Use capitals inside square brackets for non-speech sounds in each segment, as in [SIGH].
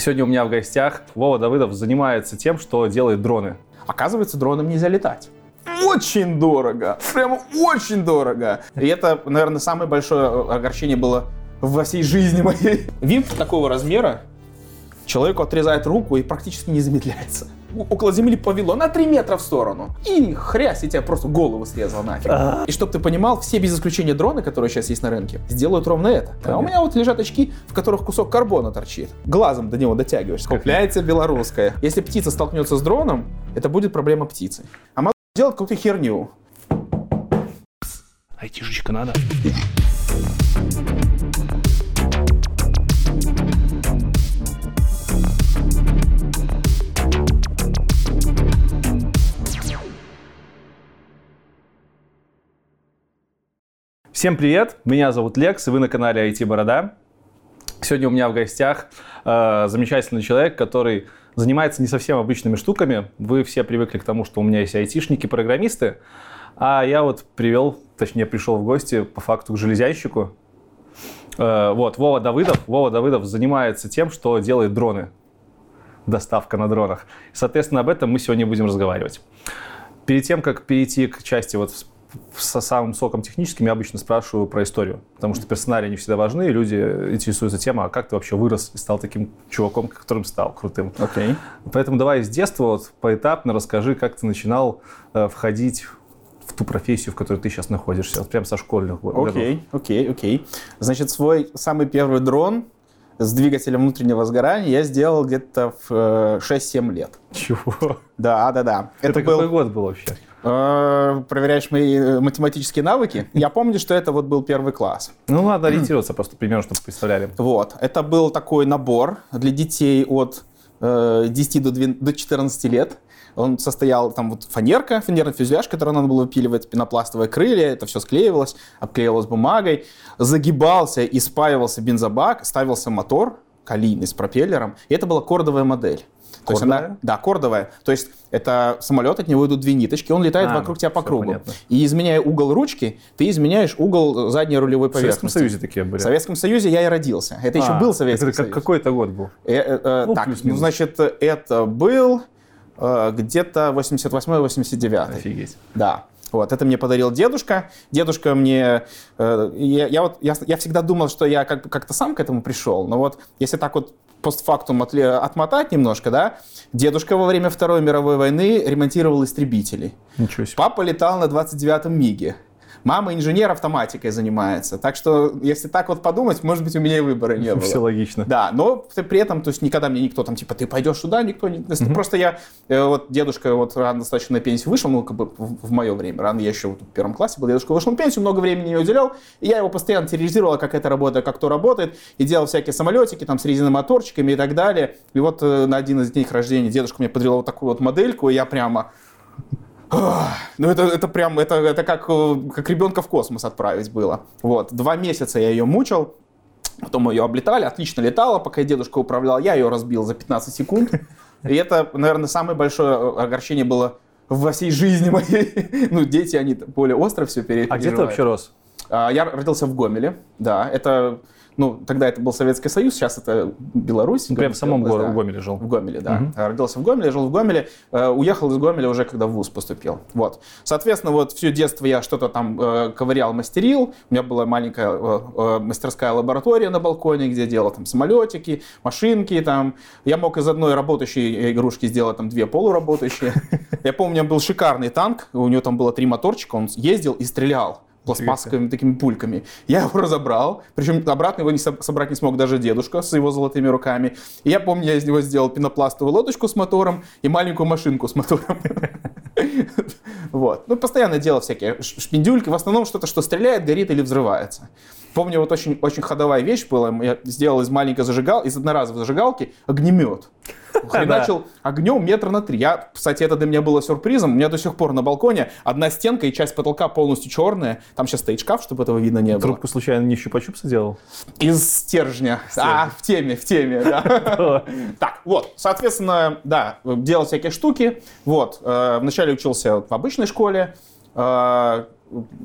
Сегодня у меня в гостях Вова Давыдов занимается тем, что делает дроны. Оказывается, дроном нельзя летать. Очень дорого. Прямо очень дорого. И это, наверное, самое большое огорчение было во всей жизни моей. Винт такого размера человеку отрезает руку и практически не замедляется. Около земли повело на 3 метра в сторону. И хрясь, и тебя просто голову срезал нафиг. И чтобы ты понимал, все без исключения дроны, которые сейчас есть на рынке, сделают ровно это. А у меня вот лежат очки, в которых кусок карбона торчит. Глазом до него дотягиваешься. Купляется белорусская. Если птица столкнется с дроном, это будет проблема птицы. А могу делать какую-то херню. Айтишечка надо. Всем привет, меня зовут Лекс, и вы на канале IT Борода. Сегодня у меня в гостях э, замечательный человек, который занимается не совсем обычными штуками. Вы все привыкли к тому, что у меня есть айтишники, программисты, а я вот привел, точнее пришел в гости по факту к железящику. Э, вот, Вова Давыдов. Вова Давыдов занимается тем, что делает дроны. Доставка на дронах. Соответственно, об этом мы сегодня будем разговаривать. Перед тем, как перейти к части вот со самым соком техническим я обычно спрашиваю про историю, потому что персонали не всегда важны, и люди интересуются тем, а как ты вообще вырос и стал таким чуваком, которым стал, крутым. Okay. Поэтому давай с детства вот поэтапно расскажи, как ты начинал э, входить в ту профессию, в которой ты сейчас находишься, вот прям со школьных годов. Окей, окей, окей. Значит, свой самый первый дрон с двигателем внутреннего сгорания я сделал где-то в 6-7 э, лет. Чего? Да, да, да. Это, Это был... какой год был вообще? Э, проверяешь мои э, математические навыки. Я помню, что это вот был первый класс. Ну, надо ориентироваться просто примерно, чтобы представляли. Вот. Это был такой набор для детей от 10 до, 12, до 14 лет. Он состоял, там вот фанерка, фанерный фюзеляж, который надо было выпиливать, пенопластовые крылья, это все склеивалось, обклеивалось бумагой, загибался и спаивался бензобак, ставился мотор калийный с пропеллером, и это была кордовая модель. То есть она, да, кордовая. То есть это самолет, от него идут две ниточки, он летает а, вокруг тебя по кругу. Понятно. И изменяя угол ручки, ты изменяешь угол задней рулевой поверхности. В Советском Союзе такие были? В Советском Союзе я и родился. Это а, еще был Советский это Союз. какой-то год был? Э, э, э, ну, так, ну, значит, это был э, где-то 88-89. Офигеть. Да. Вот, это мне подарил дедушка. Дедушка мне... Э, я, я, вот, я, я всегда думал, что я как, как-то сам к этому пришел. Но вот если так вот постфактум от, отмотать немножко, да, дедушка во время Второй мировой войны ремонтировал истребители. Ничего себе. Папа летал на 29-м МИГе. Мама инженер автоматикой занимается. Так что, если так вот подумать, может быть, у меня и выбора не было. Все логично. Да, но при этом, то есть никогда мне никто там, типа, ты пойдешь сюда, никто не... Угу. Просто я, э, вот дедушка вот рано достаточно на пенсию вышел, ну, как бы в, мое время, рано я еще вот в первом классе был, дедушка вышел на пенсию, много времени не уделял, и я его постоянно терроризировал, как это работает, как то работает, и делал всякие самолетики там с резиновыми моторчиками и так далее. И вот э, на один из дней рождения дедушка мне подарил вот такую вот модельку, и я прямо ну, это, это прям, это, это как, э, как ребенка в космос отправить было. Вот, два месяца я ее мучил, потом ее облетали, отлично летала, пока дедушка управлял, я ее разбил за 15 секунд. И это, наверное, самое большое э, огорчение было во всей жизни моей. [LAUGHS] Ну, дети, они более остро все переживают. А где ты вообще рос? А, я родился в Гомеле, да, это ну, тогда это был Советский Союз, сейчас это Беларусь. Прям в самом область, да. Гомеле жил? В Гомеле, да. Угу. Родился в Гомеле, жил в Гомеле, э, уехал из Гомеля уже, когда в ВУЗ поступил. Вот. Соответственно, вот все детство я что-то там э, ковырял, мастерил. У меня была маленькая э, э, мастерская лаборатория на балконе, где делал там самолетики, машинки там. Я мог из одной работающей игрушки сделать там две полуработающие. [LAUGHS] Я помню, у меня был шикарный танк, у него там было три моторчика, он ездил и стрелял пластмассовыми такими пульками. Я его разобрал, причем обратно его не собрать не смог даже дедушка с его золотыми руками. И я помню, я из него сделал пенопластовую лодочку с мотором и маленькую машинку с мотором. [LAUGHS] Вот. Ну, постоянно делал всякие шпиндюльки, в основном что-то, что стреляет, горит или взрывается. Помню, вот очень, очень ходовая вещь была, я сделал из маленькой зажигал, из одноразовой зажигалки огнемет. Хреначил [LAUGHS] огнем метра на три. Я, кстати, это для меня было сюрпризом. У меня до сих пор на балконе одна стенка и часть потолка полностью черная. Там сейчас стоит шкаф, чтобы этого видно не было. Трубку случайно не щупа-чупса делал? Из стержня. А, в теме, в теме, да. [LAUGHS] Так, вот, соответственно, да, делал всякие штуки. Вот, э, вначале учился в обычной школе, э,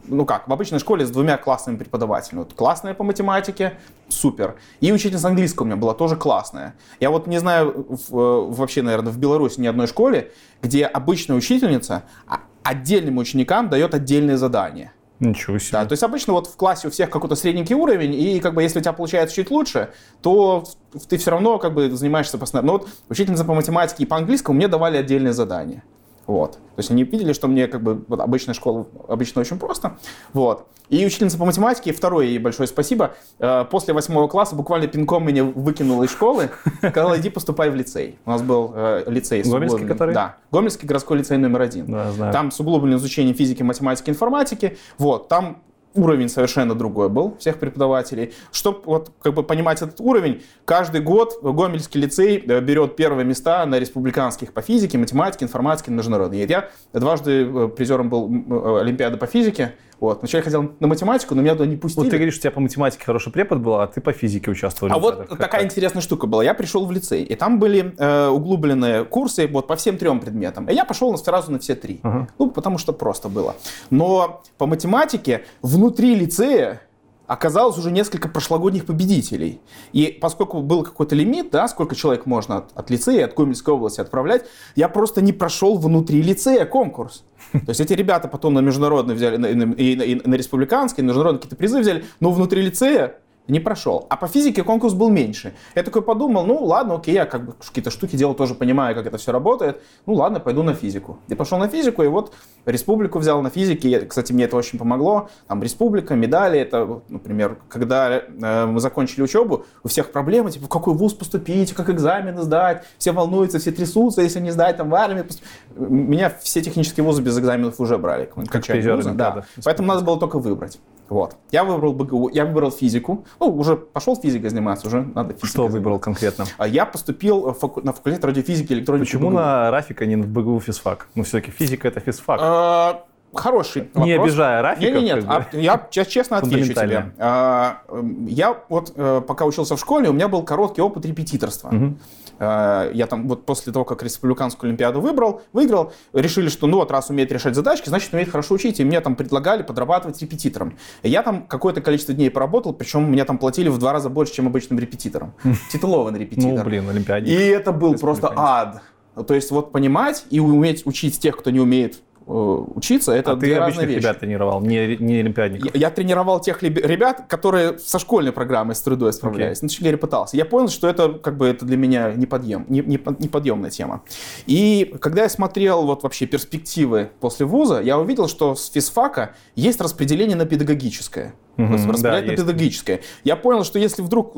ну как, в обычной школе с двумя классными преподавателями. Вот классная по математике, супер. И учительница английского у меня была тоже классная. Я вот не знаю в, вообще, наверное, в Беларуси ни одной школе, где обычная учительница а отдельным ученикам дает отдельные задания. Ничего себе. Да, то есть обычно вот в классе у всех какой-то средненький уровень, и как бы если у тебя получается чуть лучше, то ты все равно как бы занимаешься постоянно. Но вот учительница по математике и по английскому мне давали отдельные задания. Вот. То есть они видели, что мне как бы вот, обычная школа обычно очень просто. Вот. И учительница по математике, второе ей большое спасибо, э, после восьмого класса буквально пинком меня выкинула из школы, сказала, иди поступай в лицей. У нас был э, лицей. Гомельский, который? Да. Гомельский городской лицей номер один. Да, знаю. Там с углубленным изучением физики, математики, информатики. Вот. Там уровень совершенно другой был всех преподавателей. Чтобы вот, как бы понимать этот уровень, каждый год Гомельский лицей э, берет первые места на республиканских по физике, математике, информатике, международной. Я дважды э, призером был э, Олимпиады по физике, вот. Вначале хотел на математику, но меня туда не пустили. Вот ты говоришь, у тебя по математике хороший препод был, а ты по физике участвовал. А вот как такая так? интересная штука была. Я пришел в лицей, и там были э, углубленные курсы вот по всем трем предметам. И я пошел сразу на все три. Uh-huh. Ну, потому что просто было. Но по математике внутри лицея оказалось уже несколько прошлогодних победителей. И поскольку был какой-то лимит, да, сколько человек можно от, от лицея, от Гомельской области отправлять, я просто не прошел внутри лицея конкурс. То есть эти ребята потом на международный взяли, и на, и на, и на республиканский, на международные какие-то призы взяли, но внутри лицея не прошел. А по физике конкурс был меньше. Я такой подумал, ну ладно, окей, я как бы какие-то штуки делал, тоже понимаю, как это все работает. Ну ладно, пойду на физику. И пошел на физику, и вот республику взял на физике. Кстати, мне это очень помогло. Там республика, медали. Это, например, когда э, мы закончили учебу, у всех проблемы, типа, в какой вуз поступить, как экзамены сдать. Все волнуются, все трясутся, если не сдать там в армии. Поступ... Меня все технические вузы без экзаменов уже брали. Как вузы, да. Поэтому надо было только выбрать. Вот. Я выбрал БГУ, я выбрал физику. Ну, уже пошел физикой заниматься, уже надо физикой. Что выбрал конкретно? А Я поступил на факультет радиофизики и электроники. Почему БГУ. на Рафика, не на БГУ физфак? Ну, все-таки физика это физфак. А, хороший Не вопрос. обижая Рафика. Нет, нет, нет. А, я честно отвечу тебе. А, я вот э, пока учился в школе, у меня был короткий опыт репетиторства. Угу. Я там вот после того, как республиканскую олимпиаду выбрал, выиграл, решили, что ну вот раз умеет решать задачки, значит умеет хорошо учить. И мне там предлагали подрабатывать репетитором. Я там какое-то количество дней поработал, причем мне там платили в два раза больше, чем обычным репетитором. [LAUGHS] Титулованный репетитор. Ну, блин, олимпиадник. И это был просто ад. То есть вот понимать и уметь учить тех, кто не умеет Э, учиться, это а две ты разные вещи. ребят тренировал, не, не олимпиадников? Я, я тренировал тех ребят, которые со школьной программой с трудой справлялись. Okay. Ну, точнее пытался. Я понял, что это как бы это для меня неподъем, не, не, неподъемная тема. И когда я смотрел вот вообще перспективы после вуза, я увидел, что с физфака есть распределение на педагогическое. Угу, распределять да, на есть. педагогическое. Я понял, что если вдруг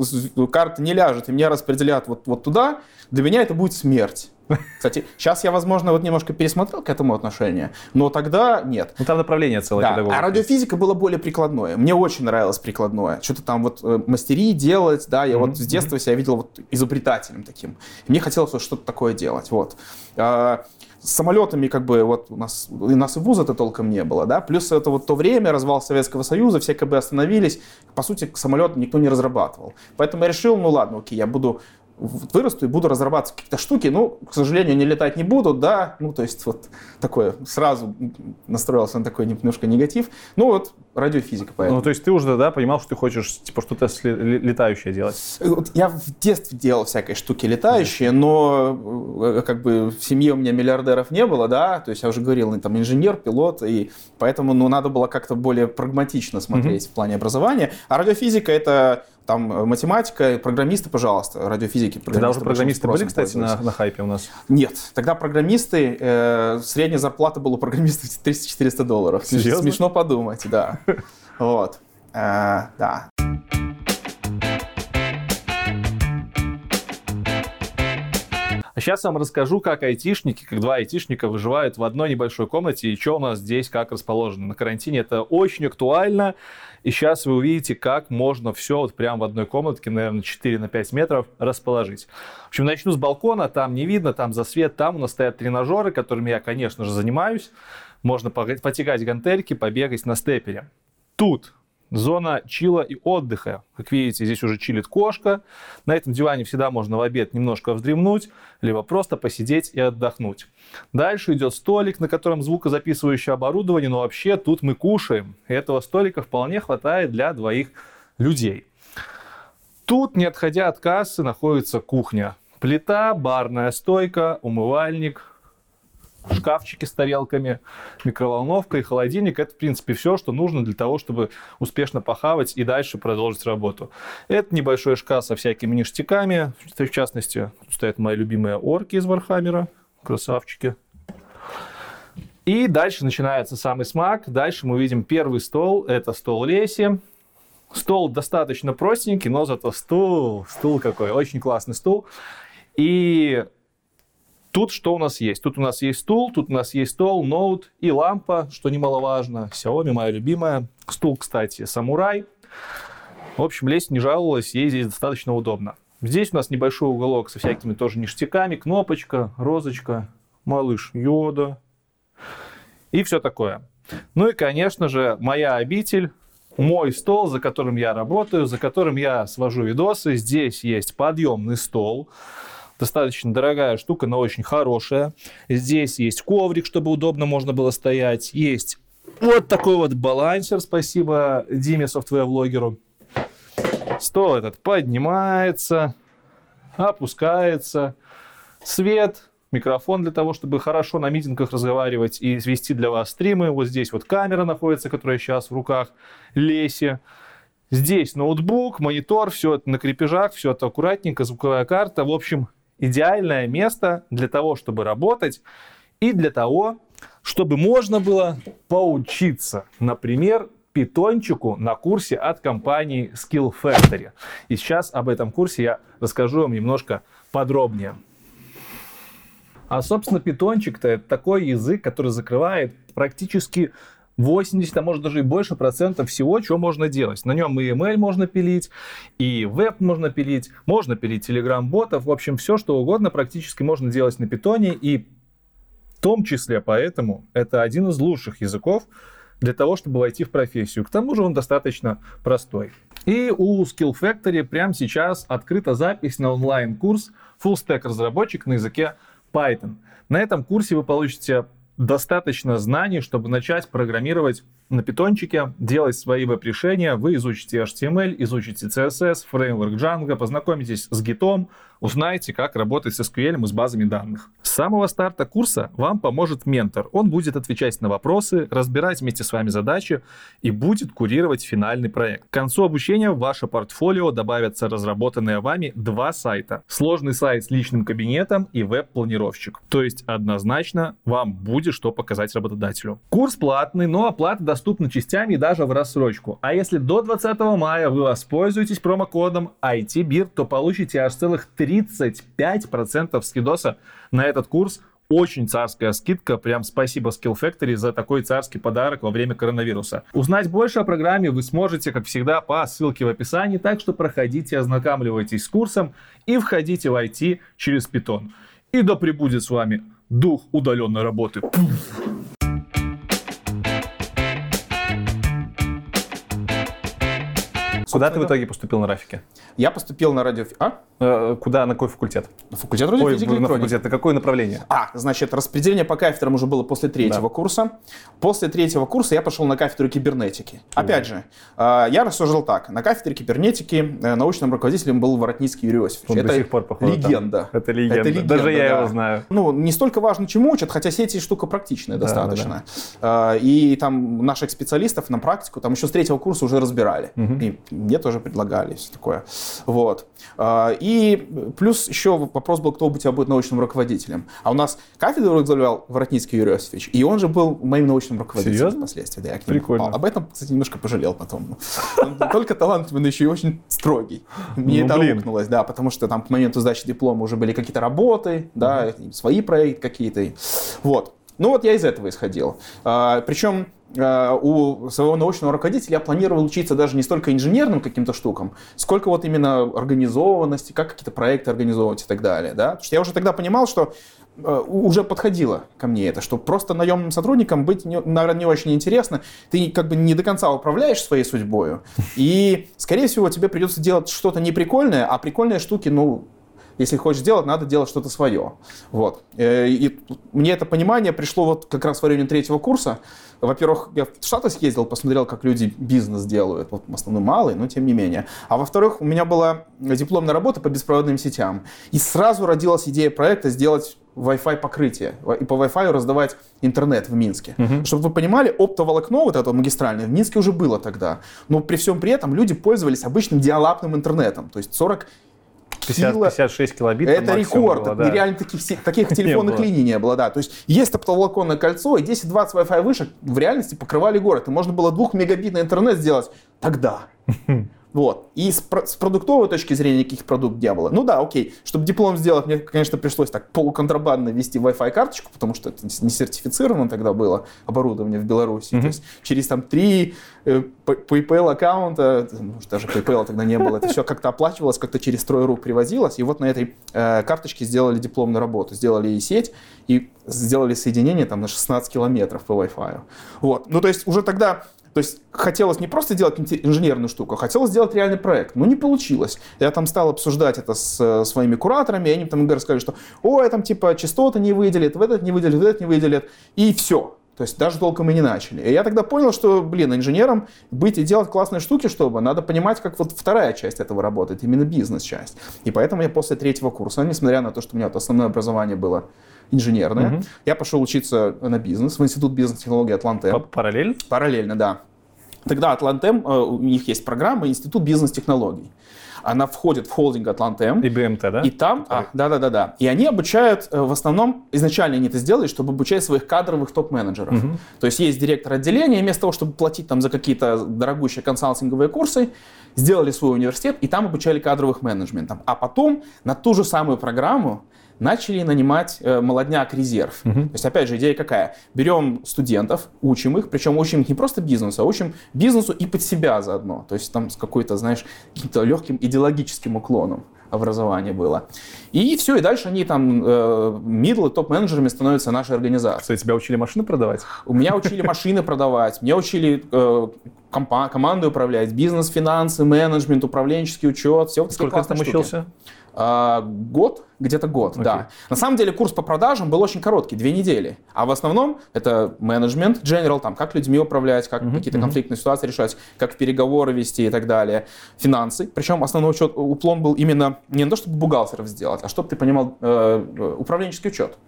карта не ляжет и меня распределят вот, вот туда, для меня это будет смерть. Кстати, сейчас я, возможно, вот немножко пересмотрел к этому отношение, но тогда нет. Ну, там направление целое да. педагога. А радиофизика было более прикладное. Мне очень нравилось прикладное. Что-то там вот э, мастерии делать, да, я mm-hmm. вот с детства себя видел вот изобретателем таким. И мне хотелось вот что-то такое делать, вот. С самолетами как бы вот у нас, у нас и вуза-то толком не было, да, плюс это вот то время, развал Советского Союза, все КБ остановились, по сути, самолет никто не разрабатывал. Поэтому я решил, ну ладно, окей, я буду вырасту и буду разрабатывать какие-то штуки, ну, к сожалению, они летать не будут, да, ну, то есть вот такое, сразу настроился на такой немножко негатив, ну, вот радиофизика поэтому. Ну, то есть ты уже, да, понимал, что ты хочешь, типа, что-то летающее делать? Вот я в детстве делал всякие штуки летающие, но э, как бы в семье у меня миллиардеров не было, да, то есть я уже говорил, там, инженер, пилот, и поэтому, ну, надо было как-то более прагматично смотреть mm-hmm. в плане образования, а радиофизика это там э, математика, программисты, пожалуйста, радиофизики. Тогда уже программисты были, кстати, на, на хайпе у нас? Нет, тогда программисты, э, средняя зарплата была у программистов 300-400 [LAUGHS] долларов. Серьезно? Смешно подумать, да. [LAUGHS] Вот, э, да. А сейчас я вам расскажу, как айтишники, как два айтишника выживают в одной небольшой комнате и что у нас здесь как расположено. На карантине это очень актуально. И сейчас вы увидите, как можно все вот прямо в одной комнатке, наверное, 4 на 5 метров расположить. В общем, начну с балкона, там не видно, там за свет, там у нас стоят тренажеры, которыми я, конечно же, занимаюсь. Можно потягать гантельки, побегать на степере. Тут зона чила и отдыха. Как видите, здесь уже чилит кошка. На этом диване всегда можно в обед немножко вздремнуть, либо просто посидеть и отдохнуть. Дальше идет столик, на котором звукозаписывающее оборудование, но вообще тут мы кушаем. И этого столика вполне хватает для двоих людей. Тут, не отходя от кассы, находится кухня. Плита, барная стойка, умывальник, шкафчики с тарелками, микроволновка и холодильник. Это, в принципе, все, что нужно для того, чтобы успешно похавать и дальше продолжить работу. Это небольшой шкаф со всякими ништяками. В частности, стоят мои любимые орки из Warhammer а. Красавчики. И дальше начинается самый смак. Дальше мы видим первый стол. Это стол Леси. Стол достаточно простенький, но зато стул, стул какой, очень классный стул. И Тут что у нас есть? Тут у нас есть стул, тут у нас есть стол, ноут и лампа, что немаловажно. Xiaomi моя любимая. Стул, кстати, самурай. В общем, лезть не жаловалась, ей здесь достаточно удобно. Здесь у нас небольшой уголок со всякими тоже ништяками, кнопочка, розочка, малыш Йода и все такое. Ну и, конечно же, моя обитель, мой стол, за которым я работаю, за которым я свожу видосы. Здесь есть подъемный стол, достаточно дорогая штука, но очень хорошая. Здесь есть коврик, чтобы удобно можно было стоять. Есть вот такой вот балансер, спасибо Диме, софтвер-влогеру. Стол этот поднимается, опускается. Свет, микрофон для того, чтобы хорошо на митингах разговаривать и вести для вас стримы. Вот здесь вот камера находится, которая сейчас в руках Леси. Здесь ноутбук, монитор, все это на крепежах, все это аккуратненько, звуковая карта. В общем, идеальное место для того, чтобы работать и для того, чтобы можно было поучиться. Например, питончику на курсе от компании Skill Factory. И сейчас об этом курсе я расскажу вам немножко подробнее. А, собственно, питончик-то это такой язык, который закрывает практически 80, а может даже и больше процентов всего, что можно делать. На нем и email можно пилить, и веб можно пилить, можно пилить telegram-ботов. В общем, все, что угодно практически можно делать на питоне. И в том числе поэтому это один из лучших языков для того, чтобы войти в профессию. К тому же он достаточно простой. И у Skill Factory прямо сейчас открыта запись на онлайн-курс Full Stack разработчик на языке Python. На этом курсе вы получите достаточно знаний, чтобы начать программировать на питончике, делать свои веб-решения. Вы изучите HTML, изучите CSS, фреймворк Django, познакомитесь с гитом, узнаете, как работать с SQL и с базами данных. С самого старта курса вам поможет ментор. Он будет отвечать на вопросы, разбирать вместе с вами задачи и будет курировать финальный проект. К концу обучения в ваше портфолио добавятся разработанные вами два сайта. Сложный сайт с личным кабинетом и веб-планировщик. То есть однозначно вам будет что показать работодателю. Курс платный, но оплата доступна частями и даже в рассрочку. А если до 20 мая вы воспользуетесь промокодом ITBIR, то получите аж целых 3 35% скидоса на этот курс. Очень царская скидка. Прям спасибо Skill Factory за такой царский подарок во время коронавируса. Узнать больше о программе вы сможете, как всегда, по ссылке в описании. Так что проходите, ознакомливайтесь с курсом и входите в IT через Python. И да пребудет с вами дух удаленной работы. Пуф. Куда ты в итоге поступил на рафике? Я поступил на радио... А? Э, куда, на какой факультет? На факультет радиофизики Ой, на факультет, на какое направление? А, значит, распределение по кафедрам уже было после третьего да. курса. После третьего курса я пошел на кафедру кибернетики. Ой. Опять же, э, я рассуждал так. На кафедре кибернетики э, научным руководителем был Воротницкий Юрий Иосифович. Он Это до сих пор, походу, легенда. Там. Это легенда. Это легенда. Даже я да. его знаю. Ну, не столько важно, чему учат, хотя сети штука практичная да, достаточно. Да, да. И там наших специалистов на практику там еще с третьего курса уже разбирали. Угу. И мне тоже предлагали все такое. Вот. А, и плюс еще вопрос был, кто у тебя будет научным руководителем. А у нас кафедру возглавлял Воротницкий Юрий Иосифович, и он же был моим научным руководителем Серьезно? впоследствии. Да, я Прикольно. Попал. Об этом, кстати, немножко пожалел потом. Он только талантливый, но еще и очень строгий. Мне ну, это аукнулось, да, потому что там к моменту сдачи диплома уже были какие-то работы, да, свои проекты какие-то. Вот. Ну вот я из этого исходил. А, причем Э, у своего научного руководителя я планировал учиться даже не столько инженерным каким-то штукам, сколько вот именно организованности, как какие-то проекты организовывать и так далее. Да? Потому что я уже тогда понимал, что э, уже подходило ко мне это, что просто наемным сотрудником быть, наверное, не очень интересно. Ты как бы не до конца управляешь своей судьбой. И, скорее всего, тебе придется делать что-то неприкольное, а прикольные штуки, ну, если хочешь делать, надо делать что-то свое. Вот. Э, и мне это понимание пришло вот как раз во время третьего курса. Во-первых, я в Штаты съездил, посмотрел, как люди бизнес делают. Вот в основном малый, но тем не менее. А во-вторых, у меня была дипломная работа по беспроводным сетям. И сразу родилась идея проекта сделать Wi-Fi покрытие и по Wi-Fi раздавать интернет в Минске. Uh-huh. Чтобы вы понимали, оптоволокно вот это магистральное в Минске уже было тогда. Но при всем при этом люди пользовались обычным диалапным интернетом. То есть 40 50, 56 килобит. Это рекорд. Было, да. Реально таких, таких [LAUGHS] телефонных линий не было, да. То есть есть оптоволоконное кольцо, и 10-20 Wi-Fi вышек в реальности покрывали город. И можно было 2 мегабитный интернет сделать тогда. [LAUGHS] Вот. И с, с продуктовой точки зрения никаких продуктов не было. Ну да, окей. Чтобы диплом сделать, мне, конечно, пришлось так полуконтрабандно ввести Wi-Fi карточку, потому что это не сертифицировано тогда было оборудование в Беларуси. Mm-hmm. То есть через там три э, PayPal аккаунта, может даже PayPal тогда не было, это все как-то оплачивалось, как-то через трое рук привозилось. И вот на этой э, карточке сделали дипломную работу, сделали и сеть, и сделали соединение там на 16 километров по Wi-Fi. Вот. Ну то есть уже тогда то есть хотелось не просто делать инженерную штуку, а хотелось сделать реальный проект. Но не получилось. Я там стал обсуждать это с э, своими кураторами, и они там рассказали, что ой, там типа частоты не выделит, в этот не выделит, в этот не выделит, и все. То есть даже толком и не начали. И я тогда понял, что, блин, инженером быть и делать классные штуки, чтобы надо понимать, как вот вторая часть этого работает, именно бизнес-часть. И поэтому я после третьего курса, несмотря на то, что у меня вот основное образование было инженерное, угу. я пошел учиться на бизнес в Институт бизнес-технологий Атлантем. Параллельно? Параллельно, да. Тогда Атлантем, э, у них есть программа Институт бизнес-технологий. Она входит в холдинг Атлантем. И БМТ, да? И там, а, да, да, да, да. И они обучают, э, в основном, изначально они это сделали, чтобы обучать своих кадровых топ-менеджеров. Угу. То есть есть директор отделения, вместо того, чтобы платить там за какие-то дорогущие консалтинговые курсы, сделали свой университет и там обучали кадровых менеджментов. А потом на ту же самую программу начали нанимать э, молодняк резерв. Угу. То есть, опять же, идея какая? Берем студентов, учим их, причем учим их не просто бизнесу, а учим бизнесу и под себя заодно. То есть там с какой-то, знаешь, каким-то легким идеологическим уклоном образование было. И все, и дальше они там э, мидл топ-менеджерами становятся нашей организации. Что, тебя учили машины продавать? У меня учили машины продавать, меня учили э, командой управлять, бизнес, финансы, менеджмент, управленческий учет, все Сколько ты там учился? А, год, где-то год, okay. да. На самом деле курс по продажам был очень короткий, две недели. А в основном это менеджмент, general, там, как людьми управлять, как uh-huh, какие-то uh-huh. конфликтные ситуации решать, как переговоры вести и так далее. Финансы. Причем основной учет, уклон был именно не на то, чтобы бухгалтеров сделать, а чтобы ты понимал э, э управленческий учет.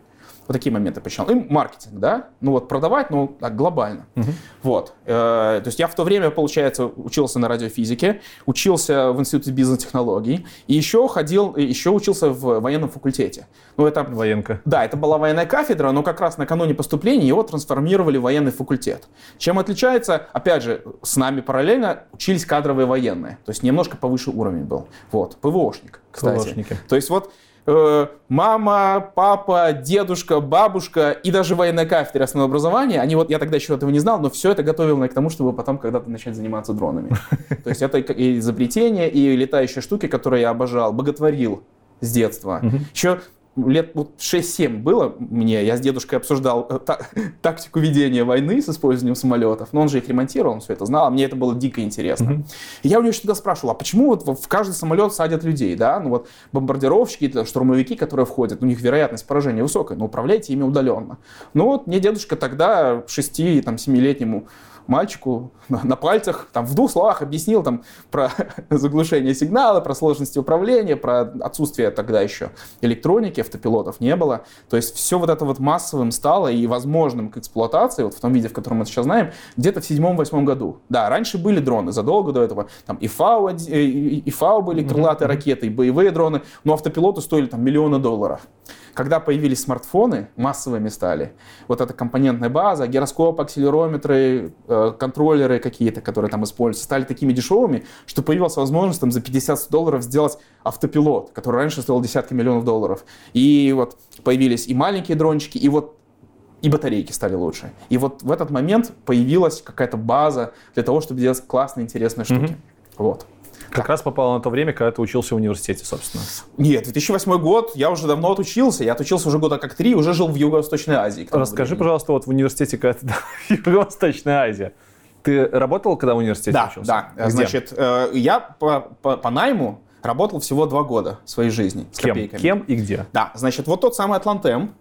Вот такие моменты почему. И маркетинг, да? Ну вот продавать, ну так глобально. Угу. Вот. Э, то есть я в то время, получается, учился на радиофизике, учился в институте бизнес-технологий и еще ходил, еще учился в военном факультете. Ну это... Военка. Да, это была военная кафедра, но как раз накануне поступления его трансформировали в военный факультет. Чем отличается, опять же, с нами параллельно учились кадровые военные. То есть немножко повыше уровень был. Вот. ПВОшник, кстати. ПВОшники. То есть вот мама, папа, дедушка, бабушка и даже военная кафедра основного образования, они вот, я тогда еще этого не знал, но все это готовило меня к тому, чтобы потом когда-то начать заниматься дронами. [LAUGHS] То есть это и изобретение, и летающие штуки, которые я обожал, боготворил с детства. Еще лет вот 6-7 было мне, я с дедушкой обсуждал э, та, [LAUGHS] тактику ведения войны с использованием самолетов, но он же их ремонтировал, он все это знал, а мне это было дико интересно. Mm-hmm. И я у него всегда спрашивал, а почему вот в каждый самолет садят людей, да, ну вот бомбардировщики, штурмовики, которые входят, у них вероятность поражения высокая, но управляйте ими удаленно. Ну вот мне дедушка тогда 6-7-летнему мальчику на, пальцах, там, в двух словах объяснил там, про [LAUGHS] заглушение сигнала, про сложности управления, про отсутствие тогда еще электроники, автопилотов не было. То есть все вот это вот массовым стало и возможным к эксплуатации, вот в том виде, в котором мы сейчас знаем, где-то в седьмом-восьмом году. Да, раньше были дроны, задолго до этого, там и ФАУ, и ФАУ были крылатые mm-hmm. ракеты, и боевые дроны, но автопилоты стоили там миллионы долларов. Когда появились смартфоны, массовыми стали, вот эта компонентная база, гироскоп, акселерометры, э, контроллеры какие-то, которые там используются, стали такими дешевыми, что появилась возможность там за 50 долларов сделать автопилот, который раньше стоил десятки миллионов долларов. И вот появились и маленькие дрончики, и вот и батарейки стали лучше. И вот в этот момент появилась какая-то база для того, чтобы делать классные, интересные штуки. Mm-hmm. Вот. Как раз попало на то время, когда ты учился в университете, собственно. Нет, 2008 год, я уже давно отучился. Я отучился уже года как три, уже жил в Юго-Восточной Азии. Расскажи, времени. пожалуйста, вот в университете, когда ты [LAUGHS] Юго-Восточная Азия, ты работал, когда в университете Да, учился? да. Где? Значит, э, я по, по- по найму работал всего два года своей жизни с Кем? копейками. Кем и где? Да, значит, вот тот самый Атлантем,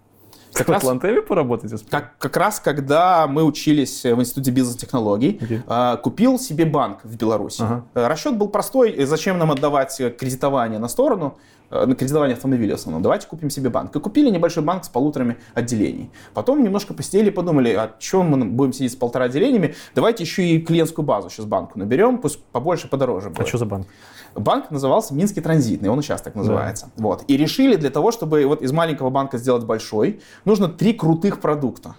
Как в Атлантеме поработать? успел? как, как раз когда мы учились в Институте бизнес-технологий, Окей. э, купил себе банк в Беларуси. Ага. Э, Расчет был простой, э, зачем нам отдавать э, кредитование на сторону, э, на кредитование автомобиля в основном, давайте купим себе банк. И купили небольшой банк с полуторами отделений. Потом немножко посидели и подумали, а что мы будем сидеть с полтора отделениями, давайте еще и клиентскую базу сейчас банку наберем, пусть побольше, подороже А будет. что за банк? Банк назывался Минский транзитный, он и сейчас так называется. Вот. И решили для того, чтобы вот из маленького банка сделать большой, нужно три крутых продукта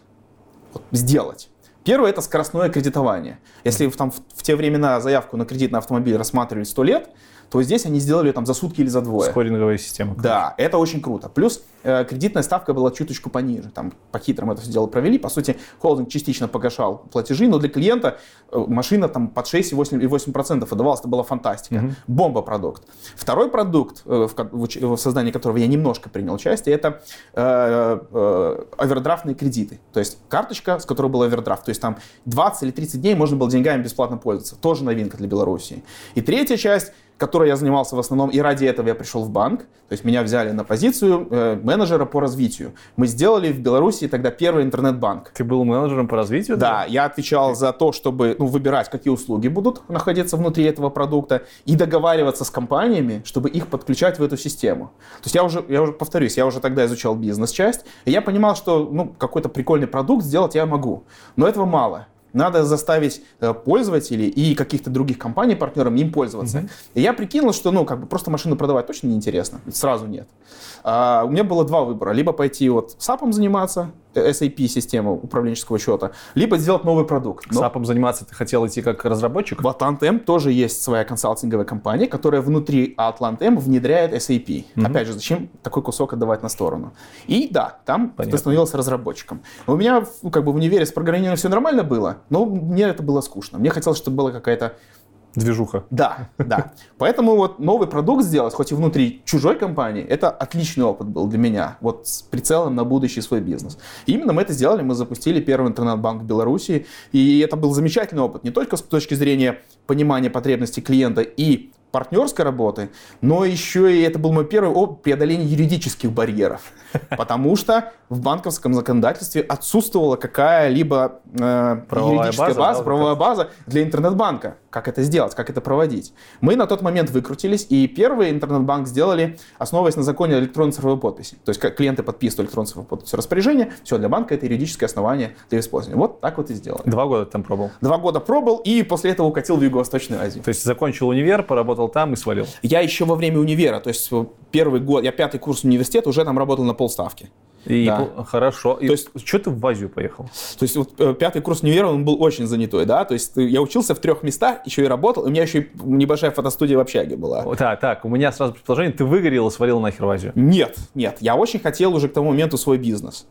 вот сделать. Первое это скоростное кредитование. Если в, там, в, в те времена заявку на кредит на автомобиль рассматривали 100 лет, то здесь они сделали там за сутки или за двое. Скоринговая система. Да, это очень круто. Плюс э, кредитная ставка была чуточку пониже. Там по-хитрому это все дело провели. По сути, холдинг частично погашал платежи, но для клиента э, машина там под 6,8% и 8% отдавалась. Это была фантастика. Мгм. Бомба-продукт. Второй продукт, э, в, в в создании которого я немножко принял участие, это э, э, овердрафтные кредиты. То есть карточка, с которой был овердрафт. То есть там 20 или 30 дней можно было деньгами бесплатно пользоваться. Тоже новинка для Беларуси. И третья часть, которой я занимался в основном, и ради этого я пришел в банк. То есть меня взяли на позицию э, менеджера по развитию. Мы сделали в Беларуси тогда первый интернет-банк. Ты был менеджером по развитию? Да, я отвечал за то, чтобы ну, выбирать, какие услуги будут находиться внутри этого продукта, и договариваться с компаниями, чтобы их подключать в эту систему. То есть я уже, я уже повторюсь, я уже тогда изучал бизнес-часть, и я понимал, что ну, какой-то прикольный продукт сделать я могу. Но этого мало. Надо заставить э, пользователей и каких-то других компаний партнерам им пользоваться. И я прикинул, что ну как бы просто машину продавать точно неинтересно. Сразу нет. А, у меня было два выбора. Либо пойти вот SAP заниматься, э, SAP систему управленческого счета, либо сделать новый продукт. Но САПом заниматься ты хотел идти как разработчик? в Atlant-M тоже есть своя консалтинговая компания, которая внутри Atlant-M внедряет SAP. Опять же, зачем такой кусок отдавать на сторону? И да, там Понятно. ты становился разработчиком. У меня ну, как бы в универе с программированием все нормально было, но мне это было скучно. Мне хотелось, чтобы была какая-то Движуха. да, да. Поэтому вот новый продукт сделать, хоть и внутри чужой компании, это отличный опыт был для меня, вот с прицелом на будущий свой бизнес. И именно мы это сделали, мы запустили первый интернет-банк в Беларуси, и это был замечательный опыт, не только с точки зрения понимания потребностей клиента и партнерской работы, но еще и это был мой первый опыт преодоления юридических барьеров. [LAUGHS] Потому что в банковском законодательстве отсутствовала какая-либо э, юридическая база, база, да, правовая база для интернет-банка. Как это сделать, как это проводить. Мы на тот момент выкрутились, и первый интернет-банк сделали, основываясь на законе электронной цифровой подписи. То есть как клиенты подписывают электронную цифровую подпись распоряжение, все, для банка это юридическое основание для использования. Вот так вот и сделали. Два года там пробовал. Два года пробовал, и после этого укатил в Юго-Восточную Азию. То есть закончил универ, поработал там и свалил. Я еще во время универа, то есть э, первый год, я пятый курс университета, уже там работал на полставки. И Да. хорошо. И То есть- что ты в Азию поехал? То есть вот э, пятый курс универа, он был очень занятой, да, то есть э, я учился в трех местах, еще и работал, и у меня еще и небольшая фотостудия в общаге была. Так, так, у меня сразу предположение, ты выгорел и свалил нахер в Азию. Нет, нет, я очень хотел уже к тому моменту свой бизнес.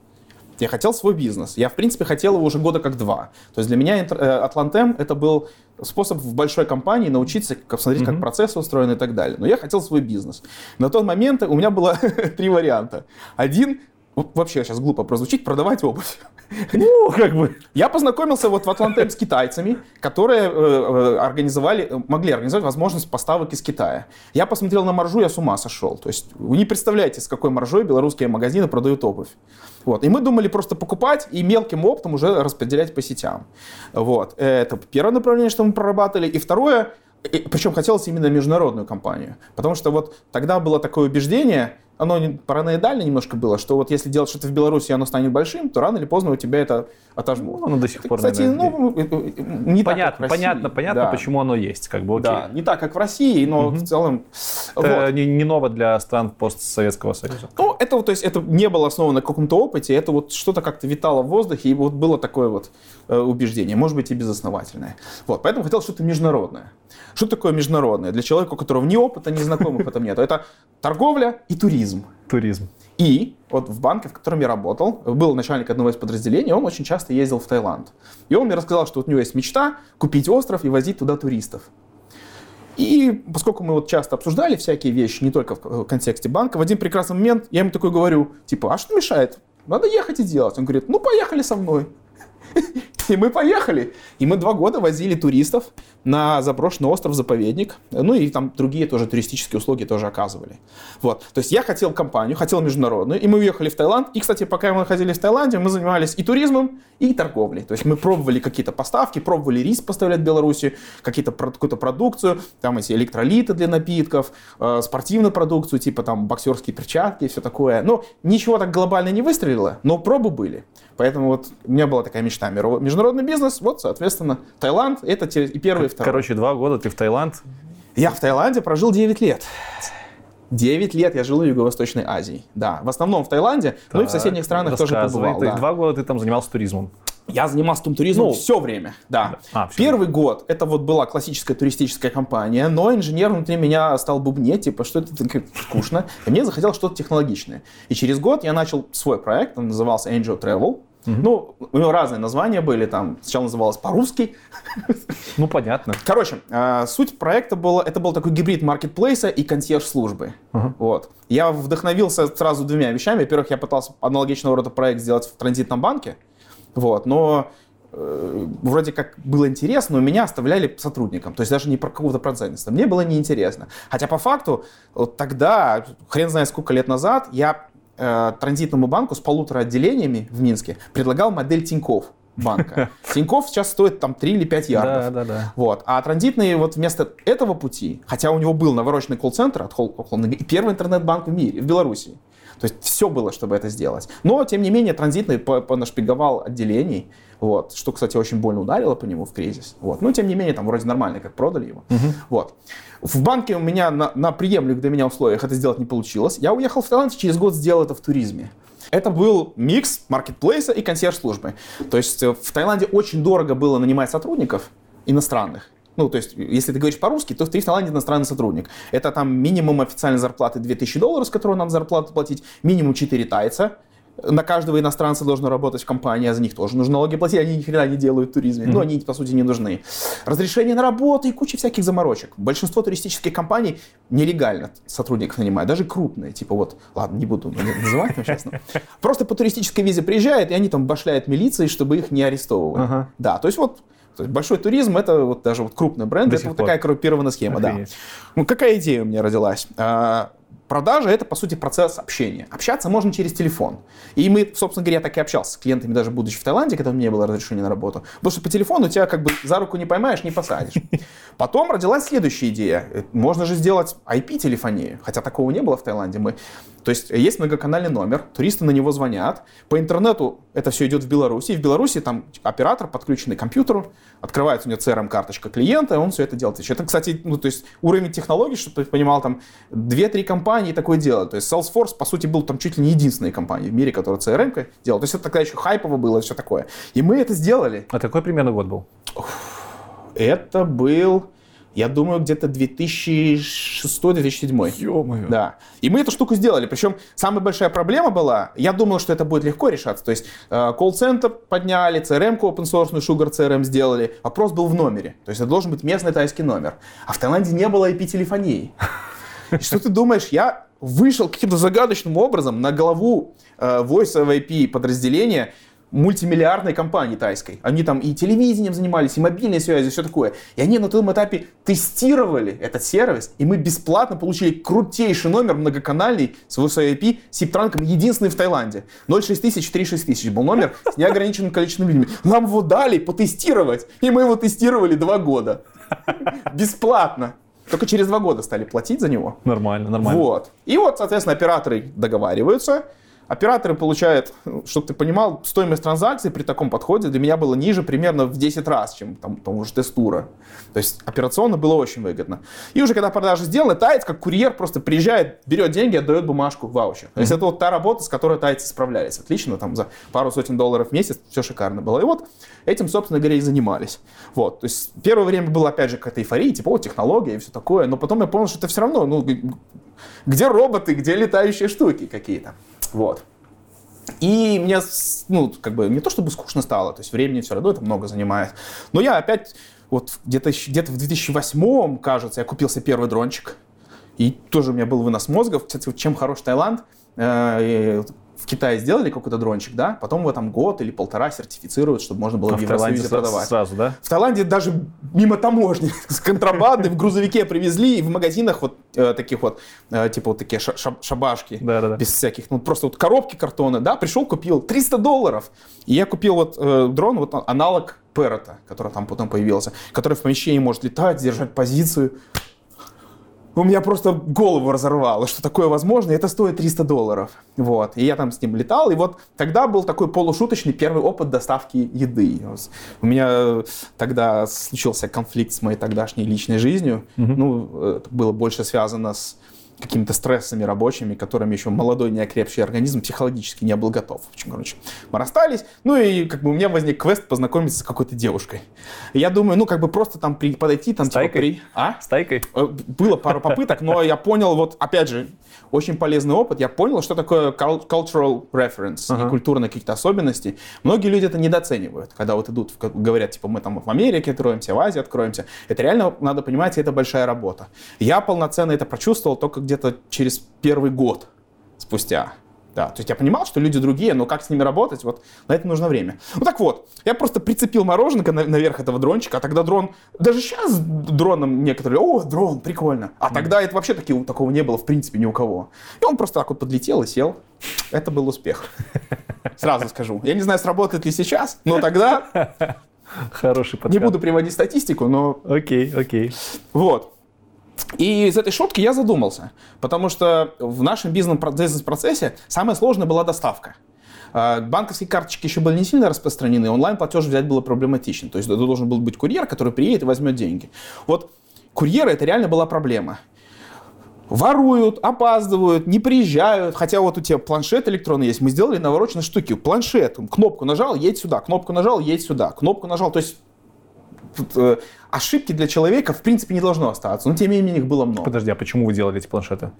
Я хотел свой бизнес. Я, в принципе, хотел его уже года как два. То есть для меня э, Атлантем это был способ в большой компании научиться как, смотреть, как процессы устроены и так далее. Но я хотел свой бизнес. На тот момент у меня было [LAUGHS] три варианта. Один, вообще сейчас глупо прозвучит, продавать обувь. Ну, как бы. Я познакомился вот в Атлантем с китайцами, которые э, э, организовали, э, могли организовать возможность поставок из Китая. Я посмотрел на маржу, я с ума сошел. То есть вы не представляете, с какой маржой белорусские магазины продают обувь. Вот. И мы думали просто покупать и мелким оптом уже распределять по сетям. Вот. Это первое направление, что мы прорабатывали. И второе, причем хотелось именно международную компанию. Потому что вот тогда было такое убеждение, оно не- параноидально немножко было, что вот если делать что-то в Беларуси, оно станет большим, то рано или поздно у тебя это отожмут. Ну, оно до сих пор, Кстати, наверное, ну, э, э, не так, понятно, России. понятно, понятно, Да. почему оно есть, как бы, окей. Да, не так, как в России, но в целом... Это вот. не, не ново для стран постсоветского союза. Ну, это вот, то есть, это не было основано на каком-то опыте, это вот что-то как-то витало в воздухе, и вот было такое вот э, убеждение, может быть, и безосновательное. Вот, поэтому хотел что-то международное. Что такое международное? Для человека, у которого ни опыта, ни знакомых в этом нет. Это торговля и туризм. Туризм. И вот в банке, в котором я работал, был начальник одного из подразделений, он очень часто ездил в Таиланд. И он мне рассказал, что вот у него есть мечта купить остров и возить туда туристов. И поскольку мы вот часто обсуждали всякие вещи, не только в контексте банка, в один прекрасный момент я ему такой говорю, типа, а что мешает? Надо ехать и делать. Он говорит, ну поехали со мной. [LAUGHS] И мы поехали. И мы два года возили туристов на заброшенный остров-заповедник. Ну и там другие тоже туристические услуги тоже оказывали. Вот. То есть я хотел компанию, хотел международную. И мы уехали в Таиланд. И, кстати, пока мы находились в Таиланде, мы занимались и туризмом, и торговлей. То есть мы пробовали какие-то поставки, пробовали рис поставлять в Беларуси, какие-то, какую-то продукцию, там эти электролиты для напитков, э, спортивную продукцию, типа там боксерские перчатки и все такое. Но ничего так глобально не выстрелило, но пробы были. Поэтому вот у меня была такая мечта. Международный бизнес, вот, соответственно, Таиланд, это и первый, и второй. Короче, два года ты в Таиланд? Я в Таиланде прожил 9 лет. 9 лет я жил в Юго-Восточной Азии. Да, в основном в Таиланде, так, ну и в соседних странах тоже побывал. Да. Два года ты там занимался туризмом. Я занимался туризмом ну, все время, да. А, все Первый время. год это вот была классическая туристическая компания, но инженер внутри меня стал бубнеть, типа, что это так скучно. И мне захотелось что-то технологичное. И через год я начал свой проект, он назывался Angel Travel. Угу. Ну, у него разные названия были, там сначала называлось по-русски. Ну, понятно. Короче, э, суть проекта была, это был такой гибрид маркетплейса и консьерж-службы. Угу. Вот. Я вдохновился сразу двумя вещами. Во-первых, я пытался аналогичного рода проект сделать в транзитном банке, вот, но э, вроде как было интересно, но меня оставляли сотрудником, то есть даже не про какого-то процента. Мне было неинтересно. Хотя по факту вот тогда, хрен знает сколько лет назад, я э, транзитному банку с полутора отделениями в Минске предлагал модель Тиньков банка. [LAUGHS] Тиньков сейчас стоит там 3 или 5 ярдов. Да, да, да. Вот. А транзитный вот вместо этого пути, хотя у него был навороченный колл-центр от Холланда, первый интернет-банк в мире, в Беларуси. То есть все было, чтобы это сделать. Но, тем не менее, транзитный понашпиговал отделений, вот, что, кстати, очень больно ударило по нему в кризис. Вот. Но, тем не менее, там вроде нормально, как продали его. Угу. Вот. В банке у меня на, на приемлемых для меня условиях это сделать не получилось. Я уехал в Таиланд, через год сделал это в туризме. Это был микс маркетплейса и консьерж-службы. То есть э, в Таиланде очень дорого было нанимать сотрудников иностранных. Ну, то есть, если ты говоришь по-русски, то ты в Таиланде иностранный сотрудник. Это там минимум официальной зарплаты 2000 долларов, с которого надо зарплату платить, минимум 4 тайца, на каждого иностранца должно работать в компании, а за них тоже нужно налоги платить, они ни хрена не делают в туризме, mm-hmm. но они, по сути, не нужны. Разрешение на работу и куча всяких заморочек. Большинство туристических компаний нелегально сотрудников нанимают, даже крупные, типа вот, ладно, не буду называть но честно. Просто по туристической визе приезжают, и они там башляют милиции, чтобы их не арестовывали. Uh-huh. Да, то есть вот то есть большой туризм это вот даже вот крупный бренд, До это вот пор. такая коррумпированная схема, Охренеть. да. Ну, какая идея у меня родилась? А, Продажа — это, по сути, процесс общения. Общаться можно через телефон. И мы, собственно говоря, так и общался с клиентами, даже будучи в Таиланде, когда у меня было разрешения на работу. Потому что по телефону тебя как бы за руку не поймаешь, не посадишь. Потом родилась следующая идея. Можно же сделать IP-телефонию. Хотя такого не было в Таиланде. Мы то есть есть многоканальный номер, туристы на него звонят. По интернету это все идет в Беларуси. В Беларуси там оператор, подключенный к компьютеру, открывается у него CRM-карточка клиента, и он все это делает. Это, кстати, ну, то есть уровень технологий, чтобы ты понимал, там 2-3 компании такое делают. То есть Salesforce, по сути, был там чуть ли не единственной компанией в мире, которая CRM делала. То есть это тогда еще хайпово было и все такое. И мы это сделали. А какой примерно год был? Это был я думаю, где-то 2006-2007. Ё-моё. Да. И мы эту штуку сделали. Причем самая большая проблема была, я думал, что это будет легко решаться. То есть э, колл-центр подняли, CRM-ку open source, Sugar CRM сделали. Вопрос был в номере. То есть это должен быть местный тайский номер. А в Таиланде не было IP-телефонии. И что ты думаешь, я вышел каким-то загадочным образом на голову э, Voice of IP подразделения, мультимиллиардной компании тайской. Они там и телевидением занимались, и мобильной связью, все такое. И они на том этапе тестировали этот сервис, и мы бесплатно получили крутейший номер многоканальный с IP SIP-транком, единственный в Таиланде. 06000 36000 был номер с неограниченным количеством людьми. Нам его дали потестировать, и мы его тестировали два года. Бесплатно. Только через два года стали платить за него. Нормально, нормально. Вот. И вот, соответственно, операторы договариваются, Операторы получают, чтобы ты понимал, стоимость транзакции при таком подходе для меня была ниже примерно в 10 раз, чем там, тому же тестура. То есть операционно было очень выгодно. И уже когда продажа сделана, тайц как курьер просто приезжает, берет деньги, отдает бумажку, ваучер. То есть mm-hmm. это вот та работа, с которой тайцы справлялись. Отлично, там за пару сотен долларов в месяц все шикарно было. И вот этим, собственно говоря, и занимались. Вот. То есть первое время было, опять же, какая-то эйфория, типа, вот технология и все такое. Но потом я понял, что это все равно, ну, где роботы, где летающие штуки какие-то. Вот. И мне, ну, как бы, не то чтобы скучно стало, то есть времени все равно это много занимает. Но я опять вот где-то где в 2008, кажется, я купился первый дрончик. И тоже у меня был вынос мозга. Кстати, чем хорош Таиланд, э, в Китае сделали какой-то дрончик, да, потом его там год или полтора сертифицируют, чтобы можно было а в Евросоюзе продавать. Сразу, да? В Таиланде даже мимо таможни [LAUGHS] с контрабандой в грузовике привезли, и в магазинах вот э, таких вот, э, типа вот такие шабашки, да, да, да. без всяких, ну просто вот коробки картона, да, пришел, купил 300 долларов. И я купил вот э, дрон, вот аналог Перрота, который там потом появился, который в помещении может летать, держать позицию у меня просто голову разорвало, что такое возможно, и это стоит 300 долларов. Вот. И я там с ним летал, и вот тогда был такой полушуточный первый опыт доставки еды. У меня тогда случился конфликт с моей тогдашней личной жизнью. Угу. Ну, это было больше связано с какими-то стрессами рабочими, которыми еще молодой неокрепший организм психологически не был готов. В общем, короче, мы расстались, ну и как бы у меня возник квест познакомиться с какой-то девушкой. И я думаю, ну как бы просто там при, подойти, там Стайкой? типа при... А? Стайкой? Э, было пару попыток, но я понял, вот опять же, очень полезный опыт. Я понял, что такое cultural reference, и культурные какие-то особенности. Многие люди это недооценивают, когда вот идут, говорят, типа, мы там в Америке откроемся, в Азии откроемся. Это реально, надо понимать, это большая работа. Я полноценно это прочувствовал только где-то через первый год спустя. Да, то есть я понимал, что люди другие, но как с ними работать, вот на это нужно время. Ну так вот, я просто прицепил мороженка наверх этого дрончика, а тогда дрон, даже сейчас дроном некоторые, о, дрон, прикольно. А тогда это вообще таки, такого не было в принципе ни у кого. И он просто так вот подлетел и сел. Это был успех. Сразу скажу. Я не знаю, сработает ли сейчас, но тогда... [LAUGHS] Хороший подкат. Не буду приводить статистику, но... Окей, окей. Вот. И из этой шутки я задумался, потому что в нашем бизнес-процессе самое сложное была доставка. А, банковские карточки еще были не сильно распространены, онлайн-платеж взять было проблематично. То есть должен был быть курьер, который приедет и возьмет деньги. Вот курьеры это реально была проблема. Воруют, опаздывают, не приезжают. Хотя вот у тебя планшет электронный есть. Мы сделали навороченные штуки. Планшет, кнопку нажал, едь сюда, кнопку нажал, едь сюда, кнопку нажал. То есть э, ошибки для человека в принципе не должно остаться, но тем не менее их было много. Подожди, а почему вы делали эти планшеты?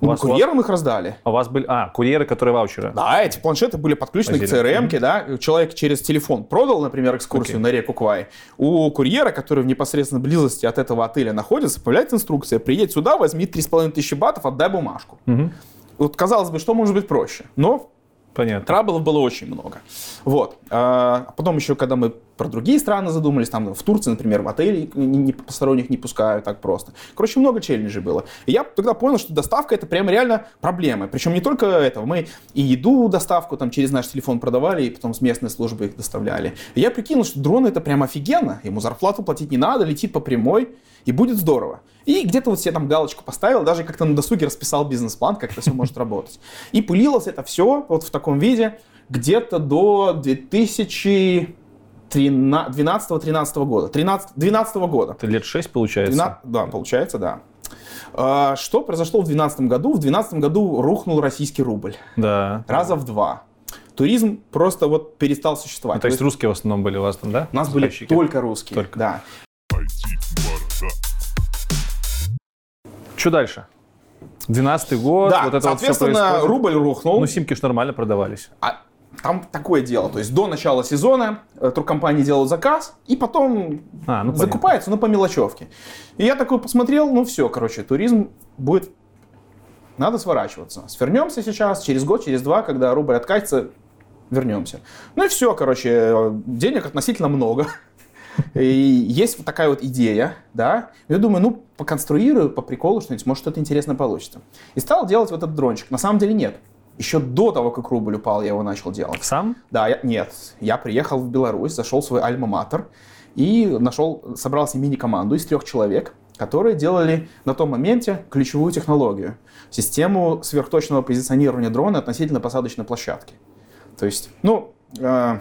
Ну, вас, курьерам вас... их раздали. А у вас были... А, курьеры, которые ваучеры. Да, эти планшеты были подключены Позили. к CRM, mm-hmm. да. Человек через телефон продал, например, экскурсию okay. на реку Квай. У курьера, который в непосредственной близости от этого отеля находится, появляется инструкция. Приедь сюда, возьми 3,5 тысячи батов, отдай бумажку. Mm-hmm. Вот, казалось бы, что может быть проще? Но Понятно. Траблов было очень много. Вот. А потом еще, когда мы про другие страны задумались, там в Турции, например, в отеле не, не, посторонних не пускают так просто. Короче, много челленджей было. И я тогда понял, что доставка это прям реально проблема. Причем не только этого. Мы и еду доставку там через наш телефон продавали, и потом с местной службы их доставляли. И я прикинул, что дрон это прям офигенно. Ему зарплату платить не надо, летит по прямой, и будет здорово. И где-то вот себе там галочку поставил, даже как-то на досуге расписал бизнес-план, как это все может работать. И пылилось это все вот в таком виде где-то до 2000 12-13 года. 13, 12 года. Это лет 6 получается? 12, да, получается, да. А, что произошло в 2012 году? В 2012 году рухнул российский рубль. Да. Раза в два. Туризм просто вот перестал существовать. Ну, то есть русские в основном были у вас там, да? У нас были только русские. Только. Да. Что дальше? 12 год, да, вот это соответственно, вот рубль рухнул. Ну, симки же нормально продавались. А там такое дело. То есть до начала сезона э, туркомпании делают заказ, и потом а, ну, закупается, но по мелочевке. И я такой посмотрел, ну все, короче, туризм будет... Надо сворачиваться. Свернемся сейчас, через год, через два, когда рубль откатится, вернемся. Ну и все, короче, денег относительно много. [LAUGHS] И есть вот такая вот идея, да. Я думаю, ну, поконструирую по приколу что-нибудь, может, что-то интересное получится. И стал делать вот этот дрончик. На самом деле нет. Еще до того, как рубль упал, я его начал делать. Сам? Да, я, нет. Я приехал в Беларусь, зашел в свой альма-матер и нашел, собрался мини-команду из трех человек, которые делали на том моменте ключевую технологию. Систему сверхточного позиционирования дрона относительно посадочной площадки. То есть, ну, э,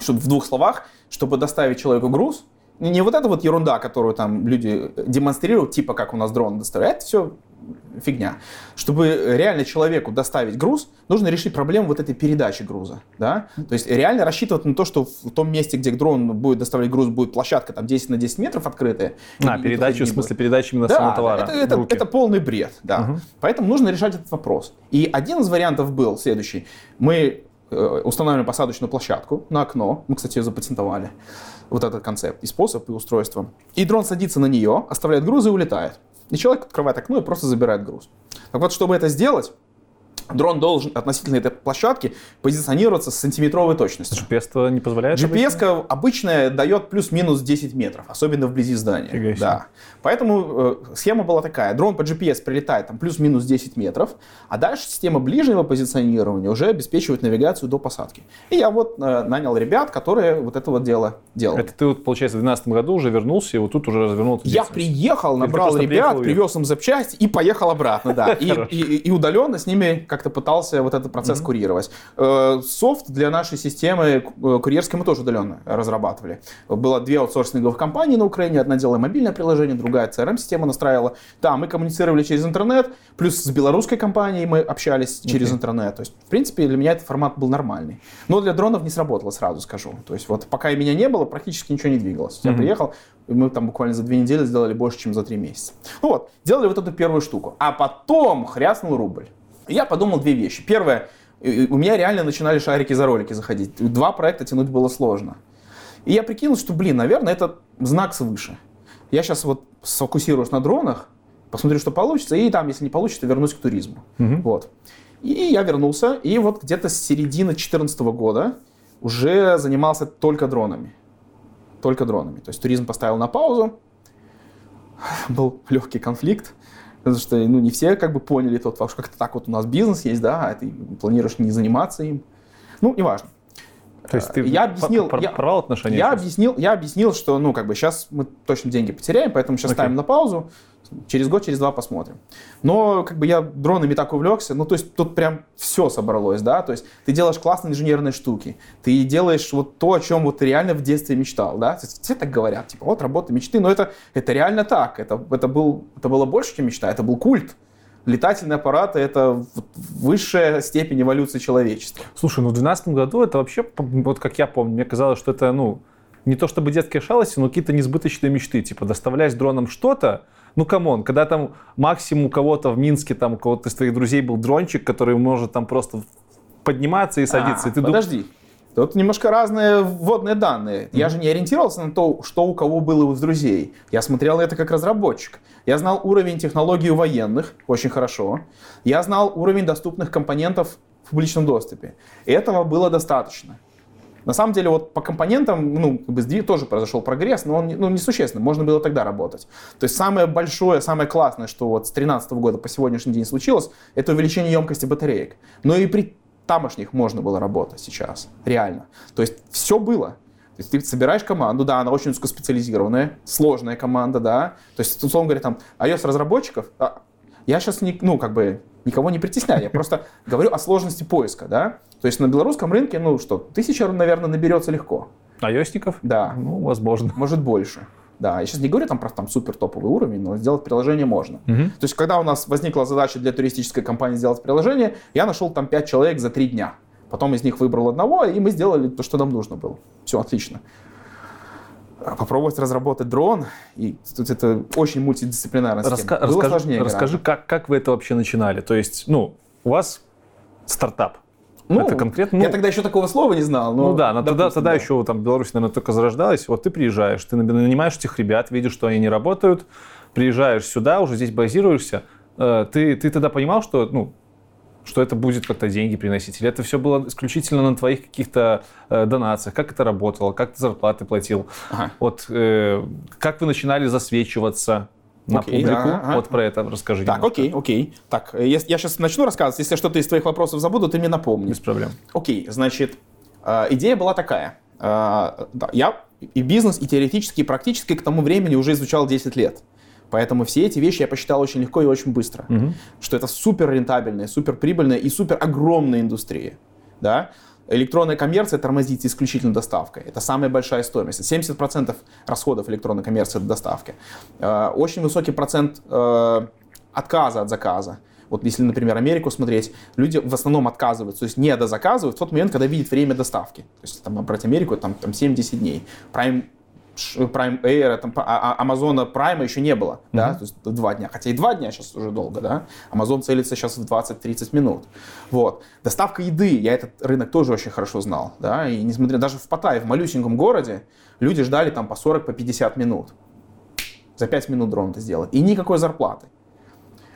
чтобы в двух словах, чтобы доставить человеку груз, не вот эта вот ерунда, которую там люди демонстрируют, типа как у нас дрон доставляет, все фигня. Чтобы реально человеку доставить груз, нужно решить проблему вот этой передачи груза. Да? То есть реально рассчитывать на то, что в том месте, где дрон будет доставлять груз, будет площадка там 10 на 10 метров открытая. А, передачу, в смысле передачи именно да, самого товара. Это, это, это полный бред, да. Угу. Поэтому нужно решать этот вопрос. И один из вариантов был следующий. Мы э, устанавливаем посадочную площадку на окно. Мы, кстати, ее запатентовали. Вот этот концепт и способ, и устройство. И дрон садится на нее, оставляет груз и улетает. И человек открывает окно и просто забирает груз. Так вот, чтобы это сделать, дрон должен относительно этой площадки позиционироваться с сантиметровой точностью. GPS не позволяет? GPS обычно дает плюс-минус 10 метров, особенно вблизи здания. Да. Поэтому э, схема была такая. Дрон по GPS прилетает там плюс-минус 10 метров, а дальше система ближнего позиционирования уже обеспечивает навигацию до посадки. И я вот э, нанял ребят, которые вот это вот дело делали. Это ты вот, получается, в 2012 году уже вернулся, и вот тут уже развернул Я приехал, набрал ребят, привез им запчасти и поехал обратно, да. [LAUGHS] И удаленно с ними как-то пытался вот этот процесс mm-hmm. курировать. Э, софт для нашей системы э, курьерской мы тоже удаленно разрабатывали. Было две аутсорсинговых компании на Украине. Одна делала мобильное приложение, другая CRM-система настраивала. Да, мы коммуницировали через интернет, плюс с белорусской компанией мы общались okay. через интернет. То есть, в принципе, для меня этот формат был нормальный. Но для дронов не сработало, сразу скажу. То есть, вот пока меня не было, практически ничего не двигалось. Я mm-hmm. приехал, и мы там буквально за две недели сделали больше, чем за три месяца. Ну вот, делали вот эту первую штуку. А потом хряснул рубль я подумал две вещи. Первое, у меня реально начинали шарики за ролики заходить. Два проекта тянуть было сложно. И я прикинул, что, блин, наверное, это знак свыше. Я сейчас вот сфокусируюсь на дронах, посмотрю, что получится, и там, если не получится, вернусь к туризму. Угу. Вот. И я вернулся, и вот где-то с середины 2014 года уже занимался только дронами. Только дронами. То есть туризм поставил на паузу, [SIGHS] был легкий конфликт, Потому что ну, не все как бы поняли тот факт, что как-то так вот у нас бизнес есть, да, а ты планируешь не заниматься им. Ну, неважно. То есть ты я объяснил, я, порвал отношения? Я объяснил, я объяснил, что ну как бы сейчас мы точно деньги потеряем, поэтому сейчас okay. ставим на паузу, через год, через два посмотрим. Но как бы я дронами так увлекся, ну то есть тут прям все собралось, да, то есть ты делаешь классные инженерные штуки, ты делаешь вот то, о чем вот ты реально в детстве мечтал, да, все так говорят, типа вот работа мечты, но это, это реально так, это, это, был, это было больше, чем мечта, это был культ, летательные аппараты — это высшая степень эволюции человечества. Слушай, ну в 2012 году это вообще, вот как я помню, мне казалось, что это, ну, не то чтобы детские шалости, но какие-то несбыточные мечты. Типа доставлять дроном что-то, ну, come on, когда там максимум у кого-то в Минске, там у кого-то из твоих друзей был дрончик, который может там просто подниматься и садиться. А, и ты подожди. Дум... Тут немножко разные вводные данные. Mm-hmm. Я же не ориентировался на то, что у кого было из друзей. Я смотрел это как разработчик. Я знал уровень технологий у военных очень хорошо. Я знал уровень доступных компонентов в публичном доступе. И этого было достаточно. На самом деле, вот по компонентам, ну, как бы тоже произошел прогресс, но он ну, несущественный, можно было тогда работать. То есть самое большое, самое классное, что вот с 2013 года по сегодняшний день случилось, это увеличение емкости батареек. Но и при тамошних можно было работать сейчас, реально. То есть все было. То есть ты собираешь команду, да, она очень узкоспециализированная, сложная команда, да. То есть, условно говоря, там, iOS-разработчиков, а, я сейчас, не, ну, как бы, никого не притесняю, я просто [LAUGHS] говорю о сложности поиска, да. То есть на белорусском рынке, ну что, тысяча, наверное, наберется легко. Айосников? Да. Ну, возможно. Может больше. Да, я сейчас не говорю там про там супер топовый уровень, но сделать приложение можно. Угу. То есть, когда у нас возникла задача для туристической компании сделать приложение, я нашел там 5 человек за 3 дня. Потом из них выбрал одного, и мы сделали то, что нам нужно было. Все, отлично. Попробовать разработать дрон, и тут это очень мультидисциплинарная Раска- Было расскажи, сложнее. Расскажи, как, как вы это вообще начинали? То есть, ну, у вас стартап, ну, это конкретно. Ну, я тогда еще такого слова не знал. Но, ну да, но допустим, тогда, тогда да. еще там Беларусь, наверное, только зарождалась. Вот ты приезжаешь, ты нанимаешь этих ребят, видишь, что они не работают, приезжаешь сюда, уже здесь базируешься. Э, ты, ты тогда понимал, что, ну, что это будет как-то деньги приносить? Или это все было исключительно на твоих каких-то э, донациях? Как это работало? Как ты зарплаты платил? Ага. Вот э, как вы начинали засвечиваться? На окей, публику. Да, ага. Вот про это расскажи. Так, немножко. окей, окей. Так, я, я сейчас начну рассказывать. Если что-то из твоих вопросов забуду, ты мне напомни. Без проблем. Окей, значит, э, идея была такая. Э, я и бизнес, и теоретически, и практически к тому времени уже изучал 10 лет. Поэтому все эти вещи я посчитал очень легко и очень быстро. Угу. Что это супер рентабельная, супер прибыльная и супер огромная индустрия. Да? Электронная коммерция тормозится исключительно доставкой. Это самая большая стоимость. 70% расходов электронной коммерции это доставки. Э, очень высокий процент э, отказа от заказа. Вот если, например, Америку смотреть, люди в основном отказываются, то есть не дозаказывают в тот момент, когда видят время доставки. То есть там брать Америку, там, там 70 дней. Prime Prime Air, там, а, а, Amazon Prime еще не было, mm-hmm. да, то есть два дня, хотя и два дня сейчас уже долго, да, Amazon целится сейчас в 20-30 минут, вот. Доставка еды, я этот рынок тоже очень хорошо знал, да, и несмотря, даже в Паттайе, в малюсеньком городе, люди ждали там по 40, по 50 минут. За 5 минут дрон это сделать. И никакой зарплаты.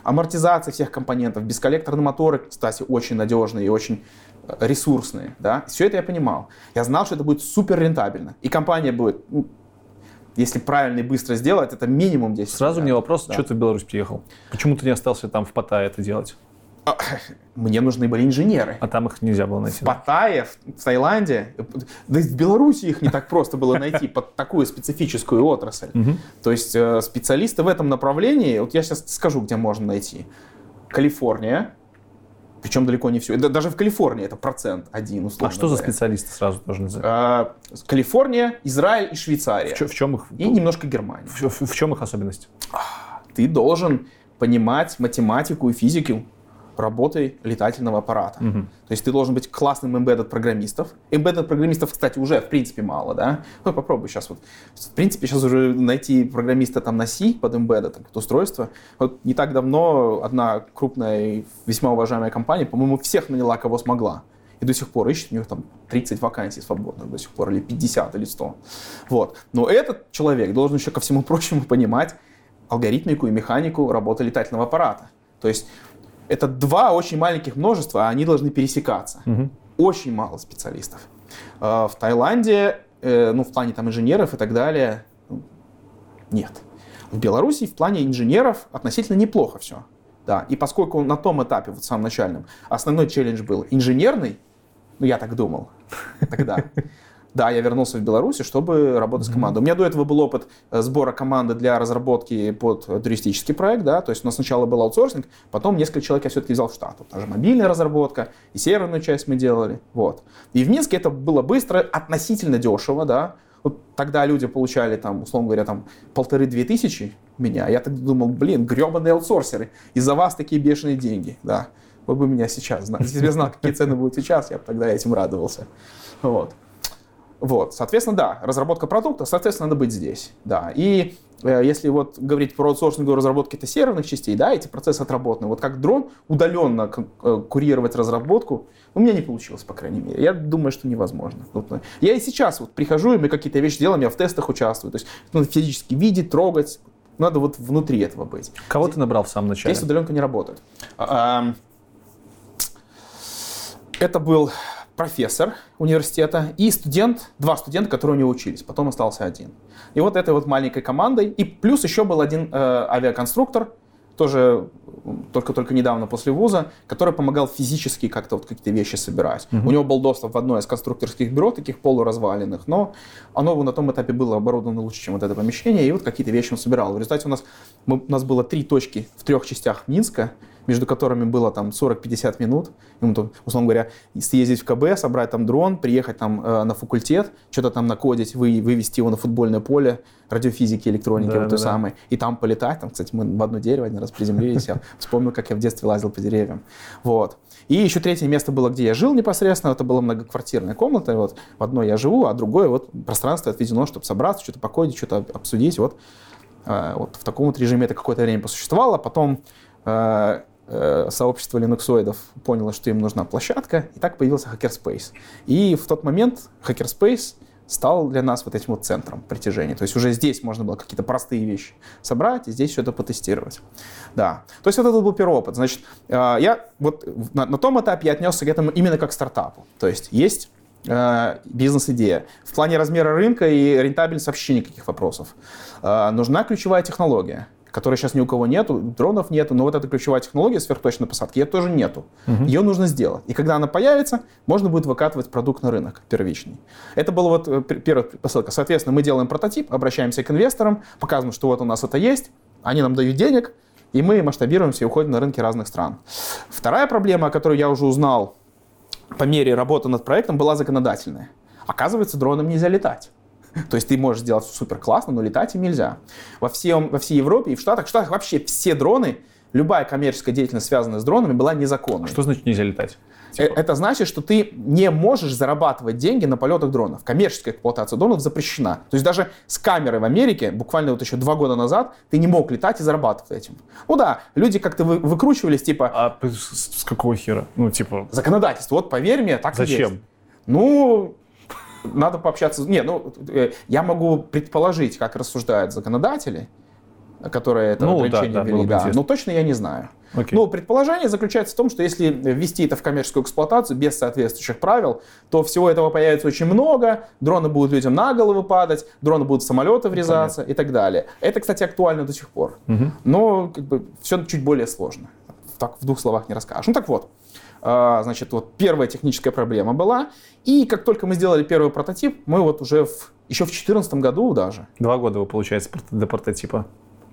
Амортизация всех компонентов, бесколлекторные моторы, кстати, очень надежные и очень э, ресурсные. Да? Все это я понимал. Я знал, что это будет супер рентабельно. И компания будет, ну, если правильно и быстро сделать, это минимум 10 Сразу мне вопрос, да. что ты в Беларусь приехал? Почему ты не остался там в Паттайе это делать? А, мне нужны были инженеры. А там их нельзя было найти? В Паттайе, в Таиланде, да и в Беларуси их не так просто было найти под такую специфическую отрасль. То есть э, специалисты в этом направлении, вот я сейчас скажу, где можно найти. Калифорния, причем далеко не все. Даже в Калифорнии это процент один, условно А что говоря. за специалисты сразу должны назовем? А, Калифорния, Израиль и Швейцария. В, в чем их? И немножко Германия. В, в, в чем их особенность? Ты должен понимать математику и физику работой летательного аппарата. Угу. То есть ты должен быть классным embedded программистов. Embedded программистов, кстати, уже в принципе мало, да? Ну, попробуй сейчас вот. В принципе, сейчас уже найти программиста там на C под embedded, так, устройство. Вот не так давно одна крупная и весьма уважаемая компания, по-моему, всех наняла, кого смогла. И до сих пор ищет, у них там 30 вакансий свободных до сих пор, или 50, или 100. Вот. Но этот человек должен еще ко всему прочему понимать алгоритмику и механику работы летательного аппарата. То есть это два очень маленьких множества, а они должны пересекаться. Угу. Очень мало специалистов. А, в Таиланде, э, ну, в плане там инженеров и так далее, нет. В Беларуси в плане инженеров относительно неплохо все. Да. И поскольку на том этапе, вот самом начальном, основной челлендж был инженерный, ну, я так думал тогда, да, я вернулся в Беларусь, чтобы работать mm-hmm. с командой. У меня до этого был опыт э, сбора команды для разработки под туристический проект, да, то есть у нас сначала был аутсорсинг, потом несколько человек я все-таки взял в штат. Вот, даже мобильная разработка, и северную часть мы делали, вот. И в Минске это было быстро, относительно дешево, да, вот тогда люди получали там, условно говоря, там полторы-две тысячи меня. Я тогда думал, блин, гребаные аутсорсеры, из-за вас такие бешеные деньги, да. Вы бы меня сейчас знали. Если бы я знал, какие цены будут сейчас, я бы тогда этим радовался. Вот. Вот, соответственно, да, разработка продукта, соответственно, надо быть здесь, да. И э, если вот говорить про аутсорсинговую разработку это серверных частей, да, эти процессы отработаны. Вот как дрон удаленно э, курировать разработку, у меня не получилось, по крайней мере. Я думаю, что невозможно. Вот, э, я и сейчас вот прихожу, и мы какие-то вещи делаем, я в тестах участвую. То есть надо физически видеть, трогать, надо вот внутри этого быть. Кого здесь, ты набрал в самом начале? Здесь удаленка не работает. Это был профессор университета и студент, два студента, которые у него учились, потом остался один. И вот этой вот маленькой командой, и плюс еще был один э, авиаконструктор, тоже только-только недавно после вуза, который помогал физически как-то вот какие-то вещи собирать. Угу. У него был доступ в одно из конструкторских бюро, таких полуразваленных, но оно на том этапе было оборудовано лучше, чем вот это помещение, и вот какие-то вещи он собирал. В результате у нас, мы, у нас было три точки в трех частях Минска, между которыми было там 40-50 минут. Ему, там, условно говоря, съездить в КБ, собрать там дрон, приехать там э, на факультет, что-то там накодить, вы, вывести его на футбольное поле радиофизики, электроники, да, вот да, той да. самой, и там полетать. Там, кстати, мы в одно дерево один раз приземлились, я вспомнил, как я в детстве лазил по деревьям. Вот. И еще третье место было, где я жил непосредственно, это была многоквартирная комната, вот в одной я живу, а другое вот пространство отведено, чтобы собраться, что-то покодить, что-то обсудить, вот. Э, вот в таком вот режиме это какое-то время посуществовало, потом э, Э, сообщество линуксоидов поняло, что им нужна площадка, и так появился Hackerspace. И в тот момент Hackerspace стал для нас вот этим вот центром притяжения. То есть уже здесь можно было какие-то простые вещи собрать и здесь все это потестировать. Да. То есть вот это был первый опыт. Значит, э, я вот на, на том этапе я отнесся к этому именно как к стартапу. То есть есть э, бизнес-идея. В плане размера рынка и рентабельности вообще никаких вопросов. Нужна ключевая технология которой сейчас ни у кого нету, дронов нету, но вот эта ключевая технология сверхточной посадки, ее тоже нету. Угу. Ее нужно сделать. И когда она появится, можно будет выкатывать продукт на рынок первичный. Это была вот э, первая посылка. Соответственно, мы делаем прототип, обращаемся к инвесторам, показываем, что вот у нас это есть, они нам дают денег, и мы масштабируемся и уходим на рынки разных стран. Вторая проблема, о которой я уже узнал по мере работы над проектом, была законодательная. Оказывается, дроном нельзя летать. [LAUGHS] То есть ты можешь сделать супер классно, но летать им нельзя. Во, всем, во всей Европе и в Штатах, в Штатах вообще все дроны, любая коммерческая деятельность, связанная с дронами, была незаконной. Что значит нельзя летать? Э, Это значит, что ты не можешь зарабатывать деньги на полетах дронов. Коммерческая эксплуатация дронов запрещена. То есть даже с камерой в Америке, буквально вот еще два года назад, ты не мог летать и зарабатывать этим. Ну да, люди как-то вы- выкручивались, типа, А с с какого хера? Ну, типа, законодательство, вот поверь мне, так и есть. зачем? Ну, надо пообщаться. Не, ну, э, я могу предположить, как рассуждают законодатели, которые это Ну, да, ограничение да, ввели, да, интересно. но точно я не знаю. Окей. Ну, предположение заключается в том, что если ввести это в коммерческую эксплуатацию без соответствующих правил, то всего этого появится очень много, дроны будут людям на головы падать, дроны будут в самолеты врезаться и так далее. Это, кстати, актуально до сих пор. Мгм. Но как бы, все чуть более сложно. Так в двух словах не расскажешь. Ну так вот, значит, вот первая техническая проблема была. И как только мы сделали первый прототип, мы вот уже в, еще в 2014 году даже, Два года, получается, прот- до прототипа.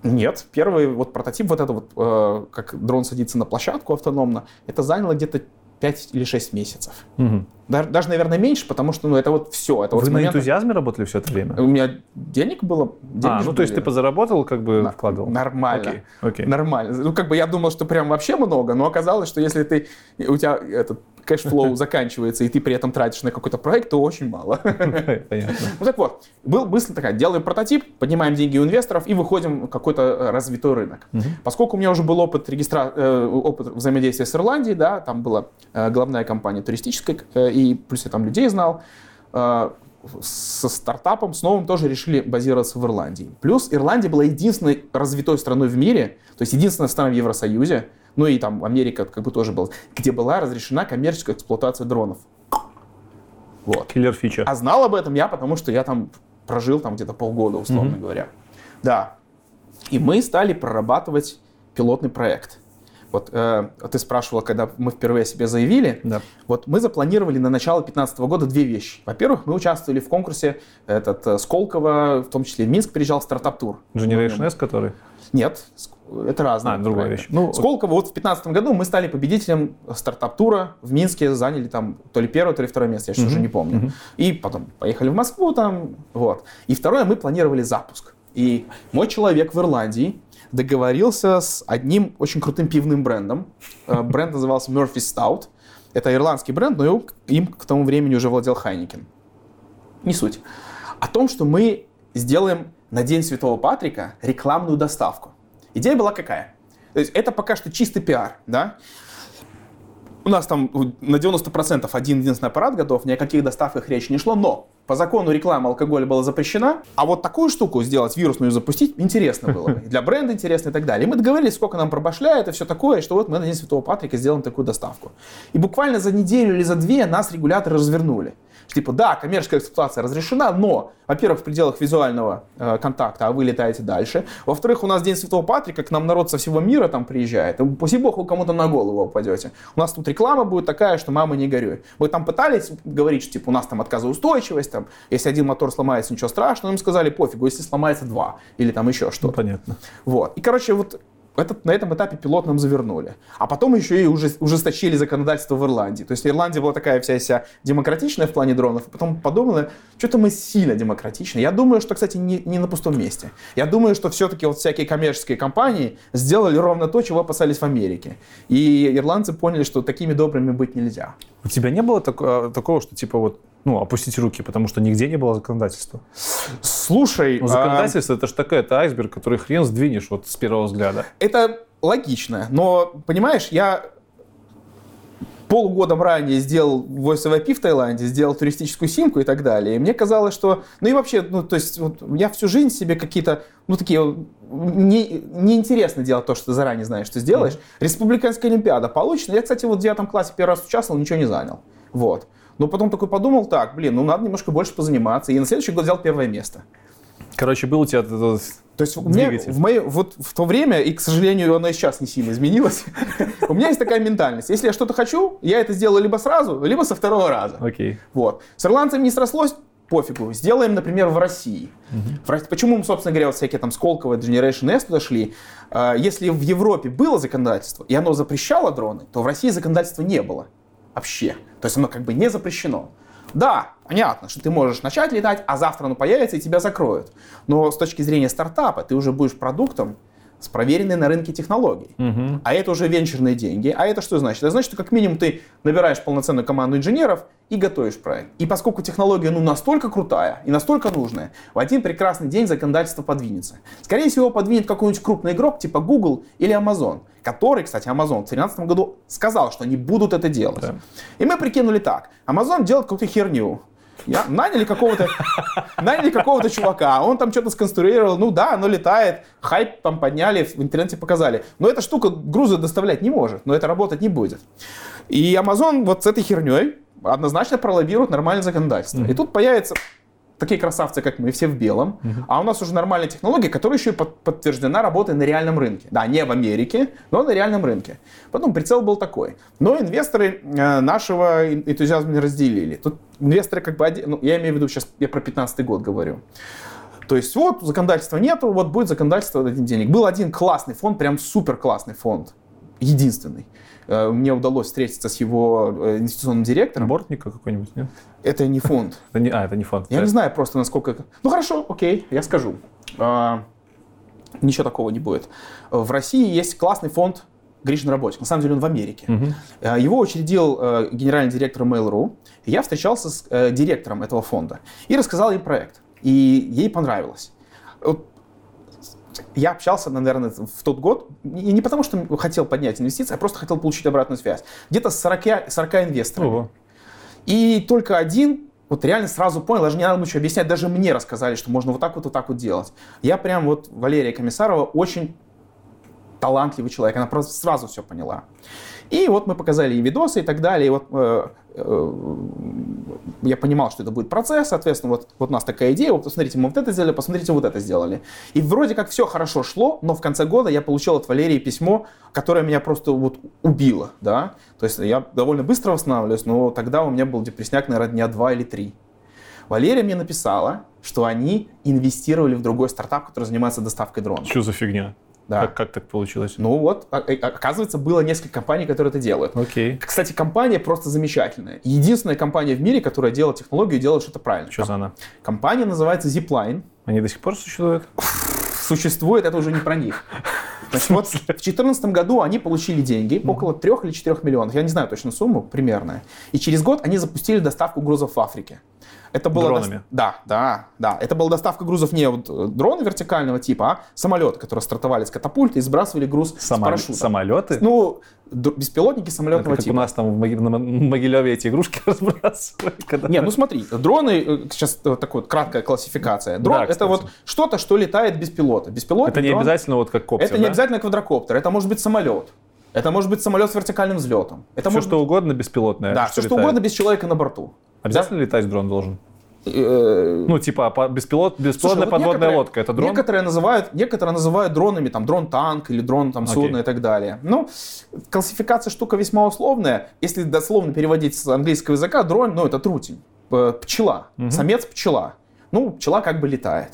нет, первый вот прототип, вот это вот, э, как дрон садится на площадку автономно, это заняло где-то 5 или 6 месяцев. Мгм. Даже, даже, наверное, меньше, потому что, ну, это вот все. Это вот Вы с на момента- энтузиазме работали все это время? У меня денег было. А, деньги ну то есть были. ты позаработал, как бы На- вкладывал? Нормально. Окей, окей. Нормально. Ну, как бы я думал, что прям вообще много, но оказалось, что если ты, у тебя этот cash flow [LAUGHS] заканчивается, и ты при этом тратишь на какой-то проект, то очень мало. [LAUGHS] Понятно. Ну так вот, был быстро такая, делаем прототип, поднимаем деньги у инвесторов и выходим в какой-то э, развитой рынок. Поскольку у меня уже был опыт, регистра... э, опыт взаимодействия с Ирландией, да, там была э, главная компания туристическая, и плюс я там людей знал, со стартапом, с новым тоже решили базироваться в Ирландии. Плюс Ирландия была единственной развитой страной в мире, то есть единственная страна в Евросоюзе, ну и там Америка как бы тоже была, где была разрешена коммерческая эксплуатация дронов. Вот. Киллер фича. А знал об этом я, потому что я там прожил там где-то полгода, условно говоря. Да. И мы стали прорабатывать пилотный проект. Вот э, ты спрашивала, когда мы впервые о себе заявили. Да. Вот мы запланировали на начало 2015 года две вещи. Во-первых, мы участвовали в конкурсе этот, э, Сколково, в том числе в Минск приезжал стартап-тур. Generation S, который? Нет, это разные А, другая проекты. вещь. Ну, Сколково вот в 2015 году мы стали победителем стартап-тура в Минске, заняли там то ли первое, то ли второе место, я сейчас уже не помню. И потом поехали в Москву там, вот. И второе, мы планировали запуск. И мой человек в Ирландии договорился с одним очень крутым пивным брендом. Э, Бренд назывался Murphy Stout. Это ирландский бренд, но им- к тому времени уже владел Heineken. Не суть. О том, что мы сделаем на День Святого Патрика рекламную доставку. Идея была какая? То есть это пока что чистый пиар, да? У нас там на 90% один единственный аппарат готов, ни о каких доставках речи не шло, но по закону реклама алкоголя была запрещена, а вот такую штуку сделать, вирусную запустить, интересно было. бы. И [LAUGHS] Для бренда интересно и так далее. И мы договорились, сколько нам пробашляет и все такое, что вот мы на День Святого Патрика сделаем такую доставку. И буквально за неделю или за две нас регуляторы развернули. Типа, да, коммерческая эксплуатация разрешена, но, во-первых, в пределах визуального э, контакта, а вы летаете дальше. Во-вторых, у нас День Святого Патрика, к нам народ со всего мира там приезжает. И, Пусть бог, вы кому-то на голову упадете. У нас тут реклама будет такая, что мама не горюй. Вы там пытались говорить, что типа у нас там отказоустойчивость, там, если один мотор сломается, ничего страшного. Им сказали, пофигу, если сломается два или там еще Ну, что-то. понятно. Вот. И, короче, вот этот, на этом этапе пилот нам завернули. А потом еще и уже, ужесточили законодательство в Ирландии. То есть Ирландия была такая вся вся демократичная в плане дронов. И потом подумала, что-то мы сильно демократичны. Я думаю, что, кстати, не, не на пустом месте. Я думаю, что все-таки вот всякие коммерческие компании сделали ровно то, чего опасались в Америке. И ирландцы поняли, что такими добрыми быть нельзя. У тебя не было так- а, такого, что типа вот, ну, опустить руки, потому что нигде не было законодательства? Слушай, Ну, а, законодательство это же такая, это айсберг, который хрен сдвинешь вот с первого взгляда. Это логично, но, понимаешь, я полгодом ранее сделал Voice of IP в Таиланде, сделал туристическую симку и так далее. И мне казалось, что... Ну и вообще, ну то есть вот, я всю жизнь себе какие-то, ну такие... Не, неинтересно делать то, что ты заранее знаешь, что сделаешь. Республиканская Олимпиада получена. Я, кстати, вот в девятом классе первый раз участвовал, ничего не занял. Вот. Но потом такой подумал, так, блин, ну надо немножко больше позаниматься. И на следующий год взял первое место. Короче, был у тебя этот- То есть у меня Двигатель. в, мое, вот в то время, и, к сожалению, оно и сейчас не сильно изменилось, [LAUGHS] у меня есть такая ментальность. Если я что-то хочу, я это сделаю либо сразу, либо со второго раза. Окей. Вот. С ирландцами не срослось, пофигу. Сделаем, например, в России. Рос- Почему мы, собственно говоря, вот всякие там Сколково, Generation S туда шли? А, Если в Европе было законодательство, и оно запрещало дроны, то в России законодательства не было вообще. То есть оно как бы не запрещено. Да, понятно, что ты можешь начать летать, а завтра оно появится и тебя закроют. Но с точки зрения стартапа ты уже будешь продуктом, с проверенной на рынке технологией. Мгм. А это уже венчурные деньги. А это что значит? Это значит, что как минимум ты набираешь полноценную команду инженеров и готовишь проект. И поскольку технология ну, настолько крутая и настолько нужная, в один прекрасный день законодательство подвинется. Скорее всего, подвинет какой-нибудь крупный игрок типа Google или Amazon, который, кстати, Amazon в 2013 году сказал, что они будут это делать. Да. И мы прикинули так. Amazon делает какую-то херню. Я, наняли какого-то [LAUGHS] наняли какого-то чувака, он там что-то сконструировал, ну да, оно летает, хайп там подняли, в интернете показали. Но эта штука грузы доставлять не может, но это работать не будет. И Amazon вот с этой херней однозначно пролоббирует нормальное законодательство. И тут появятся такие красавцы, как мы, все в белом, а у нас уже нормальная технология, которая еще и под- подтверждена работой на реальном рынке. Да, не в Америке, но на реальном рынке. Потом прицел был такой. Но инвесторы э, нашего эн- энтузиазма не разделили. Тут инвесторы как бы, один- ну, я имею в виду сейчас, я про 15 год говорю. То есть вот законодательства нету, вот будет законодательство дадим денег. Был один классный фонд, прям супер классный фонд, единственный. Э, Мне удалось встретиться с его э, инвестиционным директором. Бортника какой-нибудь, нет? Это не фонд. [LAUGHS] Это не, а, это не фонд. Я не знаю просто, насколько... это- Ну хорошо, окей, я скажу. А, ничего такого не будет. В России есть классный фонд Гришин Работник. На самом деле он в Америке. А, Его учредил генеральный директор Mail.ru. Я встречался с директором этого фонда и рассказал ей проект. И ей понравилось. Вот я общался, наверное, в тот год, и не потому, что хотел поднять инвестиции, а просто хотел получить обратную связь. Где-то с 40, 40 инвесторов. Ого. И только один вот реально сразу понял, даже не надо ничего объяснять, даже мне рассказали, что можно вот так вот, вот так вот делать. Я прям вот Валерия Комиссарова очень талантливый человек, она просто сразу все поняла. И вот мы показали ей видосы и так далее, и вот э, э, я понимал, что это будет процесс, соответственно, вот, вот у нас такая идея, вот посмотрите, мы вот это сделали, посмотрите, вот это сделали. И вроде как все хорошо шло, но в конце года я получил от Валерии письмо, которое меня просто вот убило, да, то есть я довольно быстро восстанавливаюсь, но тогда у меня был депресняк, наверное, дня два или три. Валерия мне написала, что они инвестировали в другой стартап, который занимается доставкой дронов. Что за фигня? Да. Как, как так получилось? Ну вот, а- а- оказывается, было несколько компаний, которые это делают. Окей. Кстати, компания просто замечательная. Единственная компания в мире, которая делает технологию и делает что-то правильно. Что за она? Компания называется Zipline. Они до сих пор существуют? Существует, это уже не про них. [LAUGHS] Значит, вот в 2014 году они получили деньги, около 3 или 4 миллионов, я не знаю точно сумму, примерная. И через год они запустили доставку грузов в Африке. Это было Дронами? дос- Да, да, да. Это была доставка грузов не вот э, дроны вертикального типа, а самолеты, которые стартовали с катапульты и сбрасывали груз с Самоле- парашюта. Самолеты? Ну, беспилотники Это самолетного как типа. у нас там в Могилеве эти игрушки [LAUGHS] разбрасывают. когда- Не, ну смотри, дроны, э, сейчас э, такая вот краткая классификация. Дрон Да, это кстати. вот что-то, что летает без пилота. Беспилотник, Это не дрон- обязательно вот как коптер, Это не да? обязательно квадрокоптер, это может быть самолет. Это может быть самолет с вертикальным взлетом. Это Все может что угодно беспилотное. да, все что летает. угодно без человека на борту. Обязательно летать дрон должен? Э, Ну, типа беспилот, слушай, беспилотная вот подводная некоторые- лодка. Это дрон? Некоторые называют, некоторые называют дронами, там, дрон-танк или дрон там, судно и так далее. Ну, классификация штука весьма условная. Если дословно переводить с английского языка, дрон, ну, это трутень, П- пчела, самец пчела. Ну, пчела как бы летает.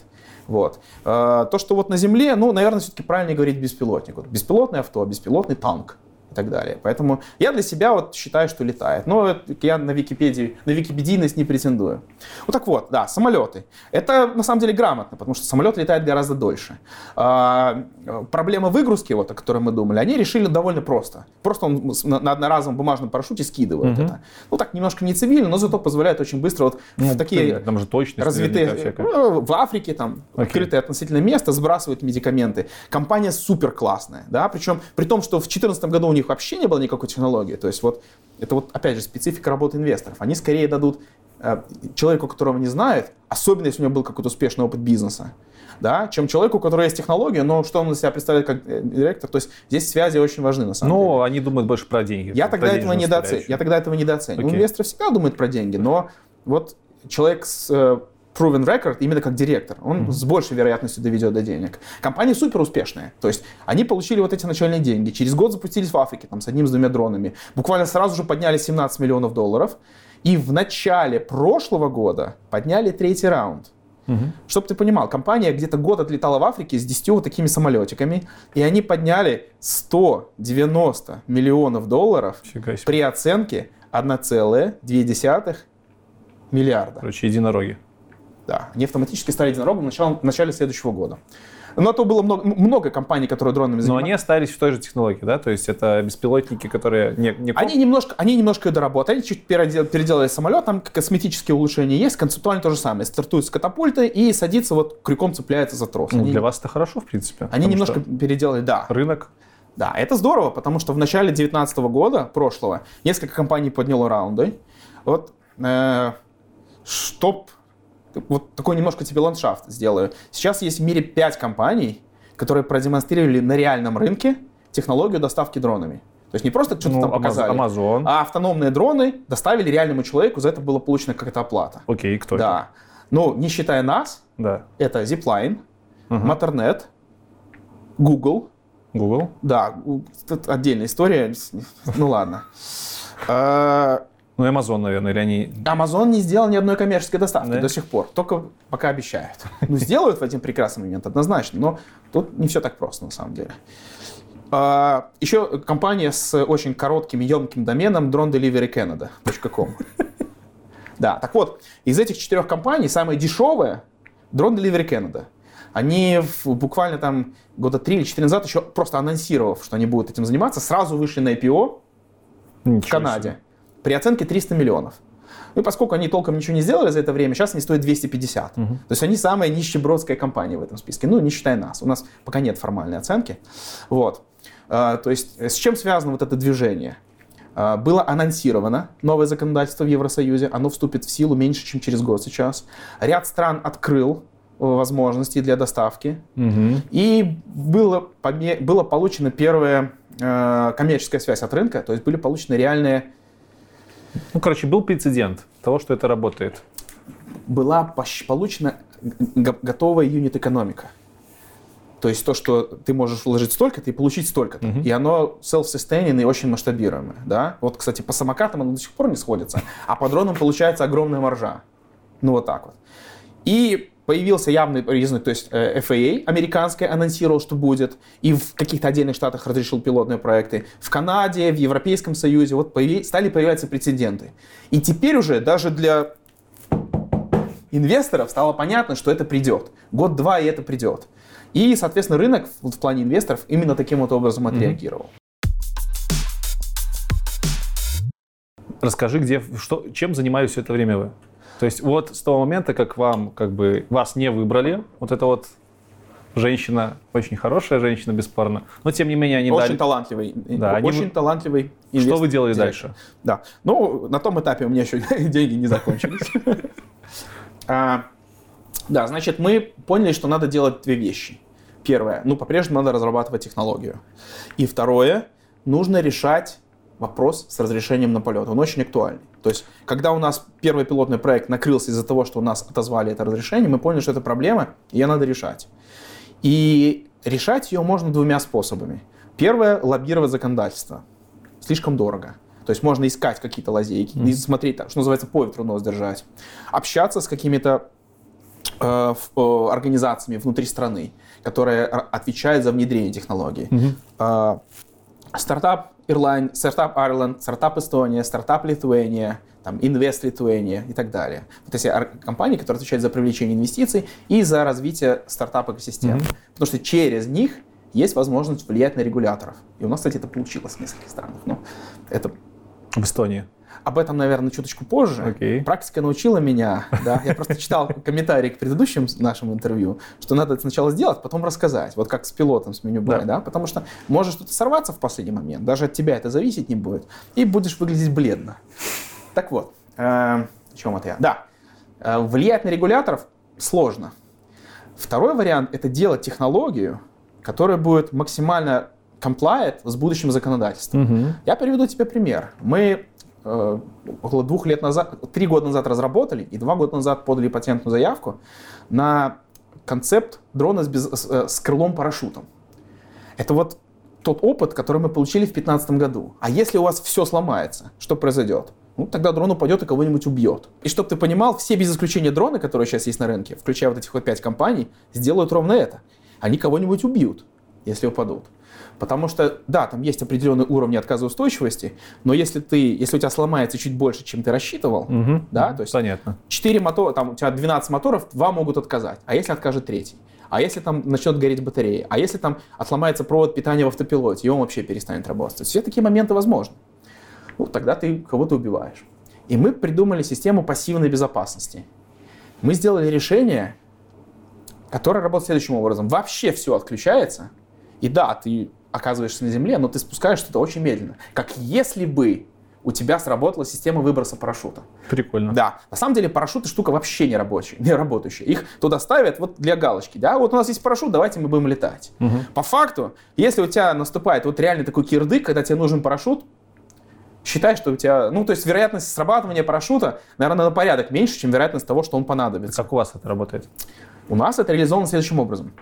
Вот. Э, То, что вот на Земле, ну, наверное, все-таки правильнее говорить беспилотник. Беспилотное авто, беспилотный танк и так далее. Поэтому я для себя вот считаю, что летает. Но я на Википедии, на википедийность не претендую. Вот так вот, да, самолеты. Это на самом деле грамотно, потому что самолет летает гораздо дольше. А, проблема выгрузки, вот, о которой мы думали, они решили довольно просто. Просто он на, на одноразовом бумажном парашюте скидывает Мгм. это. Ну так, немножко не цивильно, но зато позволяет очень быстро вот Ну, в такие Там же точность развитые, ну, в Африке там Окей. открытое относительно место, сбрасывают медикаменты. Компания супер классная, да, причем при том, что в 2014 году у них вообще не было никакой технологии, то есть вот это вот опять же специфика работы инвесторов. Они скорее дадут э, человеку, которого не знают, особенно если у него был какой-то успешный опыт бизнеса, да, чем человеку, у которого есть технология, но что он из себя представляет как э, директор. То есть здесь связи очень важны на самом деле. Ну, они думают больше про деньги. Я про тогда, этого составляющую. я тогда этого недооцениваю. Окей. Инвесторы всегда думают про деньги, но вот человек с э, proven record, именно как директор, он с большей вероятностью доведет до денег. Компания супер успешная. То есть они получили вот эти начальные деньги. Через год запустились в Африке там, с одним, с двумя дронами. Буквально сразу же подняли 17 миллионов долларов. И в начале прошлого года подняли третий раунд. Мгм. Чтобы ты понимал, компания где-то год отлетала в Африке с 10 вот такими самолетиками, и они подняли 190 миллионов долларов при оценке 1,2 миллиарда. Короче, единороги. Да, они автоматически стали единорогом в начале, в начале следующего года. Но то было много, много компаний, которые дронами Но занимались. они остались в той же технологии, да? То есть это беспилотники, которые не, не Они немножко, они немножко ее доработали, они чуть передел- переделали самолет, там косметические улучшения есть, концептуально то же самое. Стартует с катапульты и садится, вот крюком цепляется за трос. Ну, они для вас это хорошо, в принципе. они немножко переделали, да. Рынок. Да, это здорово, потому что в начале 2019 года, прошлого, несколько компаний подняло раунды. Вот, э, чтоб... Вот такой немножко тебе ландшафт сделаю. Сейчас есть в мире 5 компаний, которые продемонстрировали на реальном рынке технологию доставки дронами. То есть не просто что-то Ну, там показали, Amazon. а автономные дроны доставили реальному человеку, за это была получена какая-то оплата. Окей, кто это? Да. Ну, не считая нас, Да. это Zipline, Мгм. Matternet, Google, Google. да, отдельная история. Ну ладно. Ну, Amazon, наверное, или они... Amazon не сделал ни одной коммерческой доставки Да? до сих пор. Только пока обещают. [LAUGHS] Ну, сделают в один прекрасный момент, однозначно. Но тут не все так просто, на самом деле. А, Еще компания с очень коротким, емким доменом dronedeliverycanada.com. Да, так вот, из этих четырех компаний самая дешевая Drone Delivery Canada. Они буквально там года три или четыре назад, еще просто анонсировав, что они будут этим заниматься, сразу вышли на IPO Ничего в Канаде при оценке 300 миллионов. Ну и поскольку они толком ничего не сделали за это время, сейчас они стоят 250. То есть они самая нищебродская компания в этом списке. Ну, не считая нас. У нас пока нет формальной оценки. Вот. А, То есть э, с чем связано вот это движение? А, Было анонсировано новое законодательство в Евросоюзе. Оно вступит в силу меньше, чем через год сейчас. Ряд стран открыл э, возможности для доставки. Мгм. И было, было получена первая э, коммерческая связь от рынка, то есть были получены реальные, Ну, короче, был прецедент того, что это работает. была получена готовая юнит-экономика. То есть то, что ты можешь вложить столько-то и получить столько-то. Мгм. И оно self-sustaining и очень масштабируемое. Да? Вот, кстати, по самокатам оно до сих пор не сходится, а по дронам получается огромная маржа. Ну вот так вот. И появился явный признак, то есть э, FAA американская анонсировал, что будет, и в каких-то отдельных штатах разрешил пилотные проекты. В Канаде, в Европейском Союзе вот появи- стали появляться прецеденты. И теперь уже даже для инвесторов стало понятно, что это придет. Год-два, и это придет. И, соответственно, рынок в, плане инвесторов именно таким вот образом отреагировал. Расскажи, где, что, чем занимались все это время вы? То есть вот с того момента, как вам, как бы, вас не выбрали, вот эта вот женщина, очень хорошая женщина, бесспорно, но тем не менее они очень дали... талантливый, Да, они очень вы- талантливый Что инвестор. вы делали директор. дальше? Да. Ну, на том этапе у меня еще [LAUGHS] деньги не закончились. [LAUGHS] А, Да, значит, мы поняли, что надо делать две вещи. Первое, ну, по-прежнему надо разрабатывать технологию. И второе, нужно решать вопрос с разрешением на полет. Он очень актуальный. То есть, когда у нас первый пилотный проект накрылся из-за того, что у нас отозвали это разрешение, мы поняли, что это проблема, и ее надо решать. И решать ее можно двумя способами. Первое – лоббировать законодательство. Слишком дорого. То есть можно искать какие-то лазейки, и смотреть, что называется, по ветру нос держать. Общаться с какими-то э, э, организациями внутри страны, которые р- отвечают за внедрение технологий. Э, Стартап Ирланд, стартап Ireland, стартап Эстония, стартап Литуания, там, Invest Lithuania и так далее. Вот эти компании, которые отвечают за привлечение инвестиций и за развитие стартап-экосистемы. Потому что через них есть возможность влиять на регуляторов. И у нас, кстати, это получилось в нескольких странах. Но это В Эстонии. Об этом, наверное, чуточку позже. Окей. Практика научила меня, да, я просто читал [LAUGHS] комментарии к предыдущим нашим интервью, что надо это сначала сделать, потом рассказать, вот как с пилотом с меню Да. да. потому что может что-то сорваться в последний момент, даже от тебя это зависеть не будет, и будешь выглядеть бледно. Так вот, э, о чем это я? Да, э, влиять на регуляторов сложно. Второй вариант – это делать технологию, которая будет максимально compliant с будущим законодательством. Я приведу тебе пример. Мы около двух лет назад, три года назад разработали и два года назад подали патентную заявку на концепт дрона с, без- с, э, с крылом-парашютом. Это вот тот опыт, который мы получили в 2015 году. А если у вас все сломается, что произойдет? Ну, тогда дрон упадет и кого-нибудь убьет. И чтобы ты понимал, все без исключения дроны, которые сейчас есть на рынке, включая вот этих вот пять компаний, сделают ровно это. Они кого-нибудь убьют, если упадут. Потому что, да, там есть определенные уровни отказоустойчивости, но если ты, если у тебя сломается чуть больше, чем ты рассчитывал, Мгм. да, то есть Понятно. 4 мотора, там у тебя 12 моторов, 2 могут отказать, а если откажет третий? А если там начнет гореть батарея? А если там отломается провод питания в автопилоте, и он вообще перестанет работать? Все такие моменты возможны. Ну, тогда ты кого-то убиваешь. И мы придумали систему пассивной безопасности. Мы сделали решение, которое работает следующим образом. Вообще все отключается, и да, ты оказываешься на земле, но ты спускаешь что-то очень медленно. Как если бы у тебя сработала система выброса парашюта. Прикольно. Да. На самом деле парашюты штука вообще не рабочая, не работающая. Их туда ставят вот для галочки. Да, вот у нас есть парашют, давайте мы будем летать. Угу. По факту, если у тебя наступает вот реально такой кирдык, когда тебе нужен парашют, считай, что у тебя, ну, то есть вероятность срабатывания парашюта, наверное, на порядок меньше, чем вероятность того, что он понадобится. Как у вас это работает? У нас это реализовано следующим образом.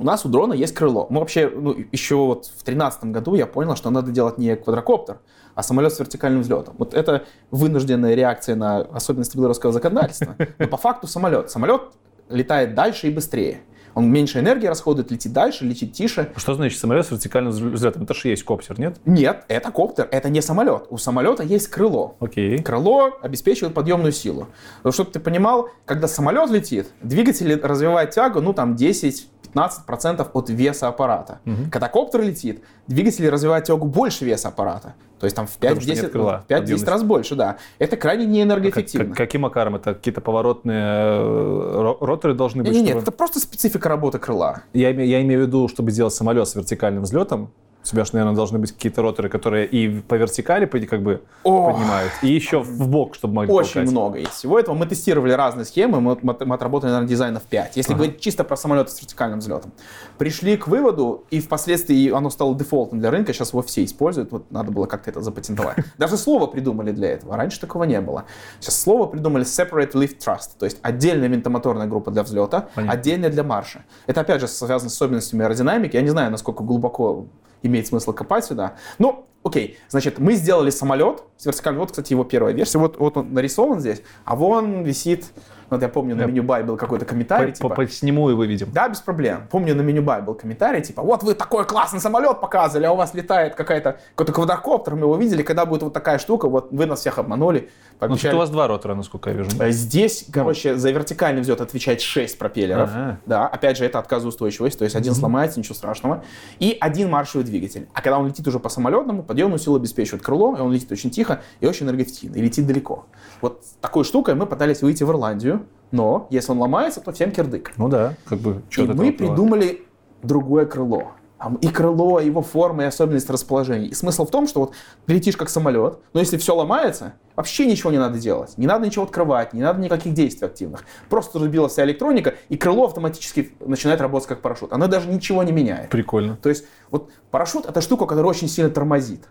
У нас у дрона есть крыло. Мы вообще, ну, еще вот в 2013 году я понял, что надо делать не квадрокоптер, а самолет с вертикальным взлетом. Вот это вынужденная реакция на особенности белорусского законодательства. Но по факту самолет. Самолет летает дальше и быстрее. Он меньше энергии расходует, летит дальше, летит тише. Что значит самолет с вертикальным взлетом? Это же есть коптер, нет? Нет, это коптер, это не самолет. У самолета есть крыло. Окей. Крыло обеспечивает подъемную силу. Чтобы ты понимал, когда самолет летит, двигатель развивает тягу, ну там 10 15% от веса аппарата. Мгм. Когда коптер летит, двигатель развивает тягу больше веса аппарата. То есть там в Потому что 5-10 нет крыла, в 5-10 подъемность. раз больше, да. Это крайне Как- неэнергоэффективно. как- каким макаром? Это какие-то поворотные э, ро- роторы должны быть? Нет, нет, чтобы- это просто специфика работы крыла. Я, я имею в виду, чтобы сделать самолет с вертикальным взлетом, у тебя же, наверное, должны быть какие-то роторы, которые и по вертикали как бы О, поднимают, и еще в бок, чтобы могли Очень толкать. много есть всего этого. Мы тестировали разные схемы, мы, мы- мы отработали, наверное, дизайнов 5. Если Ага. говорить чисто про самолеты с вертикальным взлетом. Пришли к выводу, и впоследствии оно стало дефолтом для рынка, сейчас его все используют, вот надо было как-то это запатентовать. [LAUGHS] Даже слово придумали для этого, раньше такого не было. Сейчас слово придумали Separate Lift Trust, то есть отдельная винтомоторная группа для взлета, Понятно. отдельная для марша. Это опять же связано с особенностями аэродинамики, я не знаю, насколько глубоко имеет смысл копать сюда. Ну, окей, значит, мы сделали самолет с вертикальным, вот, кстати, его первая версия, вот, вот он нарисован здесь, а вон висит, вот я помню, на меню бай был какой-то комментарий, по- типа, Посниму и выведем. да, без проблем. Помню, на меню бай был комментарий, типа, вот вы такой классный самолет показывали, а у вас летает какая-то, какой-то квадрокоптер, мы его видели, когда будет вот такая штука, вот вы нас всех обманули, Ну, тут у вас два ротора, насколько я вижу. Э, Здесь, короче, за вертикальный взлет отвечает 6 пропеллеров. Ага. Да, опять же, это отказоустойчивость, то есть один сломается, ничего страшного. И один маршевый двигатель. А когда он летит уже по самолетному, подъемную силу обеспечивает крыло, и он летит очень тихо и очень энергоэффективно, и летит далеко. Вот такой штукой мы пытались выйти в Ирландию, но если он ломается, то всем кирдык. Ну да, как бы, что и мы придумали другое крыло. Там И крыло, и его форма, и особенность расположения. И смысл в том, что вот ты летишь как самолет, но если все ломается, вообще ничего не надо делать. Не надо ничего открывать, не надо никаких действий активных. Просто разбилась вся электроника, и крыло автоматически начинает работать как парашют. Оно даже ничего не меняет. Прикольно. То есть вот парашют это штука, которая очень сильно тормозит.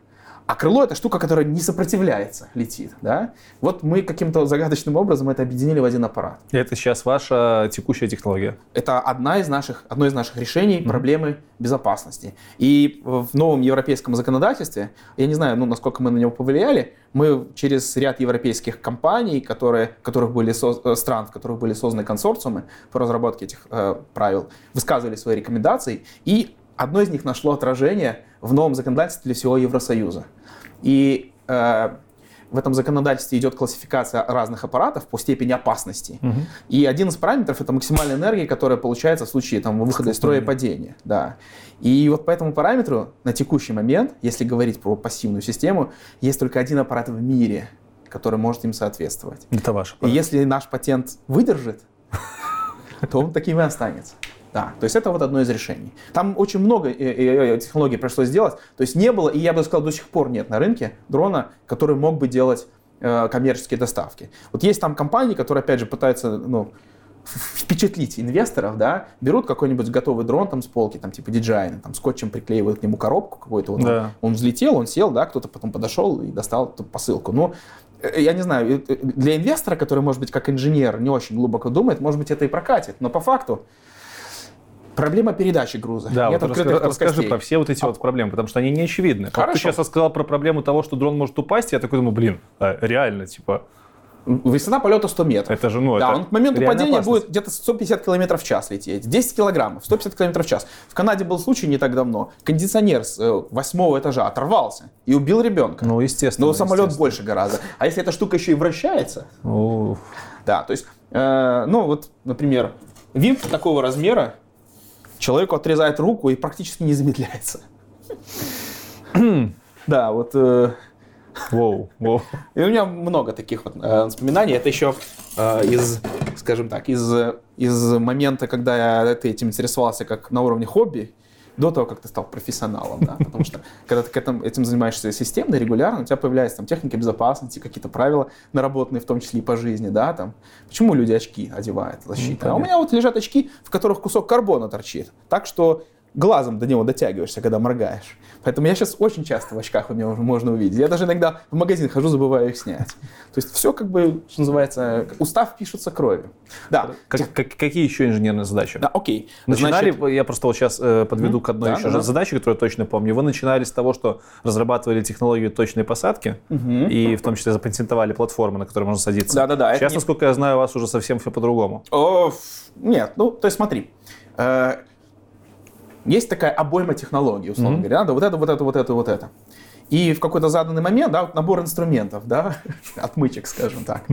А крыло это штука, которая не сопротивляется, летит. Да? Вот мы каким-то загадочным образом это объединили в один аппарат. И Это сейчас ваша текущая технология. Это одна из наших, одно из наших решений проблемы безопасности. И в новом европейском законодательстве, я не знаю, ну, насколько мы на него повлияли, мы через ряд европейских компаний, которые, которых были соз- э, стран, в которых были созданы консорциумы по разработке этих э, правил, высказывали свои рекомендации, и одно из них нашло отражение в новом законодательстве для всего Евросоюза. И э, в этом законодательстве идет классификация разных аппаратов по степени опасности. Мгм. И один из параметров это максимальная энергия, которая получается в случае там, выхода из строя и падения. Да. И вот по этому параметру на текущий момент, если говорить про пассивную систему, есть только один аппарат в мире, который может им соответствовать. Это ваш И аппарат. если наш патент выдержит, то он таким и останется. Да, то есть это вот одно из решений. Там очень много э, э, э, технологий пришлось сделать. То есть не было, и я бы сказал, до сих пор нет на рынке дрона, который мог бы делать коммерческие доставки. Вот есть там компании, которые, опять же, пытаются ну, впечатлить инвесторов, да, берут какой-нибудь готовый дрон там с полки, там типа DJI, там скотчем приклеивают к нему коробку какую-то, вот он- Да. он, взлетел, он сел, да, кто-то потом подошел и достал эту посылку. Ну, э, я не знаю, для инвестора, который, может быть, как инженер не очень глубоко думает, может быть, это и прокатит, но по факту проблема передачи груза. Да, Нет вот открытых расскажи, про все вот эти вот проблемы, потому что они не очевидны. Как ты Хорошо. сейчас рассказал про проблему того, что дрон может упасть, я такой думаю, блин, а, реально, типа, Высота полета 100 метров. это же, ну, да, это он к моменту падения опасность. будет где-то 150 км в час лететь. 10 килограммов, 150 км в час. В Канаде был случай не так давно. Кондиционер с э, восьмого этажа оторвался и убил ребенка. Ну, естественно. Но самолет естественно. больше гораздо. А если эта штука еще и вращается, Уф. да, то есть, э, ну вот, например, винт такого размера, человеку отрезает руку и практически не замедляется. [CLEARS THROAT] Да, вот... э, Воу, воу. И у меня много таких вот э, воспоминаний. Это еще э, из, скажем так, из, из момента, когда я этим интересовался как на уровне хобби, до того, как ты стал профессионалом, да, потому что когда ты к этому, этим занимаешься системно, регулярно, у тебя появляются там техники безопасности, какие-то правила наработанные, в том числе и по жизни, да, там. Почему люди очки одевают, защита? а у меня вот лежат очки, в которых кусок карбона торчит, так что глазом до него дотягиваешься, когда моргаешь. Поэтому я сейчас очень часто в очках у меня можно увидеть. Я даже иногда в магазин хожу, забываю их снять. То есть все как бы, что называется, устав пишется кровью. Да. Как- как- какие еще инженерные задачи? Да, окей. Начинали, Значит, я просто вот сейчас э, подведу к одной Да, еще да, задаче, которую я точно помню. Вы начинали с того, что разрабатывали технологию точной посадки, и в том числе запатентовали платформы, на которые можно садиться. Да-да-да, Сейчас, не- насколько я знаю, у вас уже совсем все по-другому. О, нет, ну, то есть смотри. э, есть такая обойма технологий, условно Мгм. говоря, да, вот это, вот это, вот это, вот это. И в какой-то заданный момент, да, вот набор инструментов, да, [LAUGHS] отмычек, скажем так.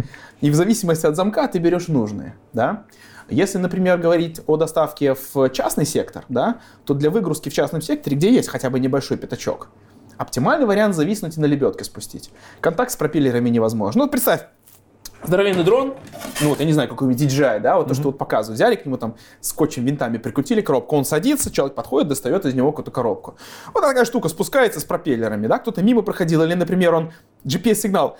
И в зависимости от замка ты берешь нужные, да. Если, например, говорить о доставке в частный сектор, да, то для выгрузки в частном секторе, где есть хотя бы небольшой пятачок, оптимальный вариант зависнуть и на лебедке спустить. Контакт с пропеллерами невозможно. Ну, вот представь, здоровенный дрон, ну вот, я не знаю, какой-нибудь DJI, да, вот то, что вот показывают, взяли к нему там скотчем, винтами прикрутили коробку, он садится, человек подходит, достает из него какую-то коробку. Вот такая штука спускается с пропеллерами, да, кто-то мимо проходил, или, например, он GPS-сигнал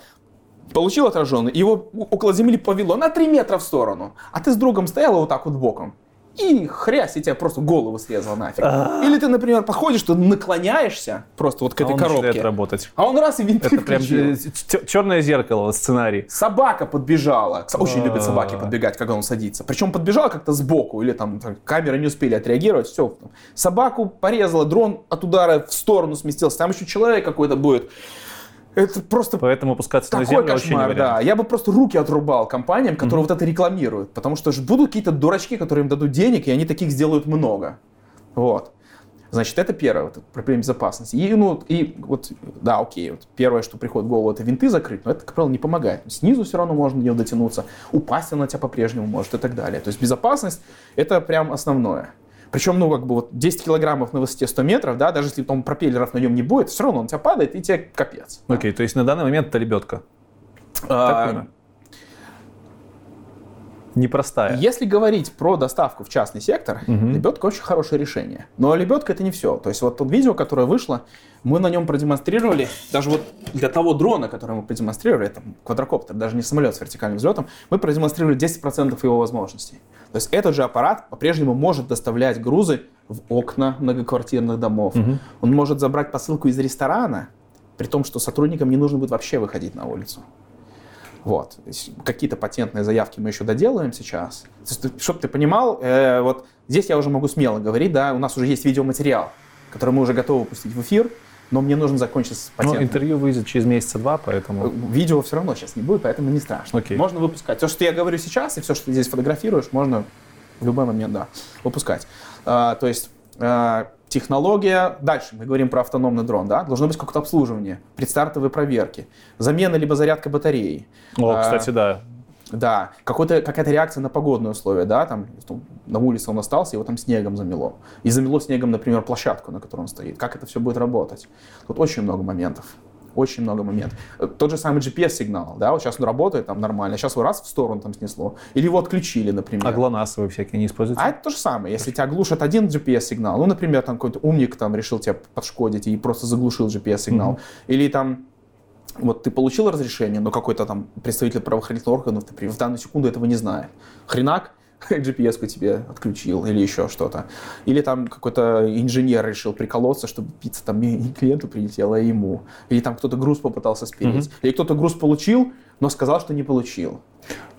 получил отраженный, его около земли повело на 3 метра в сторону, а ты с другом стояла вот так вот боком, и хрясь, и тебя просто голову срезал нафиг. Или ты, например, подходишь, ты наклоняешься просто вот к А этой он начинает коробке, работать. а он раз и винты Это прям черное зеркало, сценарий. Собака подбежала. Очень А. любят собаки подбегать, когда он садится. Причем подбежала как-то сбоку, или там камеры не успели отреагировать. Все. Собаку порезала, дрон от удара в сторону сместился. Там еще человек какой-то будет. Это просто Поэтому опускаться на такой землю вообще не кошмар, да. Я бы просто руки отрубал компаниям, которые вот это рекламируют. Потому что же будут какие-то дурачки, которые им дадут денег, и они таких сделают много. Вот. Значит, это первое, вот, проблема безопасности. И, ну, и вот, да, окей, вот первое, что приходит в голову, это винты закрыть, но это, как правило, не помогает. Снизу все равно можно до дотянуться, упасть она на тебя по-прежнему может и так далее. То есть безопасность – это прям основное. Причем, ну, как бы вот 10 килограммов на высоте 100 метров, да, даже если там пропеллеров на нем не будет, все равно он у тебя падает, и тебе капец. Окей, то есть на данный момент это лебедка. А? Непростая. Если говорить про доставку в частный сектор, Мгм. лебедка очень хорошее решение. Но лебедка это не все. То есть вот то видео, которое вышло, мы на нем продемонстрировали, даже вот для того дрона, который мы продемонстрировали, это квадрокоптер, даже не самолет с вертикальным взлетом, мы продемонстрировали 10% его возможностей. То есть этот же аппарат по-прежнему может доставлять грузы в окна многоквартирных домов. Мгм. Он может забрать посылку из ресторана, при том, что сотрудникам не нужно будет вообще выходить на улицу. Вот. Какие-то патентные заявки мы еще доделаем сейчас. Чтобы ты понимал, э, вот здесь я уже могу смело говорить, да, у нас уже есть видеоматериал, который мы уже готовы пустить в эфир, но мне нужно закончить с Ну, патентом. интервью выйдет через месяца два, Э, поэтому... Видео все равно сейчас не будет, поэтому не страшно. Окей. Можно выпускать. То, что я говорю сейчас, и все, что ты здесь фотографируешь, можно в любой момент, да, выпускать. А, то есть а, технология, дальше мы говорим про автономный дрон, да, должно быть какое-то обслуживание, предстартовые проверки, замена либо зарядка батареи. О, А, кстати, да. Да, какая-то реакция на погодные условия, да, там, на улице он остался, его там снегом замело. И замело снегом, например, площадку, на которой он стоит. Как это все будет работать? Тут очень много моментов. Очень много моментов. Тот же самый GPS-сигнал, да, вот сейчас он работает там нормально, сейчас его раз в сторону там снесло. Или его отключили, например. А ГЛОНАССы вы всякие не используете? А это то же самое. Если тебя глушат один GPS-сигнал, ну, например, там какой-то умник там решил тебя подшкодить и просто заглушил GPS-сигнал. Мгм. Или там вот ты получил разрешение, но какой-то там представитель правоохранительных органов например, в данную секунду этого не знает. Хренак, [LAUGHS] GPS-ку тебе отключил или еще что-то. Или там какой-то инженер решил приколоться, чтобы пицца там не клиенту прилетела, а ему. Или там кто-то груз попытался спереть. Или кто-то груз получил, но сказал, что не получил.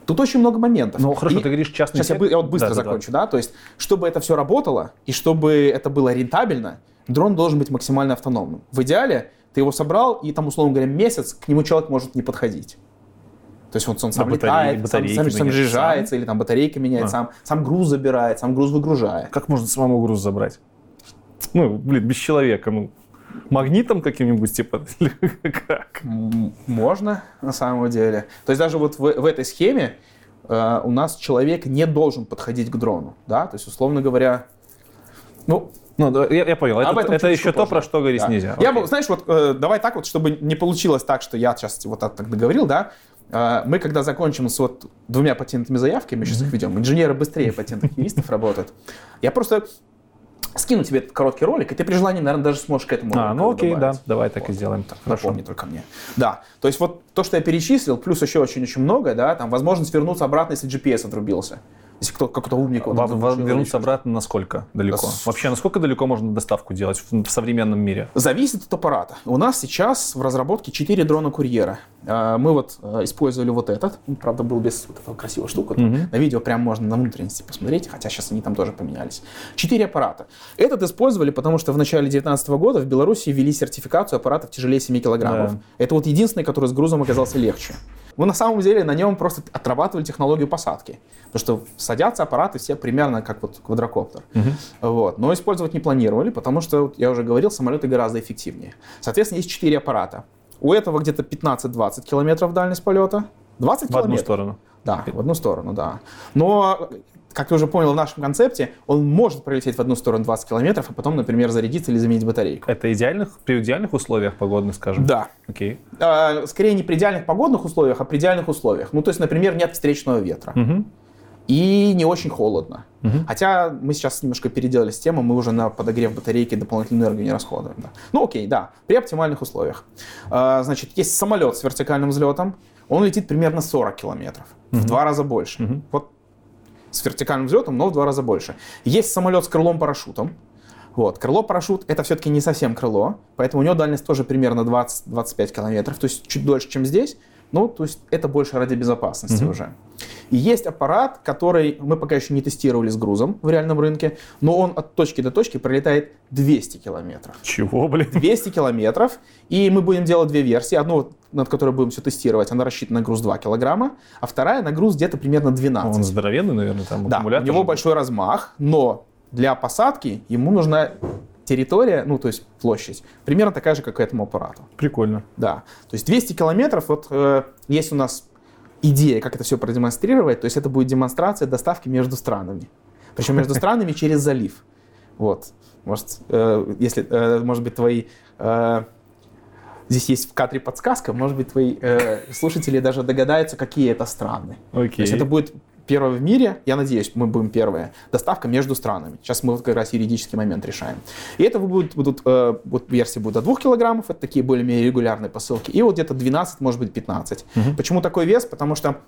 Тут очень много моментов. Ну, хорошо, И- ты говоришь частный Сейчас я, я вот быстро Да, да, да. закончу, да. То есть, чтобы это все работало и чтобы это было рентабельно, дрон должен быть максимально автономным. В идеале ты его собрал, и там, условно говоря, месяц к нему человек может не подходить. То есть вот он сам А летает, сам, батарейки сам, сам разряжается, или там батарейка меняет, А. сам, сам груз забирает, сам груз выгружает. Как можно самому груз забрать? Ну, блин, без человека, ну. Магнитом каким-нибудь, типа, [LAUGHS] как? Можно, на самом деле. То есть даже вот в, в этой схеме э, у нас человек не должен подходить к дрону, да, то есть, условно говоря, Ну, ну, да, я, я понял. Об это этом это еще то, позже. про что говорить Да. нельзя. Я Окей. бы, знаешь, вот э, давай так вот, чтобы не получилось так, что я сейчас вот так так договорил, да. э, мы когда закончим с вот двумя патентными заявками, мы сейчас их ведем, инженеры быстрее патентных юристов работают. Я просто скину тебе этот короткий ролик, и ты при желании, наверное, даже сможешь к этому А, ну окей, да, добавить. давай так и Вот. сделаем. Хорошо. Напомни только мне. Да, то есть вот то, что я перечислил, плюс еще очень-очень много, да, там возможность вернуться обратно, если GPS отрубился. Если кто, какой-то умник его Во- там во- заглушил или вернуться обратно насколько далеко? С- Вообще, насколько далеко можно доставку делать в, в современном мире? Зависит от аппарата. У нас сейчас в разработке 4 дрона-курьера. Э, Мы вот э, использовали вот этот, он, правда, был без вот этого красивой штуки. Мгм. На видео прям можно на внутренности посмотреть, хотя сейчас они там тоже поменялись. Четыре аппарата. Этот использовали, потому что в начале 2019 года в Беларуси ввели сертификацию аппаратов тяжелее 7 килограммов. Да. Это вот единственный, который с грузом оказался легче. Мы на самом деле на нем просто отрабатывали технологию посадки. Потому что садятся аппараты все примерно как вот квадрокоптер. Вот. Но использовать не планировали, потому что, я уже говорил, самолеты гораздо эффективнее. Соответственно, есть 4 аппарата. У этого где-то 15-20 километров дальность полета. 20 В одну километров. сторону. Да, в одну сторону, да. Но, как ты уже понял в нашем концепте, он может пролететь в одну сторону 20 километров, а потом, например, зарядиться или заменить батарейку. Это идеальных, при идеальных условиях погодных, скажем? Да. Окей. А, скорее не при идеальных погодных условиях, а при идеальных условиях. Ну, то есть, например, нет встречного ветра. Мгм. И не очень холодно. Мгм. Хотя мы сейчас немножко переделали систему, мы уже на подогрев батарейки дополнительную энергию не расходуем. да. Ну окей, да, при оптимальных условиях. А, Значит, есть самолет с вертикальным взлетом, он летит примерно 40 километров, в два раза больше. Мгм. Вот с вертикальным взлетом, но в два раза больше. Есть самолет с крылом-парашютом. Вот. Крыло-парашют это все-таки не совсем крыло, поэтому у него дальность тоже примерно 20-25 километров, то есть чуть дольше, чем здесь. Ну, то есть это больше ради безопасности Мгм. уже. И есть аппарат, который мы пока еще не тестировали с грузом в реальном рынке, но он от точки до точки пролетает 200 километров. Чего, блин? 200 километров, и мы будем делать две версии. Одну, над которой будем все тестировать, она рассчитана на груз 2 килограмма, а вторая на груз где-то примерно 12. Он здоровенный, наверное, там Да, у него большой размах, но для посадки ему нужна территория, ну, то есть площадь, примерно такая же, как к этому аппарату. Прикольно. Да, то есть 200 километров, вот э, есть у нас идея, как это все продемонстрировать, то есть это будет демонстрация доставки между странами. Причем между [LAUGHS] странами через залив. Вот, может, э, если, э, может быть, твои... э, Здесь есть в кадре подсказка, может быть, твои э, слушатели даже догадаются, какие это страны. Окей. То есть это будет первое в мире, я надеюсь, мы будем первые, доставка между странами. Сейчас мы вот как раз юридический момент решаем. И это будут, будут э, вот версии будут до 2 килограммов, это такие более-менее регулярные посылки, и вот где-то 12, может быть 15. Мгм. Почему такой вес? Потому что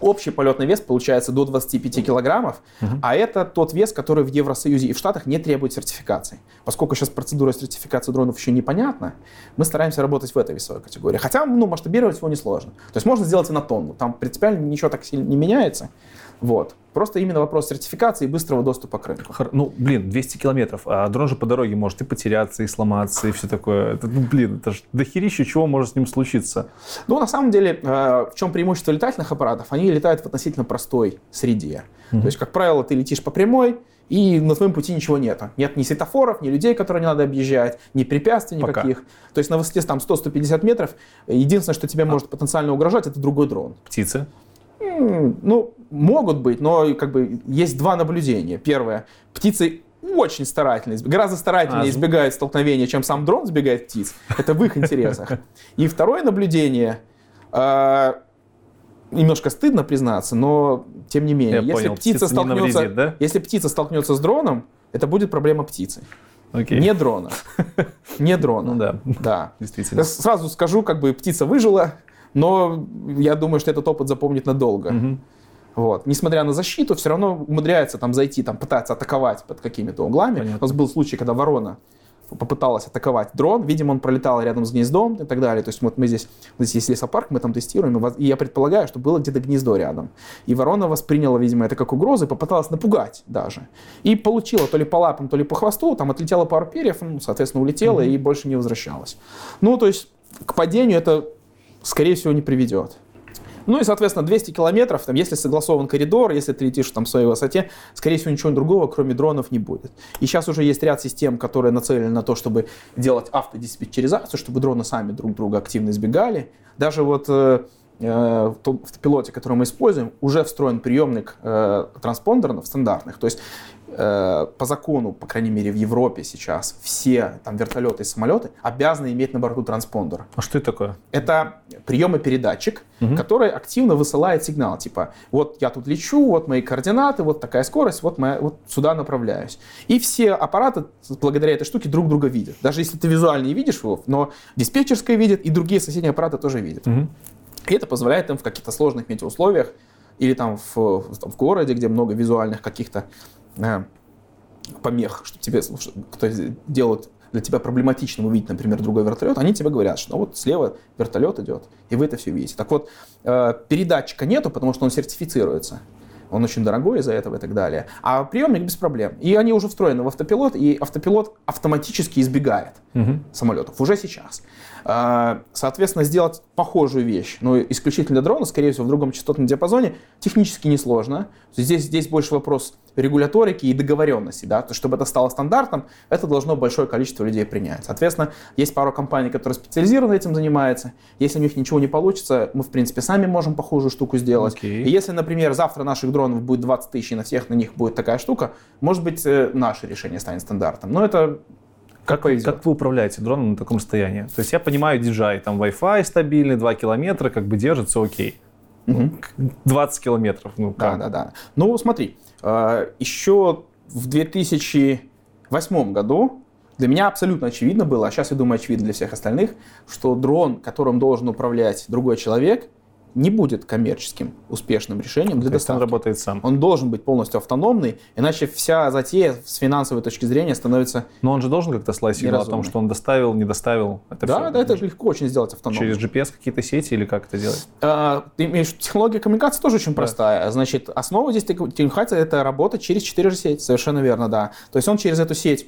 общий полетный вес получается до 25 килограммов, Мгм. а это тот вес, который в Евросоюзе и в Штатах не требует сертификации. Поскольку сейчас процедура сертификации дронов еще непонятна, мы стараемся работать в этой весовой категории. Хотя, ну, масштабировать его несложно. То есть можно сделать и на тонну. Там принципиально ничего так сильно не меняется. Вот. Просто именно вопрос сертификации и быстрого доступа к рынку. Ну, блин, 200 километров, а дрон же по дороге может и потеряться, и сломаться, и все такое. Это, ну, блин, это ж дохерища, чего может с ним случиться. Ну, на самом деле, э, в чем преимущество летательных аппаратов? Они летают в относительно простой среде. Мгм. То есть, как правило, ты летишь по прямой, и на твоем пути ничего нет. Нет ни светофоров, ни людей, которые не надо объезжать, ни препятствий Пока. никаких. То есть на высоте там 100-150 метров единственное, что тебе может потенциально угрожать, это другой дрон. Птицы. Ну, могут быть, но как бы есть два наблюдения. Первое, птицы очень старательно, гораздо старательнее А, избегают столкновения, чем сам дрон избегает птиц. Это в их интересах. И второе наблюдение, э, немножко стыдно признаться, но тем не менее, Я если понял, птица птица не столкнется, навредит, да? если птица столкнется с дроном, это будет проблема птицы, Окей. не дрона, [LAUGHS] не дрона. Ну да, Да. действительно. Сразу скажу, как бы птица выжила, но я думаю, что этот опыт запомнит надолго. Мгм. Вот. Несмотря на защиту, все равно умудряется там зайти, там пытаться атаковать под какими-то углами. Понятно. У нас был случай, когда ворона попыталась атаковать дрон, видимо, он пролетал рядом с гнездом и так далее. То есть вот мы здесь, здесь есть лесопарк, мы там тестируем, и я предполагаю, что было где-то гнездо рядом. И ворона восприняла, видимо, это как угрозу и попыталась напугать даже. И получила то ли по лапам, то ли по хвосту, там отлетела пару перьев, ну, соответственно, улетела и больше не возвращалась. Ну, то есть к падению это, скорее всего, не приведет. Ну и, соответственно, 200 километров, там, если согласован коридор, если ты летишь там, в своей высоте, скорее всего, ничего другого, кроме дронов, не будет. И сейчас уже есть ряд систем, которые нацелены на то, чтобы делать автодиспетчеризацию, чтобы дроны сами друг друга активно избегали. Даже вот э, э, в автопилоте, который мы используем, уже встроен приемник э, транспондеров стандартных. То есть по закону, по крайней мере в Европе сейчас, все там вертолеты и самолеты обязаны иметь на борту транспондер. А что это такое? Это прием и передатчик, угу. который активно высылает сигнал, типа, вот я тут лечу, вот мои координаты, вот такая скорость, вот, моя, вот сюда направляюсь. И все аппараты благодаря этой штуке друг друга видят. Даже если ты визуально не видишь его, но диспетчерская видит, и другие соседние аппараты тоже видят. Угу. И это позволяет им в каких-то сложных метеоусловиях или там в, там, в городе, где много визуальных каких-то э, помех, чтобы тебе кто делают для тебя проблематичным увидеть, например, другой вертолет, они тебе говорят, что ну, вот слева вертолет идет, и вы это все видите. Так вот, э, передатчика нету, потому что он сертифицируется. Он очень дорогой из-за этого и так далее. А приемник без проблем. И они уже встроены в автопилот, и автопилот автоматически избегает угу. самолетов уже сейчас. А, соответственно, сделать похожую вещь, но исключительно для дрона, скорее всего, в другом частотном диапазоне, технически несложно. Здесь, здесь больше вопрос регуляторики и договоренности. Да? То, чтобы это стало стандартом, это должно большое количество людей принять. Соответственно, есть пару компаний, которые специализированно этим занимаются. Если у них ничего не получится, мы, в принципе, сами можем похожую штуку сделать. Okay. И если, например, завтра наших дронов будет 20 тысяч, и на всех на них будет такая штука, может быть, э, наше решение станет стандартом. Но это как, как вы управляете дроном на таком расстоянии? То есть я понимаю DJI, там Wi-Fi стабильный, 2 километра, как бы держится окей. Угу. 20 километров, ну как? Да, да, да. Ну смотри, э, еще в 2008 году для меня абсолютно очевидно было, а сейчас, я думаю, очевидно для всех остальных, что дрон, которым должен управлять другой человек, не будет коммерческим успешным решением для То доставки. Он работает сам. Он должен быть полностью автономный, иначе вся затея с финансовой точки зрения становится. Но он же должен как-то слать о том, что он доставил, не доставил. Это да, все, да, это легко очень сделать автономно. Через GPS какие-то сети или как это делать? А, ты имеешь технология коммуникации тоже очень да. простая. Значит, основа здесь коммуникации это работа через 4G сеть, совершенно верно, да. То есть он через эту сеть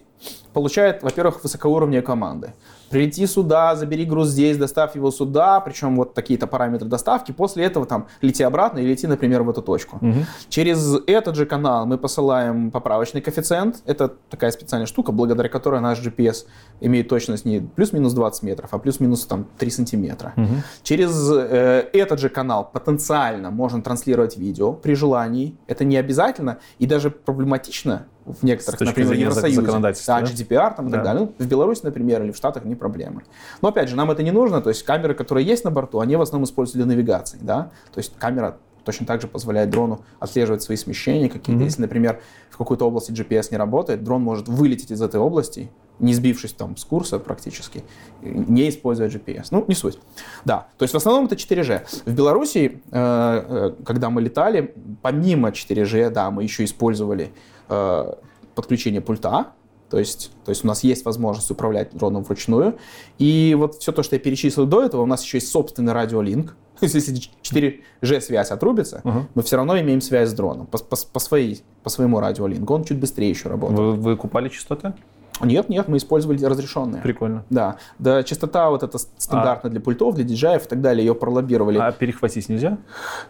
получает, во-первых, высокоуровневые команды прилети сюда, забери груз здесь, доставь его сюда, причем вот такие-то параметры доставки, после этого там лети обратно и лети, например, в эту точку. Угу. Через этот же канал мы посылаем поправочный коэффициент, это такая специальная штука, благодаря которой наш GPS имеет точность не плюс-минус 20 метров, а плюс-минус там 3 сантиметра. Угу. Через э, этот же канал потенциально можно транслировать видео при желании, это не обязательно и даже проблематично, в некоторых, например, Евросоюзе, законодательства, да, GDPR там, и да. так далее. Ну, в Беларуси, например, или в Штатах не проблема. Но опять же, нам это не нужно, то есть камеры, которые есть на борту, они в основном используются для навигации, да, то есть камера точно так же позволяет дрону отслеживать свои смещения какие-то. Mm-hmm. Если, например, в какой-то области GPS не работает, дрон может вылететь из этой области, не сбившись там с курса практически, не используя GPS. Ну, не суть. Да, то есть в основном это 4G. В Беларуси, э, э, когда мы летали, помимо 4G, да, мы еще использовали Э, подключение пульта, то есть, то есть у нас есть возможность управлять дроном вручную. И вот все то, что я перечислил до этого, у нас еще есть собственный радиолинк. [LAUGHS] То есть если 4G связь отрубится, uh-huh. мы все равно имеем связь с дроном по, по, по, своей, по своему радиолинку. Он чуть быстрее еще работает. Вы, вы купали частоты? Нет, нет, мы использовали разрешенные. Прикольно. Да. Да, частота вот эта стандартная а... для пультов, для диджаев и так далее, ее пролоббировали. А перехватить нельзя?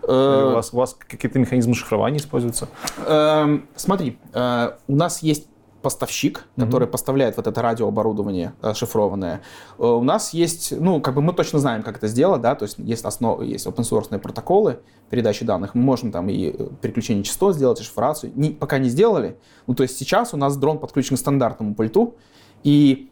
Э... У вас, у вас какие-то механизмы шифрования используются? Э, смотри, э, у нас есть поставщик, который mm-hmm. поставляет вот это радиооборудование э, шифрованное. Э, у нас есть, ну, как бы мы точно знаем, как это сделать, да, то есть есть основы, есть open source протоколы передачи данных, мы можем там и э, переключение частот сделать, и шифрацию. Не, пока не сделали, ну, то есть сейчас у нас дрон подключен к стандартному пульту, и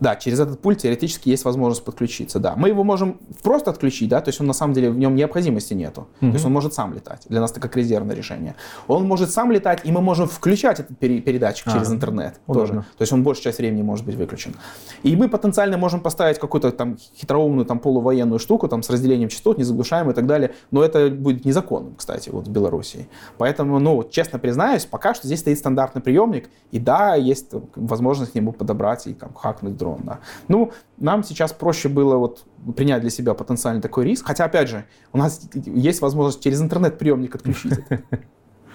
да, через этот пульт теоретически есть возможность подключиться, да. Мы его можем просто отключить, да, то есть он на самом деле в нем необходимости нету. Mm-hmm. То есть он может сам летать. Для нас это как резервное решение. Он может сам летать, и мы можем включать этот передатчик а, через интернет удобно. тоже. То есть он большую часть времени может быть выключен. И мы потенциально можем поставить какую-то там хитроумную там полувоенную штуку там с разделением частот, не заглушаем и так далее. Но это будет незаконным, кстати, вот в Беларуси. Поэтому, ну, честно признаюсь, пока что здесь стоит стандартный приемник, и да, есть возможность к нему подобрать и там, хакнуть дрон Да. Ну, нам сейчас проще было вот принять для себя потенциальный такой риск. Хотя, опять же, у нас есть возможность через интернет-приемник отключить это. [LAUGHS]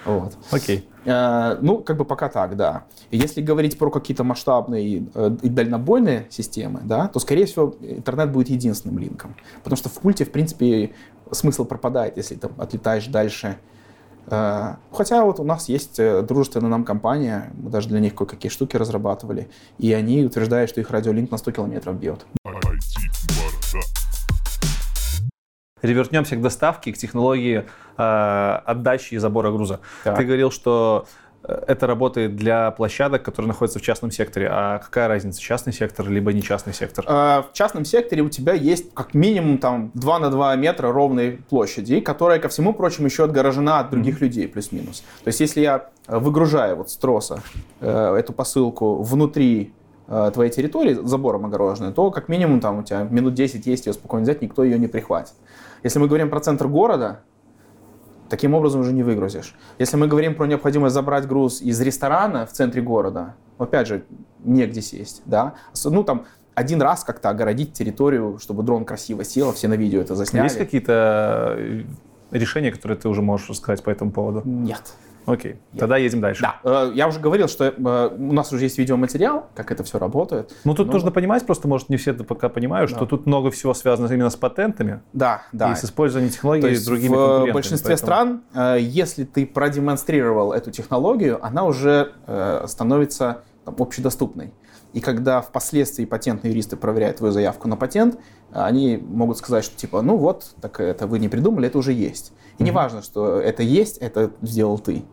Вот. Окей. Э, ну, как бы пока так, да. Если говорить про какие-то масштабные э, и дальнобойные системы, да, то, скорее всего, интернет будет единственным линком. Потому что в пульте, в принципе, смысл пропадает, если ты отлетаешь дальше хотя вот у нас есть э, дружественная нам компания, мы даже для них кое-какие штуки разрабатывали, и они утверждают, что их радиолинк на 100 километров бьет. Ревернемся к доставке, к технологии э, отдачи и забора груза. Так. Ты говорил, что э, это работает для площадок, которые находятся в частном секторе. А какая разница, частный сектор либо не частный сектор? Э, в частном секторе у тебя есть как минимум там 2 на 2 метра ровной площади, которая, ко всему прочему, еще отгорожена от других mm-hmm. людей, плюс-минус. То есть если я выгружаю вот с троса э, эту посылку внутри э, твоей территории забором огороженной, то как минимум там у тебя минут 10 есть ее спокойно взять, никто ее не прихватит. Если мы говорим про центр города, таким образом уже не выгрузишь. Если мы говорим про необходимость забрать груз из ресторана в центре города, опять же, негде сесть, да, ну там один раз как-то огородить территорию, чтобы дрон красиво сел, все на видео это засняли. Есть какие-то э, решения, которые ты уже можешь рассказать по этому поводу? Нет. Окей, Я... тогда едем дальше. Да, э, я уже говорил, что э, у нас уже есть видеоматериал, как это все работает. Ну, тут но... нужно понимать, просто, может, не все это пока понимают, да. что тут много всего связано именно с патентами. Да, да. И с использованием технологий есть другими в большинстве поэтому... стран, э, если ты продемонстрировал эту технологию, она уже становится там, общедоступной. И когда впоследствии патентные юристы проверяют твою заявку на патент, они могут сказать, что типа, ну вот, так это вы не придумали, это уже есть. И mm-hmm. не важно, что это есть, это сделал ты.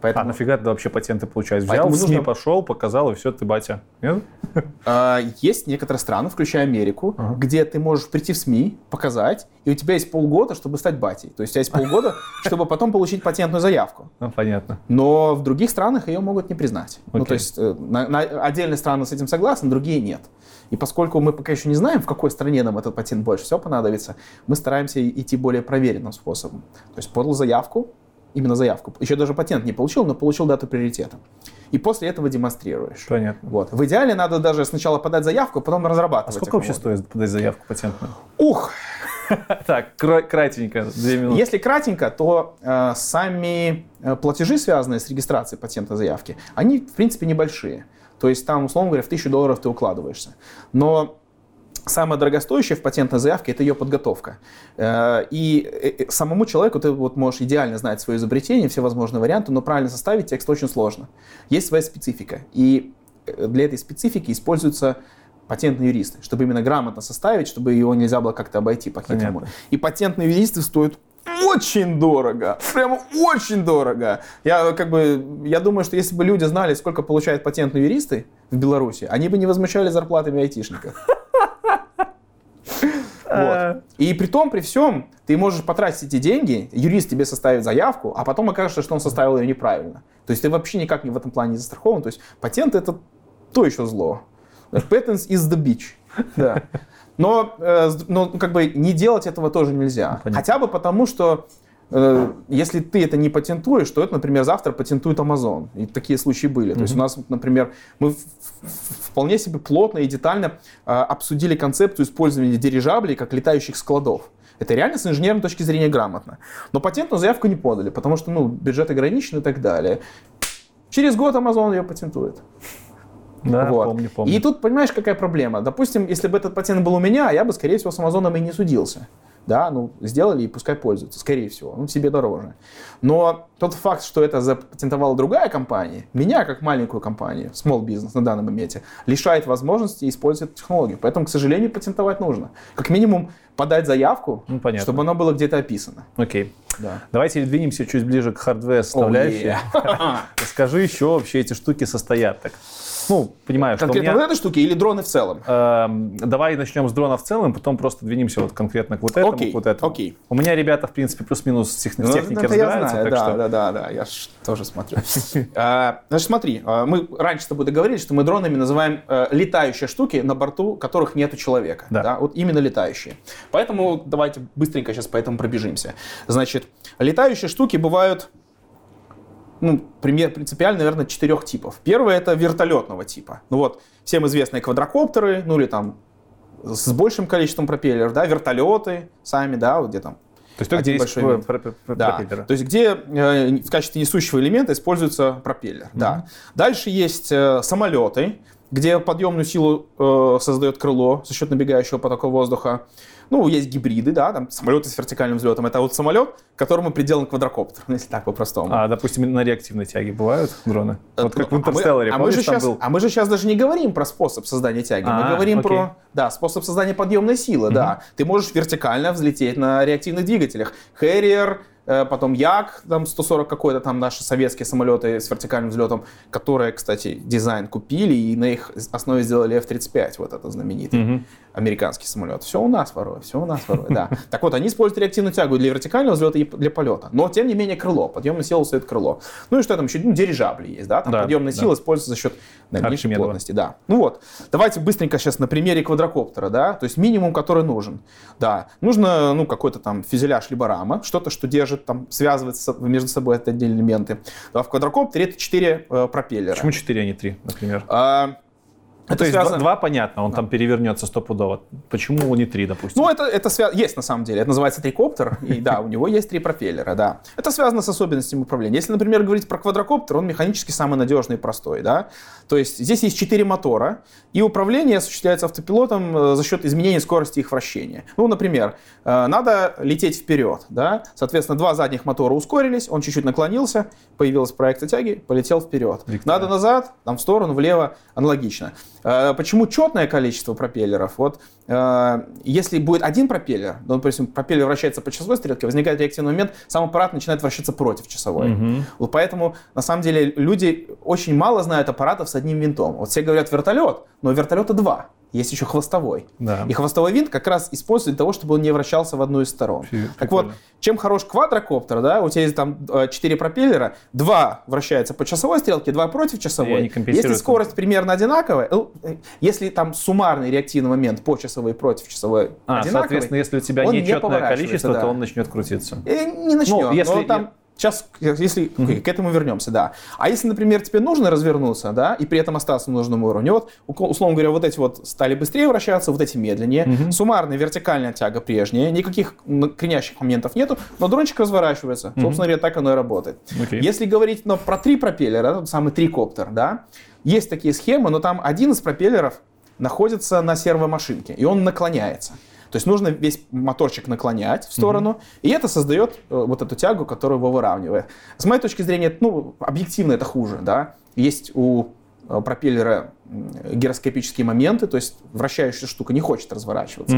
Поэтому... А нафига ты вообще патенты, получается, взял, Поэтому в СМИ нужно... пошел, показал, и все, ты батя. Нет? [LAUGHS] А, есть некоторые страны, включая Америку, uh-huh. где ты можешь прийти в СМИ, показать, и у тебя есть полгода, чтобы стать батей. То есть у тебя есть полгода, [LAUGHS] чтобы потом получить патентную заявку. Ну, понятно. Но в других странах ее могут не признать. Okay. Ну, то есть э, на, на отдельные страны с этим согласны, другие нет. И поскольку мы пока еще не знаем, в какой стране нам этот патент больше всего понадобится, мы стараемся идти более проверенным способом. То есть подал заявку, именно заявку, еще даже патент не получил, но получил дату приоритета. И после этого демонстрируешь. Понятно. Вот. В идеале надо даже сначала подать заявку, потом разрабатывать. А сколько вообще стоит подать заявку патентную? Ух! [LAUGHS] Так, кратенько, две минуты. Если кратенько, то э, сами э, платежи, связанные с регистрацией патентной заявки, они, в принципе, небольшие. То есть там, условно говоря, в тысячу долларов ты укладываешься. Но самое дорогостоящее в патентной заявке – это ее подготовка. Э, и э, э, самому человеку ты вот можешь идеально знать свое изобретение, все возможные варианты, но правильно составить текст очень сложно. Есть своя специфика. И для этой специфики используются патентные юристы, чтобы именно грамотно составить, чтобы его нельзя было как-то обойти по-хитрому. И патентные юристы стоят очень дорого, прямо очень дорого. Я как бы, я думаю, что если бы люди знали, сколько получают патентные юристы в Беларуси, они бы не возмущали зарплатами айтишников. [LAUGHS] [LAUGHS] Вот. И при том, при всем, ты можешь потратить эти деньги, юрист тебе составит заявку, а потом окажется, что он составил ее неправильно. То есть ты вообще никак не в этом плане не застрахован. То есть патент это то еще зло. Patents is the bitch. [LAUGHS] Да. Но, э, но как бы не делать этого тоже нельзя. Понятно. Хотя бы потому, что если ты это не патентуешь, то это, например, завтра патентует Amazon. И такие случаи были. Mm-hmm. То есть у нас, например, мы вполне себе плотно и детально э, обсудили концепцию использования дирижаблей как летающих складов. Это реально с инженерной точки зрения грамотно. Но патентную заявку не подали, потому что ну, бюджет ограничен и так далее. Через год Amazon ее патентует. Да, вот. помню, помню. И тут, понимаешь, какая проблема? Допустим, если бы этот патент был у меня, я бы, скорее всего, с Амазоном и не судился. Да, ну, сделали и пускай пользуются, скорее всего, ну, себе дороже. Но тот факт, что это запатентовала другая компания, меня, как маленькую компанию, small business на данном моменте, лишает возможности использовать эту технологию. Поэтому, к сожалению, патентовать нужно. Как минимум, подать заявку, ну, чтобы оно было где-то описано. Окей. Да. Давайте двинемся чуть ближе к hardware составляющей. Oh, yeah. [LAUGHS] Скажи еще вообще эти штуки состоят так. Ну, понимаю, что Конкретно меня... вот этой штуки или дроны в целом? Эм, давай начнем с дрона в целом, потом просто двинемся вот конкретно к вот этому, окей, к вот этому. Окей. У меня ребята, в принципе, плюс-минус с тех... ну, технике разбираются. Я знаю, да, что... да, да, да, я тоже смотрю. [LAUGHS] А, значит, смотри, а, мы раньше с тобой договорились, что мы дронами называем э, летающие штуки, на борту которых нету человека. Да. Вот именно летающие. Поэтому давайте быстренько сейчас по этому пробежимся. Значит, летающие штуки бывают ну, пример, принципиально, наверное, четырех типов. Первый это вертолетного типа. Ну вот, всем известные квадрокоптеры, ну или там с большим количеством пропеллеров, да, вертолеты сами, да, вот где там то есть то, где есть элемент. да. То есть где э, в качестве несущего элемента используется пропеллер. Mm-hmm. Да. Дальше есть э, самолеты, где подъемную силу э, создает крыло за счет набегающего потока воздуха. Ну, есть гибриды, да, там самолеты с вертикальным взлетом. Это вот самолет, которому приделан квадрокоптер, [LAUGHS] если так по-простому. А, допустим, на реактивной тяге бывают дроны? Э, вот как в Интерстелларе, а мы, а мы же сейчас, был? А мы же сейчас даже не говорим про способ создания тяги. А, мы говорим окей. про, да, способ создания подъемной силы, угу. да. Ты можешь вертикально взлететь на реактивных двигателях. Harrier, потом Як, там 140 какой-то, там наши советские самолеты с вертикальным взлетом, которые, кстати, дизайн купили и на их основе сделали F-35, вот это знаменитый Мгм. американский самолет. Все у нас воруют, все у нас воруют, да. [LAUGHS] Так вот, они используют реактивную тягу для вертикального взлета и для полета. Но, тем не менее, крыло, подъемная сила стоит крыло. Ну и что там еще? Ну, дирижабли есть, да? Там Да, подъемная да. сила используется за счет да, меньшей Архимедова. плотности, да. Ну вот, давайте быстренько сейчас на примере квадрокоптера, да, то есть минимум, который нужен. Да, нужно, ну, какой-то там фюзеляж либо рама, что-то, что держит, там, связывает со- между собой это отдельные элементы. Да, в квадрокоптере это 4 пропеллера. Почему 4, а не 3, например? А, Ну, то это есть два- связано- два, понятно, он там перевернется стопудово. Почему не три, допустим? Ну, это, это свя- есть на самом деле. Это называется трикоптер. И да, у него есть три пропеллера, да. Это связано с особенностями управления. Если, например, говорить про квадрокоптер, он механически самый надежный и простой, да. То есть здесь есть четыре мотора, и управление осуществляется автопилотом э, за счет изменения скорости их вращения. Ну, например, э, надо лететь вперед, да. Соответственно, два задних мотора ускорились, он чуть-чуть наклонился, появилась проекция тяги, полетел вперед. Виктория. Надо назад, там в сторону, влево, аналогично. Э, Почему четное количество пропеллеров? Вот э, если будет один пропеллер, ну, допустим, пропеллер вращается по часовой стрелке, возникает реактивный момент, сам аппарат начинает вращаться против часовой. Мгм. Вот поэтому, на самом деле, люди очень мало знают аппаратов с одним винтом. Вот все говорят вертолет, но вертолета два. Есть еще хвостовой. Да. И хвостовой винт как раз используется для того, чтобы он не вращался в одну из сторон. Фи- Так вот, чем хорош квадрокоптер, да, у тебя есть там э, четыре пропеллера, два вращаются по часовой стрелке, два против И часовой. компенсируют. Если скорость примерно одинаковая, э, если там суммарный реактивный момент по часовой и против часовой А, одинаковый, соответственно, если у тебя не нечетное поворачивается, количество, да. то он начнет крутиться. э, не начнем. Ну, если но там Сейчас, если к этому вернемся, да. А если, например, тебе нужно развернуться, да, и при этом остаться на нужном уровне, вот, условно говоря, вот эти вот стали быстрее вращаться, вот эти медленнее, Мгм. суммарная вертикальная тяга прежняя, никаких кренящих моментов нету, но дрончик разворачивается. Собственно говоря, так оно и работает. Окей. Если говорить но про три пропеллера, тот самый трикоптер, да, есть такие схемы, но там один из пропеллеров находится на сервомашинке, и он наклоняется. То есть нужно весь моторчик наклонять в сторону, и это создает э, вот эту тягу, которая его выравнивает. С моей точки зрения, ну, объективно это хуже, да. Есть у э, пропеллера гироскопические моменты, то есть вращающаяся штука не хочет разворачиваться.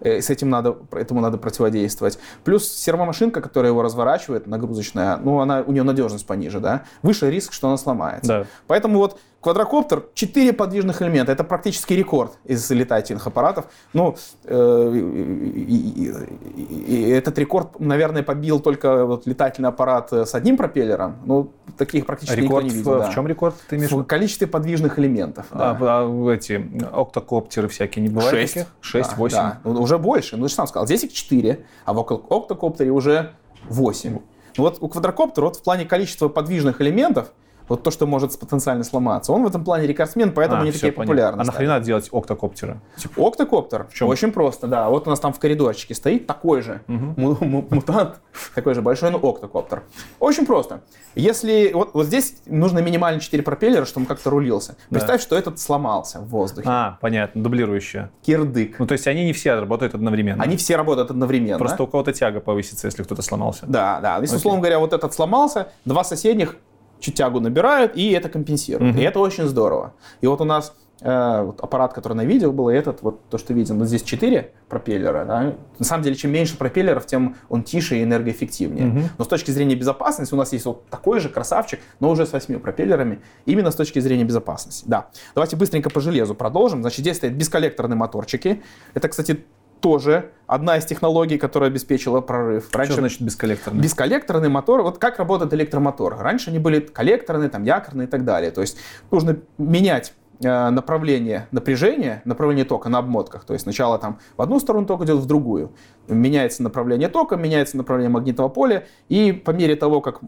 Э, С этим надо, этому надо противодействовать. Плюс сервомашинка, которая его разворачивает, нагрузочная, ну, она, у нее надежность пониже, да, выше риск, что она сломается. Да. Поэтому вот квадрокоптер, 4 подвижных элемента, это практически рекорд из летательных аппаратов. Ну, э, и- и- и- этот рекорд, наверное, побил только вот летательный аппарат э, с одним пропеллером. Ну, таких практически Рекорд никто не в, видел. да. в чем рекорд ты имеешь? в В количестве подвижных элементов. А, да. а эти октокоптеры всякие не бывает Шесть. таких? Шесть, Да, восемь. да. Ну, уже больше. Ну, ты же сам сказал. Здесь их 4, а в ок- октокоптере уже 8. Ну, вот у квадрокоптера вот в плане количества подвижных элементов, вот то, что может потенциально сломаться, он в этом плане рекордсмен, поэтому А, они всё, такие понятно. популярны. А нахрена делать октокоптеры? Типа, Октокоптер? чем? Очень просто, да. Вот у нас там в коридорчике стоит такой же му- мутант, такой же большой, но октокоптер. Очень просто. Если вот, вот здесь нужно минимально 4 пропеллера, чтобы он как-то рулился. Представь, что этот сломался в воздухе. А, понятно, дублирующие. Кирдык. Ну, то есть они не все работают одновременно. Они все работают одновременно. Просто у кого-то тяга повысится, если кто-то сломался. Да, да. Если, Окей. условно говоря, вот этот сломался, два соседних чуть тягу набирают, и это компенсирует. Мгм. И это очень здорово. И вот у нас э, вот аппарат, который на видео был, и этот, вот то, что видим, вот здесь 4 пропеллера. да. На самом деле, чем меньше пропеллеров, тем он тише и энергоэффективнее. Мгм. Но с точки зрения безопасности у нас есть вот такой же красавчик, но уже с 8 пропеллерами, именно с точки зрения безопасности. Да. Давайте быстренько по железу продолжим. Значит, здесь стоят бесколлекторные моторчики. Это, кстати, тоже одна из технологий, которая обеспечила прорыв. Что значит бесколлекторный? Бесколлекторный мотор, вот как работает электромотор. Раньше они были коллекторные, там, якорные и так далее. То есть нужно менять э, направление напряжения, направление тока на обмотках. То есть сначала там в одну сторону ток идет, в другую. Меняется направление тока, меняется направление магнитного поля, и по мере того, как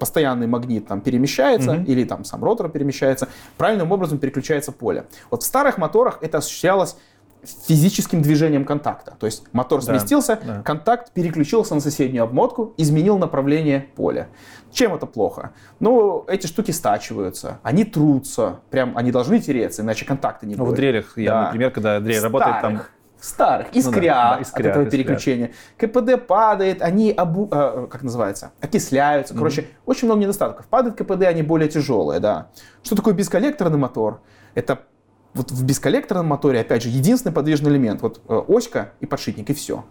постоянный магнит там перемещается, Мгм. или там сам ротор перемещается, правильным образом переключается поле. Вот в старых моторах это осуществлялось физическим движением контакта. То есть мотор Да, сместился, да. контакт переключился на соседнюю обмотку, изменил направление поля. Чем это плохо? Ну, эти штуки стачиваются, они трутся, прям они должны тереться, иначе контакта не Ну, в будет. дрелях, я, Да. например, когда дрель работает, там Старых, старых, искрят, Ну да, да, от искрят, этого искрят. переключения. КПД падает, они, обу... э, как называется, окисляются. Короче, очень много недостатков. Падает КПД, они более тяжелые, да. Что такое бесколлекторный мотор? Это вот в бесколлекторном моторе, опять же, единственный подвижный элемент. Вот э, оська и подшипник, и все.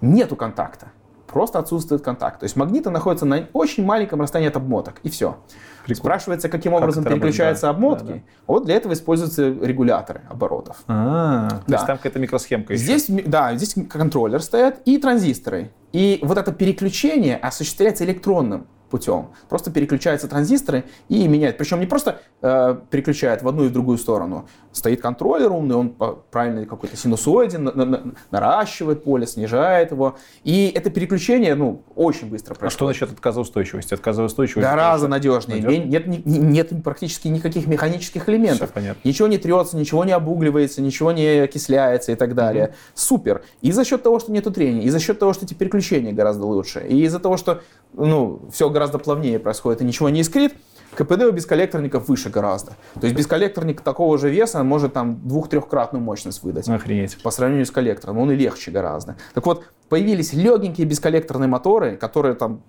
Нету контакта. просто отсутствует контакт. То есть магниты находятся на очень маленьком расстоянии от обмоток, и все. Прикольно. Спрашивается, каким как образом переключаются да. обмотки. Да, да. Вот для этого используются регуляторы оборотов. А, да. То есть там какая-то микросхемка еще. Здесь, да, здесь контроллер стоят и транзисторы. И вот это переключение осуществляется электронным путем. Просто переключаются транзисторы и меняют. Причем не просто э, переключает в одну и в другую сторону. Стоит контроллер умный, он правильно какой-то синусоиде на, на, наращивает поле, снижает его. И это переключение ну, очень быстро происходит. А что насчет отказоустойчивости? Отказоустойчивость Гораздо надежнее. Нет, нет, нет практически никаких механических элементов. Ничего не трется, ничего не обугливается, ничего не окисляется и так далее. Mm-hmm. Супер. И за счет того, что нету трения, и за счет того, что эти переключения гораздо лучше, и из-за того, что ну, все гораздо плавнее происходит и ничего не искрит, КПД у бесколлекторников выше гораздо. То есть бесколлекторник такого же веса может там двух-трехкратную мощность выдать. Охренеть. По сравнению с коллектором. Он и легче гораздо. Так вот, появились легенькие бесколлекторные моторы, которые там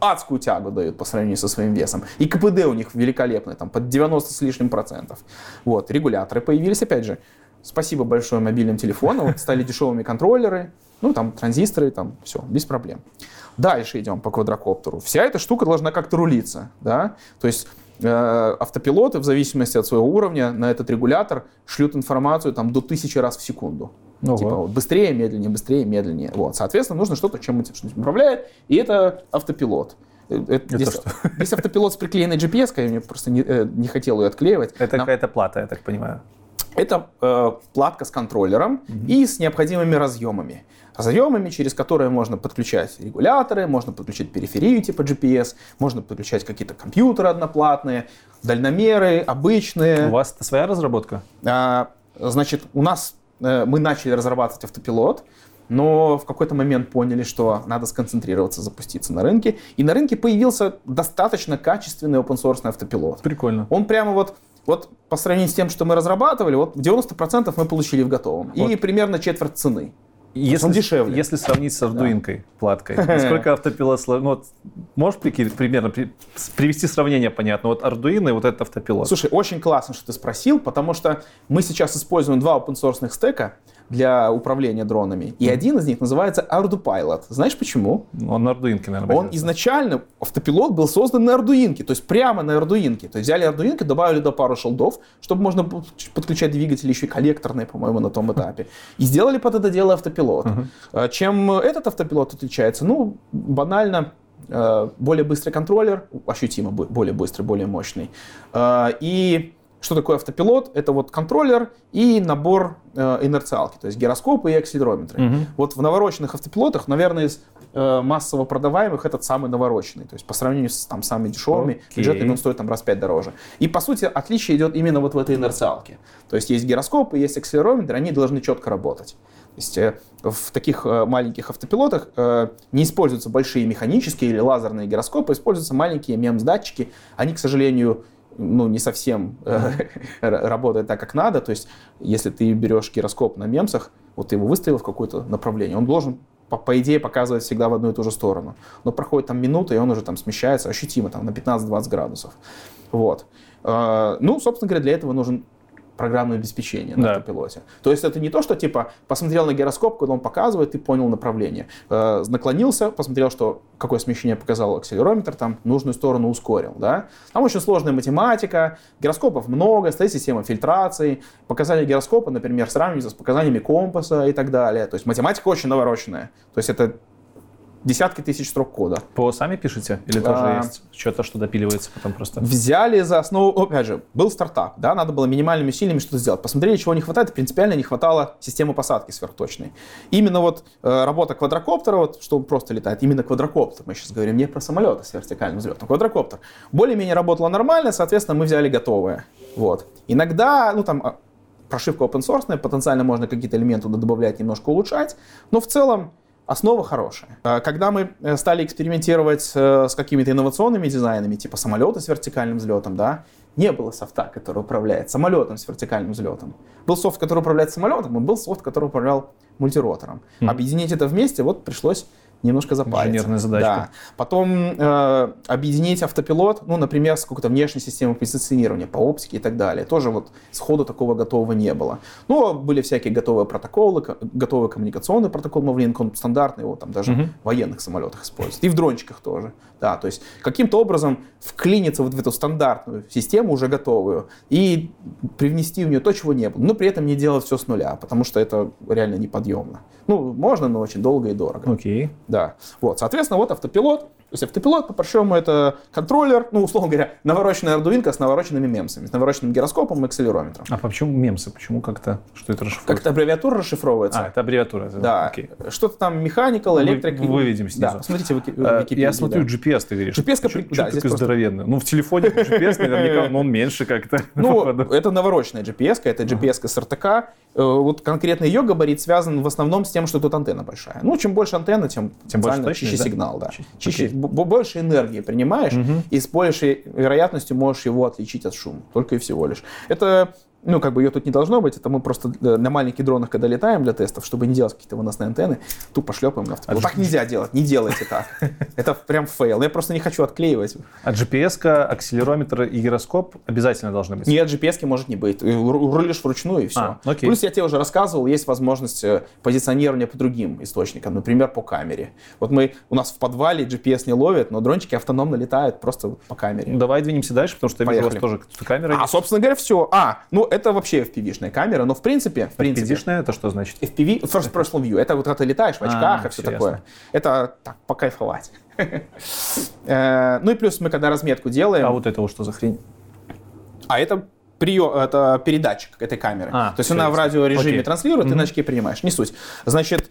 адскую тягу дают по сравнению со своим весом. И КПД у них великолепный, там под 90 с лишним процентов. Вот, регуляторы появились, опять же, спасибо большое мобильным телефонам, вот стали дешевыми контроллеры, ну там транзисторы, там все, без проблем. Дальше идем по квадрокоптеру. Вся эта штука должна как-то рулиться, да, то есть э, автопилоты в зависимости от своего уровня на этот регулятор шлют информацию там до тысячи раз в секунду. Ого. Типа вот, быстрее, медленнее, быстрее, медленнее. Вот, соответственно, нужно что-то, чем этим управляет, и это автопилот. Э, это, это здесь, что? здесь автопилот с приклеенной GPS, я мне просто не, э, не хотел ее отклеивать. Это Нам... какая-то плата, я так понимаю. Это э, платка с контроллером угу. и с необходимыми разъемами разъемами, через которые можно подключать регуляторы, можно подключать периферию типа GPS, можно подключать какие-то компьютеры одноплатные, дальномеры, обычные. У вас своя разработка? А, значит, у нас э, мы начали разрабатывать автопилот, но в какой-то момент поняли, что надо сконцентрироваться, запуститься на рынке. И на рынке появился достаточно качественный open-source автопилот. Прикольно. Он прямо вот вот по сравнению с тем, что мы разрабатывали, вот 90% мы получили в готовом. Вот. И примерно четверть цены. Если, он дешевле. Если сравнить с ардуинкой, да. платкой, [LAUGHS] насколько автопилот... Ну, вот, можешь примерно привести сравнение, понятно, вот Arduino и вот этот автопилот? Слушай, очень классно, что ты спросил, потому что мы сейчас используем два open-source стека, для управления дронами. И один из них называется ArduPilot. Знаешь почему? Он на Arduino, наверное. Он изначально, автопилот был создан на Arduino, то есть прямо на Arduino. То есть взяли Arduino, добавили до пару шелдов, чтобы можно подключать двигатели еще и коллекторные, по-моему, на том этапе. И сделали под это дело автопилот. Uh-huh. Чем этот автопилот отличается? Ну, банально, э, более быстрый контроллер, ощутимо более быстрый, более мощный. Э, и что такое автопилот? Это вот контроллер и набор э, инерциалки, то есть гироскопы и акселерометры. Угу. Вот в навороченных автопилотах, наверное, из э, массово продаваемых этот самый навороченный. То есть по сравнению с там, самыми дешевыми, okay. бюджетными он стоит там раз пять дороже. И по сути отличие идет именно вот в этой инерциалке. То есть есть гироскопы, есть акселерометры, они должны четко работать. То есть э, в таких э, маленьких автопилотах э, не используются большие механические или лазерные гироскопы, используются маленькие MEMS-датчики. Они, к сожалению, ну, не совсем э, работает так, как надо. То есть, если ты берешь гироскоп на мемсах, вот ты его выставил в какое-то направление, он должен по, по идее показывать всегда в одну и ту же сторону. Но проходит там минута, и он уже там смещается ощутимо там, на 15-20 градусов. Вот. Э, ну, собственно говоря, для этого нужен программное обеспечение на да. автопилоте. То есть это не то, что типа посмотрел на гироскоп, когда он показывает, ты понял направление. Э, наклонился, посмотрел, что какое смещение показал акселерометр, там нужную сторону ускорил. Да? Там очень сложная математика, гироскопов много, стоит система фильтрации, показания гироскопа, например, сравниваются с показаниями компаса и так далее. То есть математика очень навороченная. То есть это десятки тысяч строк кода. По сами пишете? Или тоже а, есть что-то, что допиливается потом просто? Взяли за основу, опять же, был стартап, да, надо было минимальными усилиями что-то сделать. Посмотрели, чего не хватает, принципиально не хватало системы посадки сверхточной. Именно вот э, работа квадрокоптера, вот, что он просто летает, именно квадрокоптер, мы сейчас говорим не про самолеты с вертикальным взлетом, квадрокоптер. Более-менее работала нормально, соответственно, мы взяли готовое. Вот. Иногда, ну там, а, прошивка open source, потенциально можно какие-то элементы туда добавлять, немножко улучшать, но в целом основа хорошая. Э, когда мы э, стали экспериментировать э, с какими-то инновационными дизайнами, типа самолеты с вертикальным взлетом, да, не было софта, который управляет самолетом с вертикальным взлетом. Был софт, который управляет самолетом, и был софт, который управлял мультиротором. Mm-hmm. Объединить это вместе, вот пришлось немножко запариться. Инженерная задачка. Да. Потом э, объединить автопилот, ну, например, с какой-то внешней системой позиционирования по оптике и так далее. Тоже вот сходу такого готового не было. Ну, были всякие готовые протоколы, ко- готовый коммуникационный протокол Mavlink, он стандартный, его там даже Мгм. в военных самолетах используют. И в дрончиках тоже. Да, то есть каким-то образом вклиниться вот в эту стандартную систему, уже готовую, и привнести в нее то, чего не было. Но при этом не делать все с нуля, потому что это реально неподъемно. Ну, можно, но очень долго и дорого. Окей. Да. Вот, соответственно, вот автопилот. То есть автопилот, по-большому, это контроллер, ну, условно говоря, навороченная ардуинка с навороченными мемсами, с навороченным гироскопом и акселерометром. А почему мемсы? Почему как-то? Что это расшифруется? Как-то аббревиатура расшифровывается. А, это аббревиатура. это- да. Окей. Что-то там mechanical, Вы- electric. выведем снизу. Да, посмотрите в Э, Википедии. Я смотрю, да. GPS ты говоришь. GPS-ка Чё- при- чё да, такой просто- здоровенный? Ну, в телефоне GPS наверняка, но он [LAUGHS] меньше как-то. Ну, это навороченная GPS, это GPS с РТК. Э, Вот конкретно ее габарит связан в основном с тем, что тут антенна большая. Ну, чем больше антенна, тем, Тем больше чище да? сигнал, да. Чи- Чище, больше энергии принимаешь, Мгм. и с большей вероятностью можешь его отличить от шума. Только и всего лишь. Это ну, как бы ее тут не должно быть, это мы просто на маленьких дронах, когда летаем для тестов, чтобы не делать какие-то выносные антенны, тупо шлепаем на автопилот. А Так нельзя делать, не делайте так. [LAUGHS] Это прям fail. Я просто не хочу отклеивать. А GPS, акселерометр и гироскоп обязательно должны быть. Нет, GPS может не быть. Ру- Рулишь вручную и все. А, окей. Плюс я тебе уже рассказывал, есть возможность э, позиционирования по другим источникам, например, по камере. Вот мы, у нас в подвале GPS не ловит, но дрончики автономно летают просто по камере. Давай двинемся дальше, потому что я видел у вас Поехали. тоже камера. А, собственно говоря, все. А, ну это вообще FPV-шная камера, но в принципе, в принципе, FPV-шная это что значит? FPV, first person view, это вот когда ты летаешь в очках А, и все такое. ясно. Это так, покайфовать. [LAUGHS] Э, Ну и плюс мы когда разметку делаем, А вот это вот что за хрень? А это прием, это передатчик этой камеры. А, То есть она в ясно. радиорежиме Окей. транслирует, ты на очке принимаешь. Не суть. Значит,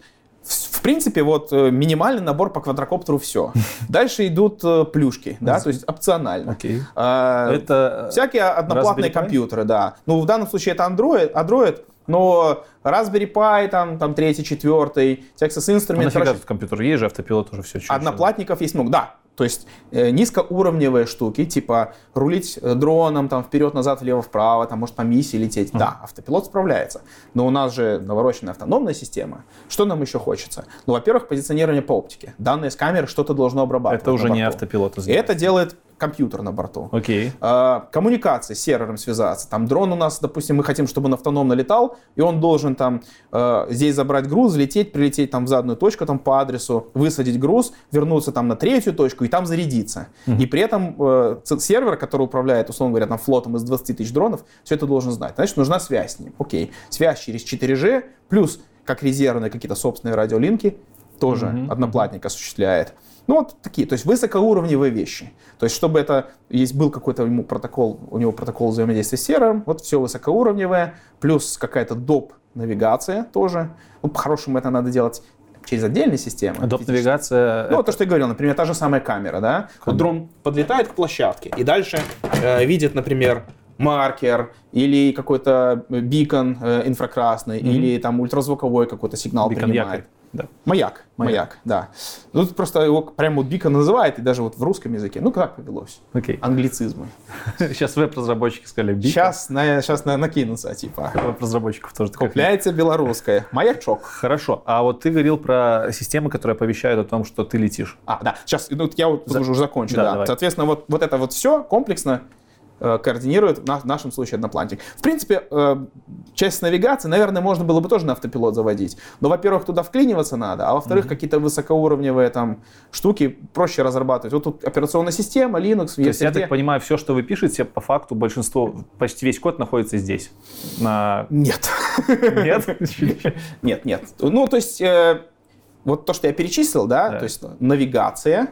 в принципе, вот э, минимальный набор по квадрокоптеру все. [LAUGHS] Дальше идут э, плюшки, да, то есть опционально. Окей. А, Это Всякие одноплатные компьютеры, да. Ну, в данном случае это Android, Android но Raspberry Pi, там, там третий, четвертый, Texas Instruments, нафига короче, компьютер? Есть же автопилот уже все. Одноплатников есть много, да. То есть э, низкоуровневые штуки, типа рулить э, дроном, там вперед-назад, влево-вправо, там может по миссии лететь. Да, автопилот справляется. Но у нас же навороченная автономная система. Что нам еще хочется? Ну, во-первых, позиционирование по оптике. Данные с камеры что-то должно обрабатывать. Это уже не автопилот. И это делает компьютер на борту. Окей. Э, коммуникации с сервером связаться. Там дрон у нас, допустим, мы хотим, чтобы он автономно летал, и он должен там э, здесь забрать груз, взлететь, прилететь там в заданную точку там по адресу, высадить груз, вернуться там на третью точку и там зарядиться. И при этом ц- сервер, который управляет, условно говоря, там флотом из 20 тысяч дронов, все это должен знать. Значит, нужна связь с ним. Окей. Связь через 4G, плюс как резервные какие-то собственные радиолинки, тоже Мгм. одноплатник осуществляет. Ну, вот такие, то есть высокоуровневые вещи. То есть, чтобы это, есть был какой-то ему протокол, у него протокол взаимодействия с сервером, вот все высокоуровневое, плюс какая-то доп. навигация тоже. Ну, по-хорошему это надо делать через отдельные системы. Доп-навигация. Ну, то, что я говорил, например, та же самая камера, да? Вот дрон подлетает к площадке и дальше э, видит, например, маркер или какой-то бикон э, инфракрасный, или там ультразвуковой какой-то сигнал Бикон принимает. якорь. Да. Маяк, Маяк. маяк, да. Ну, Тут просто его прям вот бикон называют, и даже вот в русском языке, ну как повелось, Окей. англицизмы. [LAUGHS] Сейчас веб-разработчики сказали бик. Сейчас, на, сейчас на, накинутся, типа, Веб-разработчиков тоже такая хрень. купляйте белорусское, маячок. Хорошо. А вот ты говорил про системы, которые оповещают о том, что ты летишь. А, да, сейчас, ну, я вот За- уже закончу, Да, да. давай. Соответственно, вот, вот это вот все комплексно координирует в, на- в нашем случае одноплантик. В принципе, э, часть навигации, наверное, можно было бы тоже на автопилот заводить. Но, во-первых, туда вклиниваться надо, а во-вторых, какие-то высокоуровневые там штуки проще разрабатывать. Вот тут операционная система, Linux, То есть, я так понимаю, все, что вы пишете, по факту большинство, почти весь код находится здесь. На... Нет. Нет? [LAUGHS] Нет, нет. Ну, то есть, э, вот то, что я перечислил, Да. то есть навигация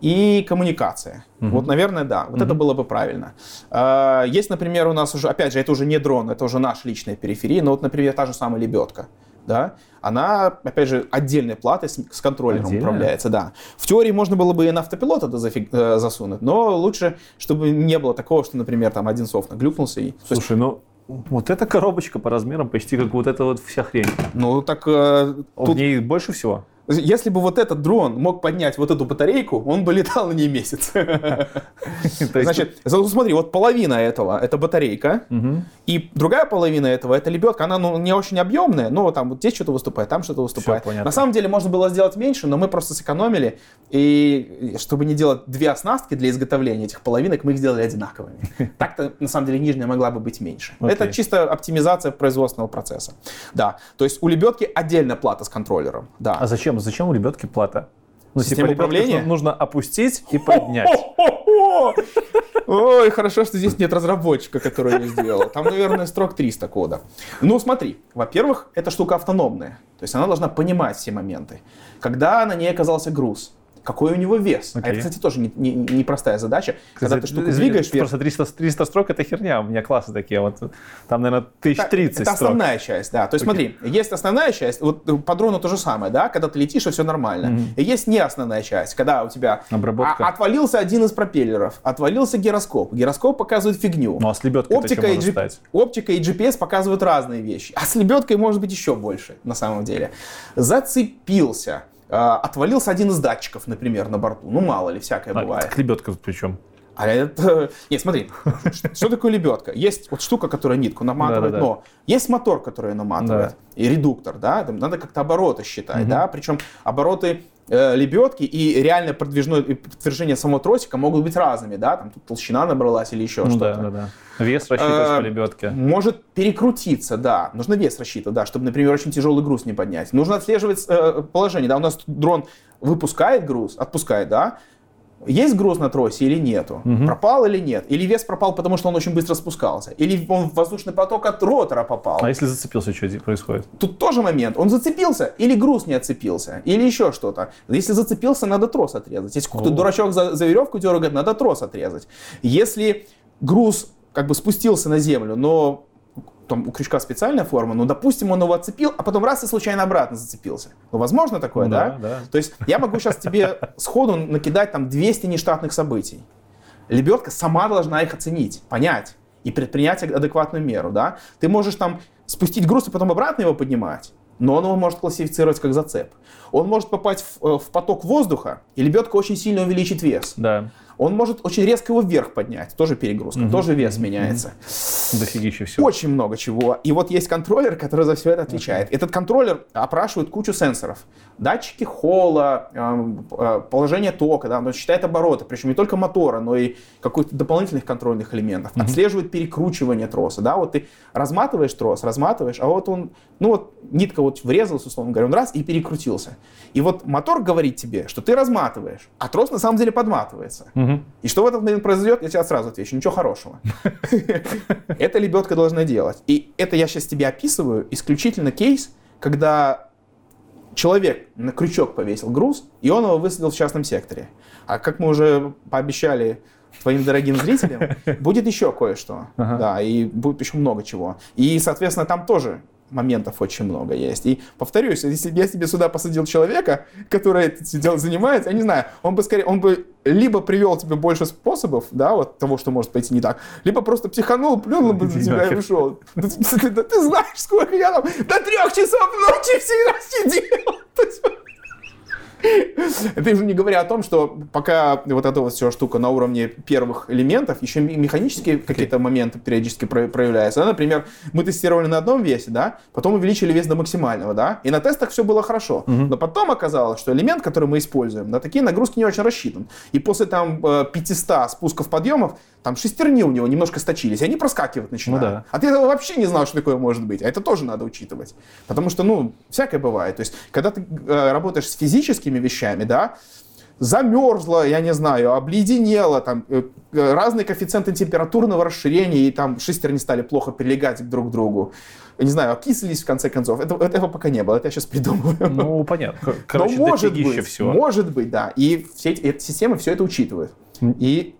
и коммуникация. Вот, наверное, да. Вот это было бы правильно. Э, Есть, например, у нас уже, опять же, это уже не дрон, это уже наша личная периферия, но вот, например, та же самая лебедка. Да, она, опять же, отдельной платой с, с контроллером Отдельная? управляется, да. В теории можно было бы и на автопилот это зафиг- э, засунуть, но лучше, чтобы не было такого, что, например, там один софт наглюкнулся и... то есть, Слушай, ну вот эта коробочка по размерам почти как вот эта вот вся хрень. ну, так э, В тут ней больше всего? Если бы вот этот дрон мог поднять вот эту батарейку, он бы летал на ней месяц. [LAUGHS] Значит, смотри, вот половина этого это батарейка, и другая половина этого это лебедка. Она ну, не очень объемная, но там вот здесь что-то выступает, там что-то выступает. На самом деле можно было сделать меньше, но мы просто сэкономили. И чтобы не делать две оснастки для изготовления этих половинок, мы их сделали одинаковыми. [LAUGHS] Так-то на самом деле нижняя могла бы быть меньше. Это чисто оптимизация производственного процесса. Да, то есть у лебедки отдельная плата с контроллером. Да. А зачем? Зачем у лебедки плата? Ну, Система типа, управления? Нужно опустить и поднять. Ой, хорошо, что здесь нет разработчика, который ее сделал. Там, наверное, строк 300 кода. Ну, смотри, во-первых, эта штука автономная. То есть она должна понимать все моменты. Когда на ней оказался груз, какой у него вес. Okay. А это, кстати, тоже непростая не, не, простая задача. Когда ты штуку двигаешь вверх... Просто 300, 300 строк — это херня. У меня классы такие. Вот, там, наверное, 1030 Это строк. основная часть, да. То есть okay. смотри, есть основная часть, вот по дрону то же самое, да, когда ты летишь, и все нормально. Mm-hmm. И есть не основная часть, когда у тебя Обработка. А, отвалился один из пропеллеров, отвалился гироскоп. Гироскоп показывает фигню. Ну а с лебедкой оптика и, G... стать? оптика и GPS показывают разные вещи. А с лебедкой может быть еще больше, на самом деле. Зацепился а, отвалился один из датчиков, например, на борту. Ну, мало ли, всякое а, бывает. Лебедка тут при чем? А это... [LAUGHS] Нет, смотри, что такое лебедка? Есть вот штука, которая нитку наматывает, да, да, да. но есть мотор, который наматывает, и редуктор, да, там надо как-то обороты считать, угу. да, причем обороты э, лебедки и реальное продвижное подтверждение самого тросика могут быть разными, да, там тут толщина набралась или еще ну, что-то. Да, да, да. Вес рассчитывать по э, лебедке. Может перекрутиться, да. Нужно вес рассчитывать, да, чтобы, например, очень тяжелый груз не поднять. Нужно отслеживать э, положение, да, у нас дрон выпускает груз, отпускает, да, есть груз на тросе или нету, угу. пропал или нет, или вес пропал, потому что он очень быстро спускался, или он в воздушный поток от ротора попал. А если зацепился, что происходит? Тут тоже момент. Он зацепился, или груз не отцепился, или еще что-то. Если зацепился, надо трос отрезать. Если какой-то дурачок за, за веревку дергает, надо трос отрезать. Если груз как бы спустился на землю, но там у крючка специальная форма, но, допустим, он его отцепил, а потом раз и случайно обратно зацепился. Ну, возможно такое, ну, да? да? То есть я могу сейчас тебе сходу накидать там 200 нештатных событий. Лебедка сама должна их оценить, понять и предпринять адекватную меру, да? Ты можешь там спустить груз и потом обратно его поднимать, но он его может классифицировать как зацеп. Он может попасть в, э, в поток воздуха, и лебедка очень сильно увеличит вес. Да он может очень резко его вверх поднять. Тоже перегрузка, угу. тоже вес меняется. Дофигища всего. Очень много чего. И вот есть контроллер, который за все это отвечает. Этот контроллер опрашивает кучу сенсоров. Датчики холла, эм, э, положение тока, да, он считает обороты, причем не только мотора, но и каких-то дополнительных контрольных элементов. Угу. Отслеживает перекручивание троса. Да, вот ты разматываешь трос, разматываешь, а вот он, ну вот нитка вот врезалась, условно говоря, он раз и перекрутился. И вот мотор говорит тебе, что ты разматываешь, а трос на самом деле подматывается. Угу. Угу. И что в этот момент произойдет, я тебе сразу отвечу, ничего хорошего. [LAUGHS] Это лебедка должна делать. И это я сейчас тебе описываю исключительно кейс, когда человек на крючок повесил груз, и он его высадил в частном секторе. А как мы уже пообещали твоим дорогим зрителям, [LAUGHS] будет еще кое-что. Ага. Да, и будет еще много чего. И, соответственно, там тоже моментов очень много есть. И повторюсь, если бы я себе сюда посадил человека, который этим делом занимается, я не знаю, он бы скорее, он бы либо привел тебе больше способов, да, вот того, что может пойти не так, либо просто психанул, плюнул бы за тебя и ушел. Ты, ты знаешь, сколько я там до трех часов ночи всегда сидел. [LAUGHS] [LAUGHS] Это уже не говоря о том, что пока вот эта вот вся штука на уровне первых элементов, еще механические какие-то моменты периодически проявляются. Да, например, мы тестировали на одном весе, да, потом увеличили вес до максимального, да, и на тестах все было хорошо. Угу. Но потом оказалось, что элемент, который мы используем, на такие нагрузки не очень рассчитан. И после там 500 э, спусков подъемов, там шестерни у него немножко сточились, и они проскакивать начинают. Ну, да. А ты этого вообще не знал, что такое может быть. А это тоже надо учитывать. Потому что, ну, всякое бывает. То есть, когда ты э, работаешь с физическими вещами, да, замерзла, я не знаю, обледенела, там, э, э, разные коэффициенты температурного расширения, и там шестерни стали плохо прилегать друг к другу. Не знаю, окислились в конце концов. Это, этого пока не было, это я сейчас придумываю. Ну, понятно. Короче, Но может быть, все. может быть, да. И все эти, эти системы все это учитывают. И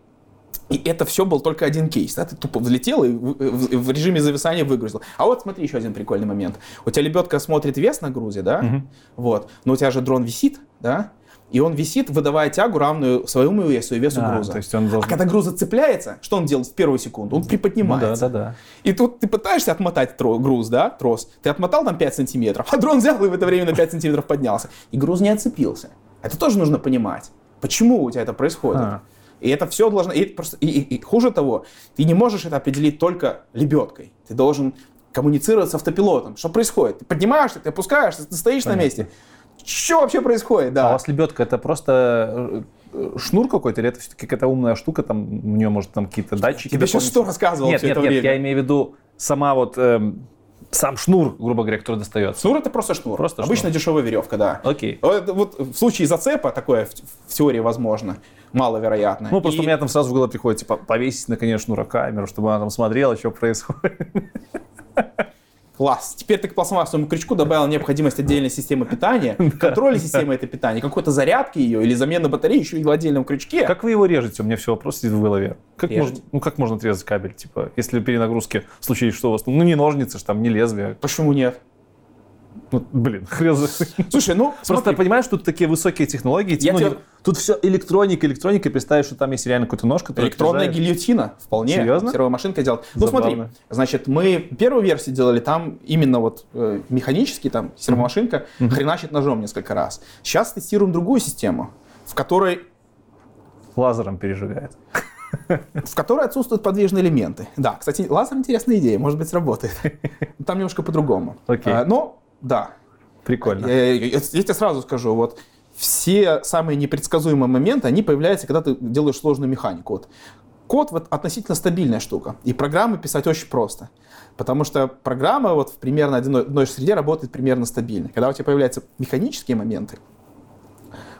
и это все был только один кейс. Да? Ты тупо взлетел и в, режиме зависания выгрузил. А вот смотри, еще один прикольный момент. У тебя лебедка смотрит вес на грузе, да? Угу. Вот. Но у тебя же дрон висит, да? и он висит, выдавая тягу, равную своему весу и весу А, груза. то есть он должен- А когда груз зацепляется, что он делает в первую секунду? Он Ну приподнимается. да, да, да. И тут ты пытаешься отмотать тро- груз, да, трос. Ты отмотал там 5 сантиметров, а дрон взял и в это время на 5 сантиметров поднялся. И груз не отцепился. Это тоже нужно понимать. Почему у тебя это происходит? А. И это все должно... И, просто, и, и- и хуже того, ты не можешь это определить только лебедкой. Ты должен коммуницировать с автопилотом. Что происходит? Ты поднимаешься, ты опускаешься, ты стоишь на Понятно. месте. Что вообще происходит? Да. А у вас лебедка это просто э, э, шнур какой-то, или это все-таки какая-то умная штука, там у нее может там какие-то датчики? Тебе сейчас что рассказывал Нет, все нет, это нет, время? я имею в виду сама вот эм, сам шнур, грубо говоря, который достается. Шнур это просто шнур. Просто Обычно шнур. дешевая веревка, да. Окей. Вот, вот в случае зацепа такое в, в теории возможно, маловероятно. Ну, просто И- у меня там сразу в голову приходит, типа, повесить, наконец, шнура камеру, чтобы она там смотрела, что происходит. Класс. Теперь ты к пластмассовому крючку добавил необходимость отдельной системы питания, [LAUGHS] контроля системы этой питания, какой-то зарядки ее или замены батареи еще и в отдельном крючке. Как вы его режете? У меня все вопрос сидит в голове. Как Режете? можно, ну, как можно отрезать кабель? Типа, если при нагрузке случилось, что у вас? Ну, не ножницы, ж там, не лезвие. Почему нет? Ну, блин, хрен Слушай, ну, Просто смотри, понимаешь, тут такие высокие технологии. Я ну, тебе- Тут все электроника, электроника. Представь, что там есть реально какой-то нож, который электронная отрезает. гильотина, вполне. Серьезно? Сервомашинка делает. Ну Забавно. смотри, значит, мы первую версию делали, там именно вот э, механически, там сервомашинка хреначит ножом несколько раз. Сейчас тестируем другую систему, в которой Лазером пережигает. в которой отсутствуют подвижные элементы. Да, кстати, лазер интересная идея, может быть, сработает. [LAUGHS] Там немножко по-другому. Окей. А, Но, да, Прикольно. я, я- я тебе сразу скажу, вот все самые непредсказуемые моменты, они появляются, когда ты делаешь сложную механику. Вот. Код вот относительно стабильная штука, и программы писать очень просто. Потому что программа вот в примерно одной, одной же среде работает примерно стабильно. Когда у тебя появляются механические моменты,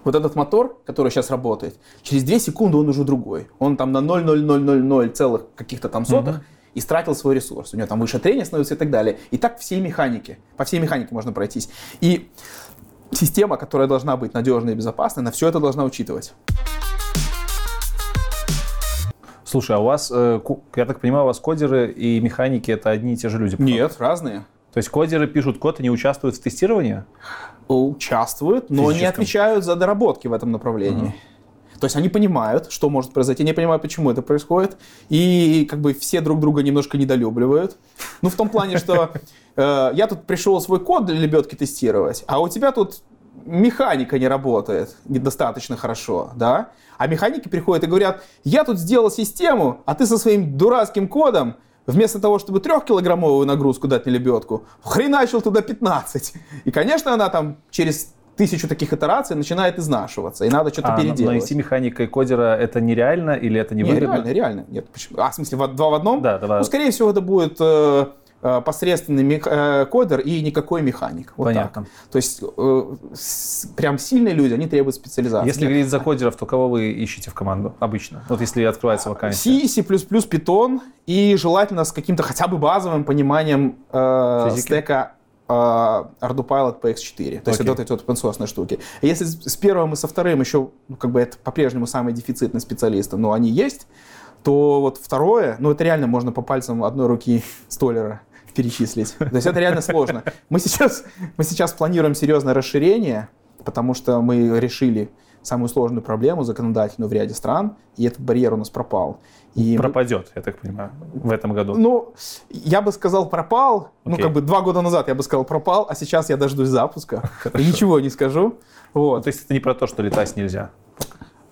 вот этот мотор, который сейчас работает, через 2 секунды он уже другой. Он там на 0,0000 целых каких-то там сотых истратил свой ресурс. У него там выше трения становится и так далее. И так всей механике. По всей механике можно пройтись. И система, которая должна быть надежной и безопасной, на все это должна учитывать. Слушай, а у вас, э, я так понимаю, у вас кодеры и механики это одни и те же люди? Нет, разные. То есть кодеры пишут код и не участвуют в тестировании? Участвуют, но не отвечают за доработки в этом направлении. То есть они понимают, что может произойти, не понимают, почему это происходит, и как бы все друг друга немножко недолюбливают. Ну, в том плане, что э, я тут пришел свой код для лебедки тестировать, а у тебя тут механика не работает недостаточно хорошо, да? А механики приходят и говорят, я тут сделал систему, а ты со своим дурацким кодом вместо того, чтобы трехкилограммовую нагрузку дать на лебедку, хреначил туда 15. И, конечно, она там через тысячу таких итераций начинает изнашиваться, и надо что-то А, но- переделывать. найти механика и кодера это нереально или это Не, невыгодно? реально, реально. Нет, почему? А, в смысле, два в одном? Да, два. Ну, скорее всего, это будет э, э, посредственный мех- э, кодер и никакой механик. Вот Понятно. так. То есть, э, с- прям сильные люди, они требуют специализации. Если говорить за кодеров, то кого вы ищете в команду обычно? Вот если открывается вакансия. C, C++, Python и желательно с каким-то хотя бы базовым пониманием э, Физики? стека э, ArduPilot PX4. То есть Окей. вот эти вот open source штуки. Если с, с первым и со вторым еще, ну, как бы это по-прежнему самые дефицитные специалисты, но они есть, то вот второе, ну это реально можно по пальцам одной руки [LAUGHS] столера перечислить. То есть это реально сложно. Мы сейчас, мы сейчас планируем серьезное расширение, потому что мы решили самую сложную проблему законодательную в ряде стран, и этот барьер у нас пропал. И Пропадет, я так понимаю, в этом году. ну, я бы сказал пропал, ну, Окей. как бы два года назад я бы сказал пропал, а сейчас я дождусь запуска, и ничего не скажу. Ну, Вот, то есть это не про то, что летать нельзя.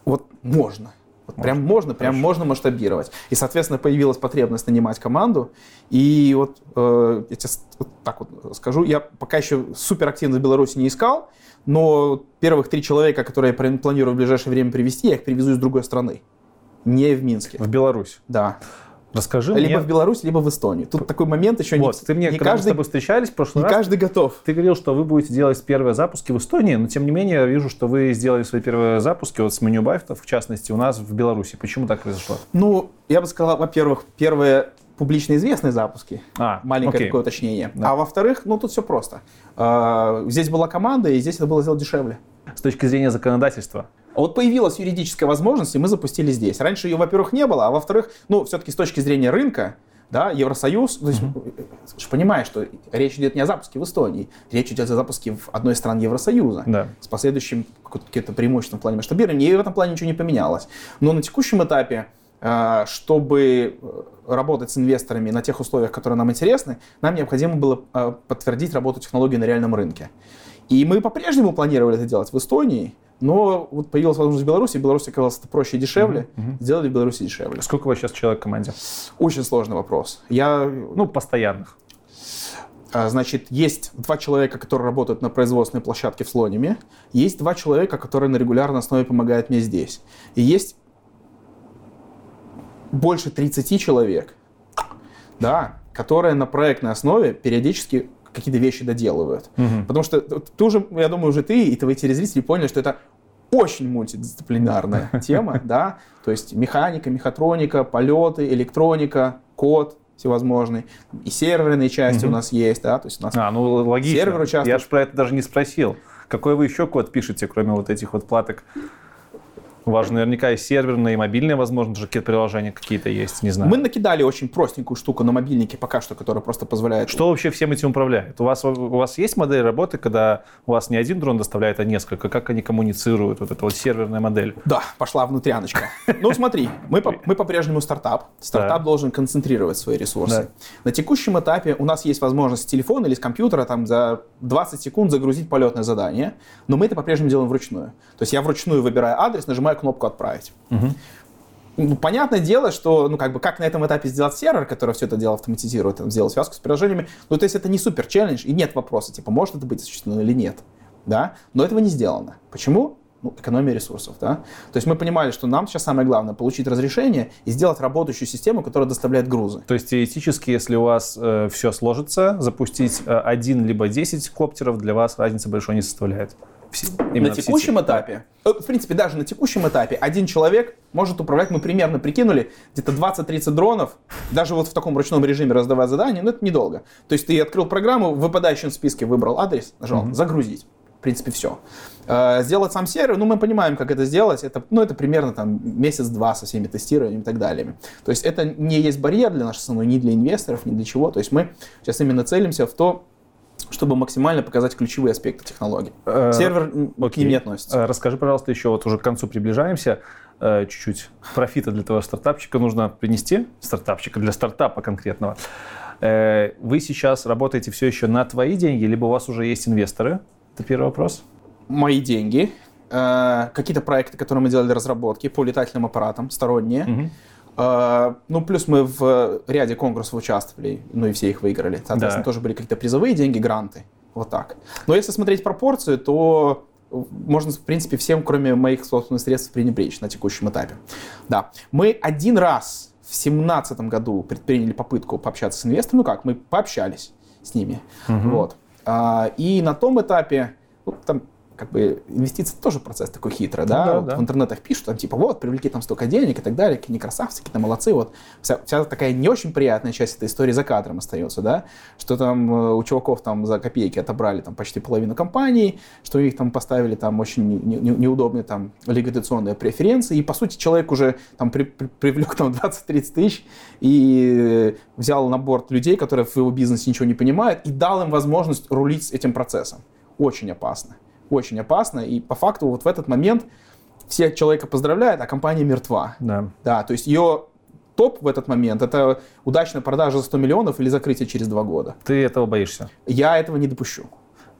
вот можно. Вот прям можно, прям можно масштабировать. И, соответственно, появилась потребность нанимать команду. И вот э, я тебе вот так вот скажу, я пока еще супер активно в Беларуси не искал, но первых три человека, которые я планирую в ближайшее время привести, я их привезу из другой страны. Не в Минске. В Беларусь. Да. Расскажи Либо мне. в Беларусь, либо в Эстонию. Тут такой момент еще Вот, не, ты мне, не когда мы с каждый, тобой встречались в прошлый не раз, каждый готов. ты говорил, что вы будете делать первые запуски в Эстонии, но тем не менее я вижу, что вы сделали свои первые запуски вот с меню Бафтов, в частности, у нас в Беларуси. Почему так произошло? Ну, я бы сказал, во-первых, первые публично известные запуски. А, Маленькое окей. такое уточнение. Да. А во-вторых, ну тут все просто. А, Здесь была команда, и здесь это было сделать дешевле. С точки зрения законодательства. А вот появилась юридическая возможность, и мы запустили здесь. Раньше ее, во-первых, не было, а во-вторых, ну, все-таки с точки зрения рынка, да, Евросоюз, то есть, же понимаешь, что речь идет не о запуске в Эстонии, речь идет о запуске в одной из стран Евросоюза Да. с последующим каким-то преимуществом в плане масштабирования, и в этом плане ничего не поменялось. Но на текущем этапе, чтобы э, работать с инвесторами на тех условиях, которые нам интересны, нам необходимо было э, подтвердить работу технологии на реальном рынке. И мы по-прежнему планировали это делать в Эстонии, но вот появилась возможность в Беларуси, в Беларуси оказалось это проще и дешевле, сделали в Беларуси дешевле. Сколько у вас сейчас человек в команде? Очень сложный вопрос. Я Ну, постоянных. А, Значит, есть два человека, которые работают на производственной площадке в Слониме. Есть два человека, которые на регулярной основе помогают мне здесь. И есть больше 30 человек, да, которые на проектной основе периодически какие-то вещи доделывают. Потому что ты уже, я думаю, уже ты и твои телезрители поняли, что это очень мультидисциплинарная [LAUGHS] тема, да, то есть механика, мехатроника, полеты, электроника, код всевозможный, и серверные части у нас есть, да, то есть у нас А, ну логично. Сервер участвует. Я же про это даже не спросил. Какой вы еще код пишете, кроме вот этих вот платок? Же наверняка и серверные, и мобильные, возможно, даже какие-то приложения какие-то есть, не знаю. Мы накидали очень простенькую штуку на мобильнике пока что, которая просто позволяет... Что вообще всем этим управляет? У вас, у вас есть модель работы, когда у вас не один дрон доставляет, а несколько? Как они коммуницируют? Вот эта вот серверная модель. Да, пошла внутряночка. Ну смотри, мы, по- мы по-прежнему стартап. Стартап должен концентрировать свои ресурсы. На текущем этапе у нас есть возможность с телефона или с компьютера там за 20 секунд загрузить полетное задание, но мы это по-прежнему делаем вручную. То есть я вручную выбираю адрес, нажимаю кнопку «Отправить». Ну, понятное дело, что, ну, как бы, как на этом этапе сделать сервер, который все это дело автоматизирует, сделать связку с приложениями, ну, то есть это не супер челлендж, и нет вопроса, типа, может это быть осуществлено или нет, да, но этого не сделано. Почему? Ну, экономия ресурсов, да. То есть мы понимали, что нам сейчас самое главное получить разрешение и сделать работающую систему, которая доставляет грузы. То есть теоретически, если у вас все сложится, запустить э, один либо 10 коптеров для вас разницы большой не составляет. Именно на текущем этапе, э, в принципе, даже на текущем этапе один человек может управлять, мы примерно прикинули, где-то 20-30 дронов, даже вот в таком ручном режиме раздавать задания, но это недолго. То есть ты открыл программу, в выпадающем списке выбрал адрес, нажал «Загрузить». В принципе, все. Сделать сам сервер, ну, мы понимаем, как это сделать. Это, ну, это примерно там месяц-два со всеми тестированиями и так далее. То есть это не есть барьер для нашей страны, ни для инвесторов, ни для чего. То есть мы сейчас именно целимся в то, чтобы максимально показать ключевые аспекты технологии. Э, Сервер м, к ним не относится. Э, Расскажи, пожалуйста, еще вот уже к концу приближаемся, э, чуть-чуть профита для твоего стартапчика нужно принести, стартапчика для стартапа конкретного. Вы сейчас работаете все еще на твои деньги, либо у вас уже есть инвесторы? Это первый вопрос. Мои деньги, какие-то проекты, которые мы делали разработки по летательным аппаратам, сторонние. Мгм. Э, ну, плюс мы в ряде конкурсов участвовали, ну и все их выиграли. Соответственно, Да. тоже были какие-то призовые деньги, гранты. Вот так. Но если смотреть пропорцию, то можно, в принципе, всем, кроме моих собственных средств, пренебречь на текущем этапе. Да. Мы один раз в семнадцатом году предприняли попытку пообщаться с инвесторами. Ну как, мы пообщались с ними. Вот. А, и на том этапе, ну, там, как бы инвестиции тоже процесс такой хитрый, да? да, Вот да. В интернетах пишут, там, типа, вот, привлекли там столько денег и так далее, какие они красавцы, какие-то молодцы, вот. Вся, вся такая не очень приятная часть этой истории за кадром остается, да? Что там э, у чуваков там за копейки отобрали там почти половину компании, что их там поставили там очень не- не- неудобные там легализационные преференции, и, по сути, человек уже там при- при- привлек там 20-30 тысяч и э, взял на борт людей, которые в его бизнесе ничего не понимают, и дал им возможность рулить этим процессом. Очень опасно. Очень опасно. И по факту вот в этот момент все человека поздравляют, а компания мертва. Да. Да, то есть ее топ в этот момент это удачная продажа за 100 миллионов или закрытие через два года. Ты этого боишься. Я этого не допущу.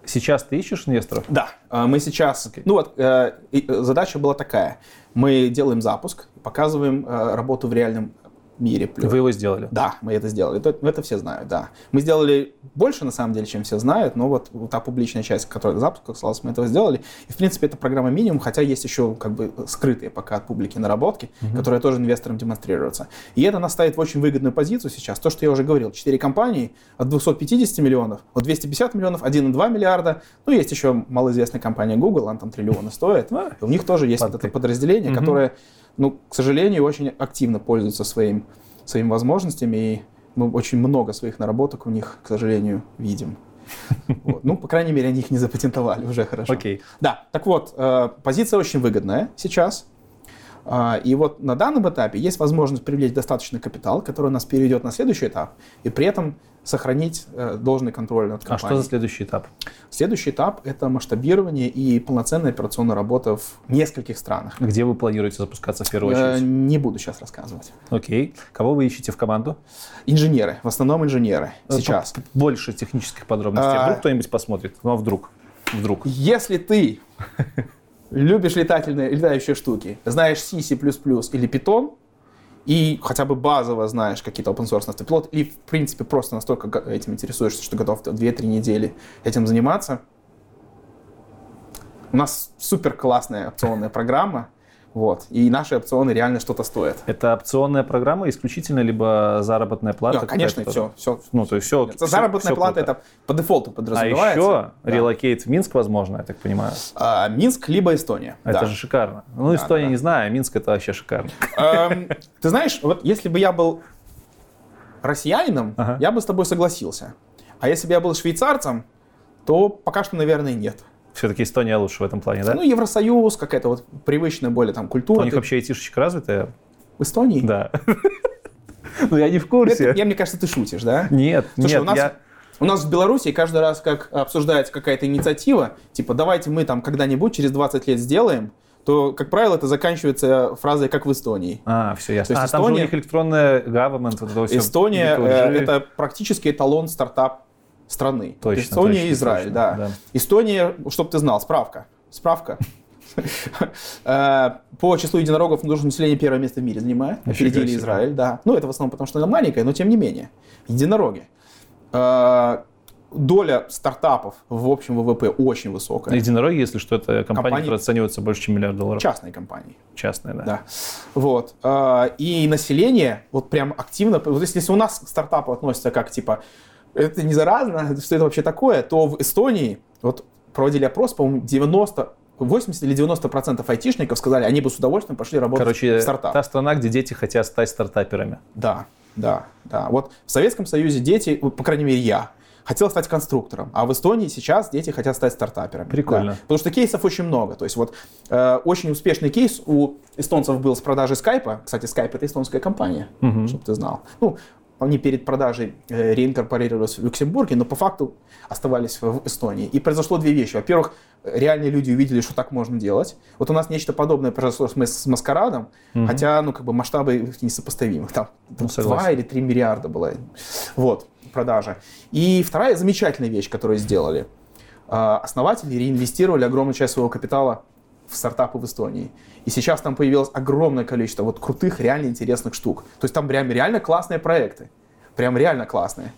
Сейчас ты ищешь инвесторов? Да, э, мы сейчас, ну вот, э, э, задача была такая. Мы делаем запуск, показываем э, работу в реальном мире. Вы его сделали. Да, мы это сделали. Это, это все знают, да. Мы сделали больше, на самом деле, чем все знают, но вот та публичная часть, которая запуск касалась, мы этого сделали. И, в принципе, это программа минимум, хотя есть еще как бы скрытые пока от публики наработки, которые тоже инвесторам демонстрируются. И это нас ставит в очень выгодную позицию сейчас. То, что я уже говорил, 4 компании от 250 миллионов, от 250 миллионов, 1,2 миллиарда. Ну, есть еще малоизвестная компания Google, она там триллионы стоит. У них тоже есть вот это подразделение, которое, ну, к сожалению, очень активно пользуется своим, своими возможностями, и мы очень много своих наработок у них, к сожалению, видим. [LAUGHS] Вот. Ну, по крайней мере, они их не запатентовали, уже хорошо. Окей. Да, так вот, э, позиция очень выгодная сейчас. А, И вот на данном этапе есть возможность привлечь достаточный капитал, который нас переведет на следующий этап, и при этом сохранить э, должный контроль над А компанией. что за следующий этап? Следующий этап – это масштабирование и полноценная операционная работа в нескольких странах. Где вы планируете запускаться в первую Э, очередь? Не буду сейчас рассказывать. Окей. Кого вы ищете в команду? Инженеры, в основном инженеры Э, сейчас. Больше технических подробностей. А. Вдруг кто-нибудь посмотрит? Ну, а вдруг? Вдруг. Если ты любишь летательные, летающие штуки, знаешь C, C++ или Python, и хотя бы базово знаешь какие-то open source автопилот, и в принципе просто настолько этим интересуешься, что готов 2-3 недели этим заниматься, у нас супер классная опционная программа, вот, и наши опционы реально что-то стоят. Это опционная программа исключительно, либо заработная плата? Да, конечно, все, все. Ну, то есть все. Заработная плата это по дефолту А подразумевается. еще Да. relocate в Минск, возможно, я так понимаю. А, Минск либо Эстония. Это да. же шикарно. Ну, Эстония да. не знаю, а Минск это вообще шикарно. Эм, Ты знаешь, вот если бы я был россиянином, Ага. я бы с тобой согласился. А если бы я был швейцарцем, то пока что, наверное, нет. Все-таки Эстония лучше в этом плане, да? Ну, Евросоюз, какая-то вот привычная более там культура. У них Ты вообще айтишечка развитая? В Эстонии? Да. [LAUGHS] Ну, я не в курсе. я, мне кажется, ты шутишь, да? Нет, Слушай, нет, у нас, я... у нас в Беларуси каждый раз, как обсуждается какая-то инициатива, типа, давайте мы там когда-нибудь через 20 лет сделаем, то, как правило, это заканчивается фразой, как в Эстонии. А, все ясно. То А есть там же у Эстония- них электронная government, вот это Эстония э, это практически эталон стартап страны. Точно, Эстония точно, и Израиль, точно, да. да. Эстония, чтобы ты знал, справка. Справка. [LAUGHS] Э, По числу единорогов нужно население первое место в мире занимает. Опередили. Израиль, да. Ну, это в основном потому, что она маленькая, но тем не менее. Единороги. Э, Доля стартапов в общем ВВП очень высокая. Единороги, если что, это компания, Компании- которая оценивается больше, чем миллиард долларов. Частные компании. Частная, да. Да. Вот. А, И население вот прям активно... Вот если, у нас к стартапу относятся как, типа, это не заразно, что это вообще такое, то в Эстонии вот проводили опрос, по-моему, 90 80 или 90 процентов айтишников сказали, они бы с удовольствием пошли работать Короче, в стартап. та страна, где дети хотят стать стартаперами. Да, да, да. Вот в Советском Союзе дети, по крайней мере, я, хотел стать конструктором, а в Эстонии сейчас дети хотят стать стартаперами. Прикольно. Да. Потому что кейсов очень много. То есть вот э, очень успешный кейс у эстонцев был с продажей скайпа. Кстати, скайп это эстонская компания, Мгм. чтобы ты знал. Ну, они перед продажей э, реинкорпорировались в Люксембурге, но по факту оставались в Эстонии. И произошло две вещи. Во-первых, реальные люди увидели, что так можно делать. Вот у нас нечто подобное произошло с, мас- с маскарадом, Мгм. хотя, ну, как бы масштабы несопоставимы. Там Ну, 2 согласен. или 3 миллиарда была. Вот, продажа. И вторая замечательная вещь, которую сделали. А, Основатели реинвестировали огромную часть своего капитала в стартапы в Эстонии. И сейчас там появилось огромное количество вот крутых, реально интересных штук. То есть там прям реально классные проекты. Прям реально классные.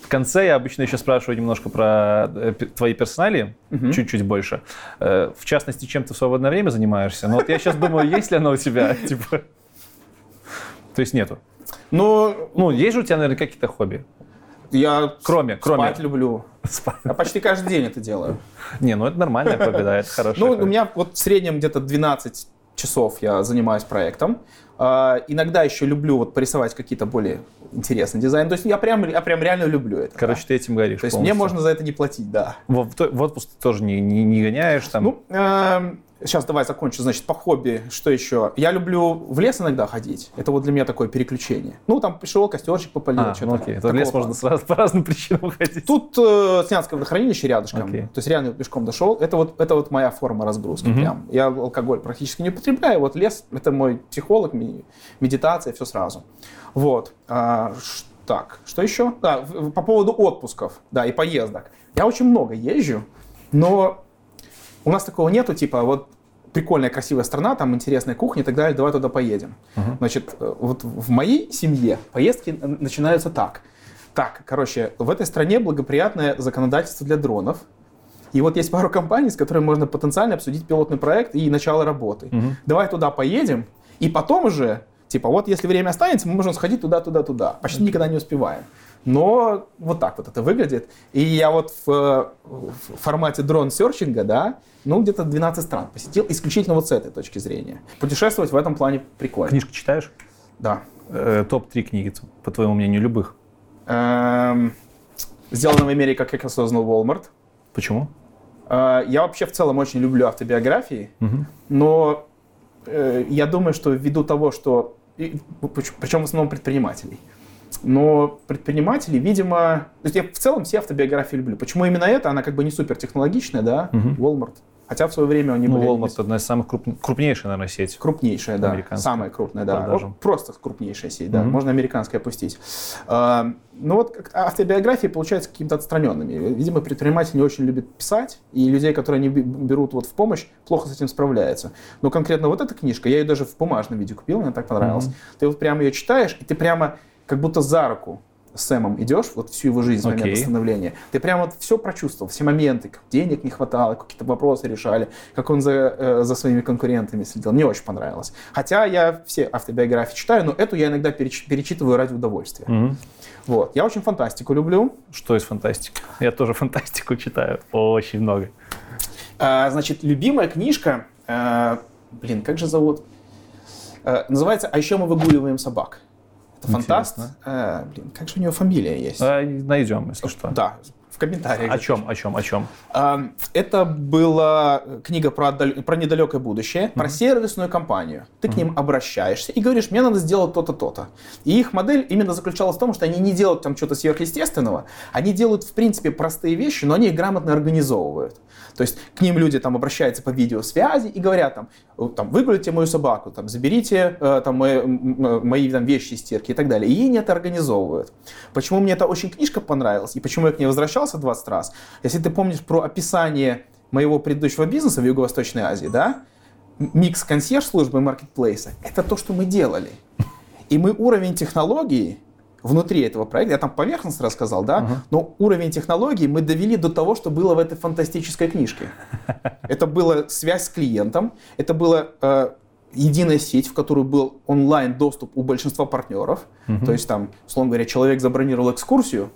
В конце я обычно еще спрашиваю немножко про э, твои персонали, Мгм. чуть-чуть больше. Э, В частности, чем ты в свободное время занимаешься. Но вот я сейчас думаю, есть ли оно у тебя, [LAUGHS] типа... То есть нету. Но Ну, есть же у тебя, наверное, какие-то хобби? Я Кроме, кроме... спать люблю. [LAUGHS] Я почти каждый день это делаю. Не, ну это нормальное хобби, да, это [LAUGHS] хорошо. Ну, у меня вот в среднем где-то 12 часов я занимаюсь проектом. А, иногда еще люблю вот порисовать какие-то более интересные дизайны. То есть я прям, я прям реально люблю это. Короче, да. ты этим горишь То есть мне можно за это не платить, да. В, в то- в отпуск ты тоже не, не, не гоняешь там? Ну, сейчас давай закончу. Значит, по хобби, что еще? Я люблю в лес иногда ходить. Это вот для меня такое переключение. Ну, там пришел, костерчик попалил. а, что-то ну окей, то в лес можно сразу по разным причинам ходить. Тут э, Снянское водохранилище рядышком. Окей. То есть реально пешком дошел. Это вот, это вот моя форма разгрузки. Мгм. Прям. Я алкоголь практически не употребляю. Вот лес — это мой психолог, медитация, все сразу. Вот. А, так, что еще? Да, по поводу отпусков, да, и поездок. Я очень много езжу, но у нас такого нету, типа, вот прикольная, красивая страна, там интересная кухня и так далее, давай туда поедем. Мгм. Значит, э, вот в моей семье поездки э, начинаются так. Так, короче, в этой стране благоприятное законодательство для дронов. И вот есть пару компаний, с которыми можно потенциально обсудить пилотный проект и начало работы. Мгм. Давай туда поедем, и потом уже, типа, вот если время останется, мы можем сходить туда, туда, туда. Почти никогда не успеваем. Но вот так вот это выглядит. И я вот в, в формате дрон-серчинга, да, ну, где-то 12 стран посетил, исключительно вот с этой точки зрения. Путешествовать в этом плане прикольно. Книжку читаешь? Да. Э, Топ-3 книги, по твоему мнению, любых. Эм, Сделано в Америке, как я осознал Walmart. Почему? Э, я вообще в целом очень люблю автобиографии, но э, я думаю, что ввиду того, что... Причем в основном предпринимателей. Но предприниматели, видимо... То есть я в целом все автобиографии люблю. Почему именно это? Она как бы не супер технологичная, да? Walmart Хотя в свое время они ну, были... Walmart одна из самых круп... крупнейшая, наверное, сеть. Крупнейшая, да. Самая крупная, да. Продажам. Просто крупнейшая сеть, да. Mm-hmm. Можно американская опустить. А, ну вот автобиографии получаются какими-то отстраненными. Видимо, предприниматели не очень любят писать, и людей, которые они берут вот в помощь, плохо с этим справляются. Но конкретно вот эта книжка, я ее даже в бумажном виде купил, мне так понравилось. Mm-hmm. Ты вот прямо ее читаешь, и ты прямо как будто за руку с Сэмом идешь, вот всю его жизнь с момента okay. становления, ты прямо вот все прочувствовал, все моменты, как денег не хватало, какие-то вопросы решали, как он за, э, за своими конкурентами следил. Мне очень понравилось. Хотя я все автобиографии читаю, но эту я иногда переч, перечитываю ради удовольствия. Mm-hmm. Вот. Я очень фантастику люблю. Что из фантастики? Я тоже фантастику читаю. Очень много. А, значит, любимая книжка, а, блин, как же зовут? А, называется «А еще мы выгуливаем собак». Это фантаст. А, блин, как же у него фамилия есть? А, найдем, если что. Да, в комментариях. О чем, о чем, о чем? Это была книга про, про недалекое будущее, mm-hmm. про сервисную компанию. Ты mm-hmm. к ним обращаешься и говоришь, мне надо сделать то-то, то-то. И их модель именно заключалась в том, что они не делают там что-то сверхъестественного, они делают, в принципе, простые вещи, но они их грамотно организовывают. То есть к ним люди там обращаются по видеосвязи и говорят там, там выгулите мою собаку, там, заберите э, там, мои, мои там, вещи стирки и так далее. И они это организовывают. Почему мне эта очень книжка понравилась и почему я к ней возвращался 20 раз? Если ты помнишь про описание моего предыдущего бизнеса в Юго-Восточной Азии, да, микс консьерж-службы и маркетплейса, это то, что мы делали. И мы уровень технологии внутри этого проекта, я там поверхностно рассказал, да, uh-huh. но уровень технологий мы довели до того, что было в этой фантастической книжке. [LAUGHS] Это была связь с клиентом, это была э, единая сеть, в которую был онлайн доступ у большинства партнеров. Uh-huh. То есть там, условно говоря, человек забронировал экскурсию,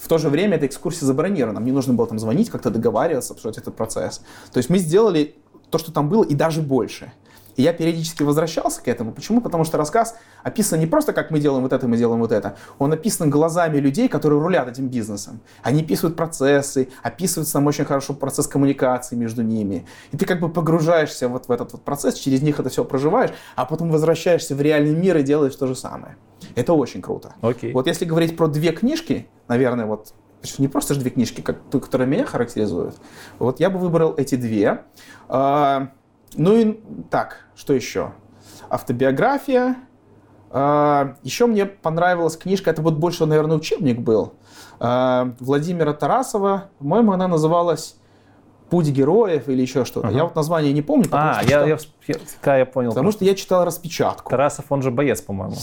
в то же время эта экскурсия забронирована. Нам не нужно было там звонить, как-то договариваться, обсуждать этот процесс. То есть мы сделали то, что там было, и даже больше. И я периодически возвращался к этому. Почему? Потому что рассказ описан не просто, как мы делаем вот это, мы делаем вот это. Он описан глазами людей, которые рулят этим бизнесом. Они описывают процессы, описывают сам очень хорошо процесс коммуникации между ними. И ты как бы погружаешься вот в этот вот процесс, через них это все проживаешь, а потом возвращаешься в реальный мир и делаешь то же самое. Это очень круто. Okay. Вот если говорить про две книжки, наверное, вот не просто же две книжки, как ту, которая меня характеризует. Вот я бы выбрал эти две. Ну и так, что еще? Автобиография. А, еще мне понравилась книжка, это вот больше, наверное, учебник был, а, Владимира Тарасова. По-моему, она называлась «Путь героев» или еще что-то. Ага. Я вот название не помню. А, я, я, я, я, я понял. Потому что я читал распечатку. Тарасов, он же боец, по-моему.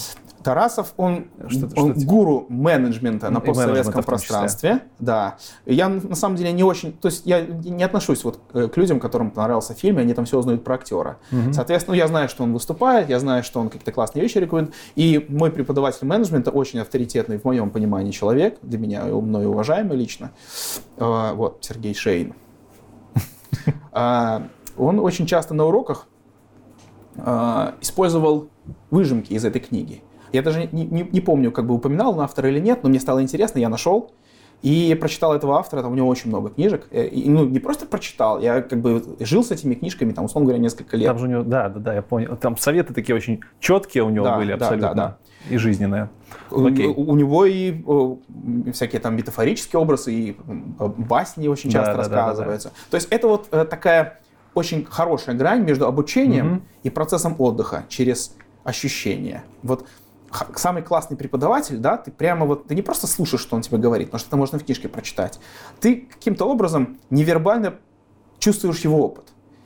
Тарасов, он, что, он что гуру менеджмента на постсоветском пространстве. Да. Я на самом деле не очень, то есть я не отношусь вот к людям, которым понравился фильм, и они там все узнают про актера. Угу. Соответственно, я знаю, что он выступает, я знаю, что он какие-то классные вещи рекомендует. И мой преподаватель менеджмента очень авторитетный в моем понимании человек, для меня мной уважаемый лично. А, вот, Сергей Шейн. [LAUGHS] А, он очень часто на уроках а, использовал выжимки из этой книги. Я даже не, не, не помню, как бы упоминал он автора или нет, но мне стало интересно, я нашел. И прочитал этого автора, там у него очень много книжек. Э, и, ну, не просто прочитал, я как бы жил с этими книжками, там, условно говоря, несколько лет. Там же у него, да, да, да, я понял. Там советы такие очень четкие у него да, были абсолютно. Да, да, да. И жизненные. Окей. У, у него и о, всякие там метафорические образы, и басни очень часто да, рассказываются. Да, да, да. То есть это вот э, такая очень хорошая грань между обучением угу. и процессом отдыха через ощущения. Вот самый классный преподаватель, да, ты прямо вот, ты не просто слушаешь, что он тебе говорит, но что это можно в книжке прочитать. Ты каким-то образом невербально чувствуешь его опыт.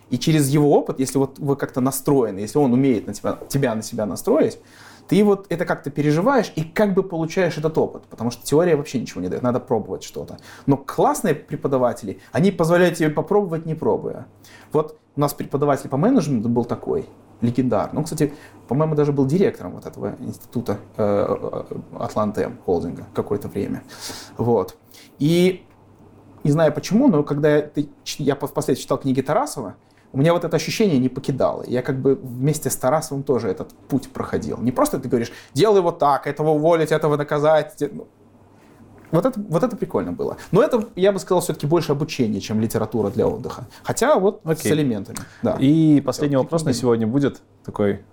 И через его опыт, если вот вы как-то настроены, если он умеет на тебя, тебя на себя настроить, ты вот это как-то переживаешь и как бы получаешь этот опыт, потому что теория вообще ничего не дает, надо пробовать что-то. Но классные преподаватели, они позволяют тебе попробовать, не пробуя. Вот у нас преподаватель по менеджменту был такой, легендарный. Он, кстати, по-моему, даже был директором вот этого института э, Атланты холдинга какое-то время. Вот. И не знаю почему, но когда я, я впоследствии читал книги Тарасова, у меня вот это ощущение не покидало. Я как бы вместе с Тарасовым тоже этот путь проходил. Не просто ты говоришь, делай вот так, этого уволить, этого наказать. Вот это, вот это прикольно было. Но это, я бы сказал, все-таки больше обучение, чем литература для отдыха. Хотя вот Окей. с элементами. Да. И последний Всё, вопрос на сегодня будет такой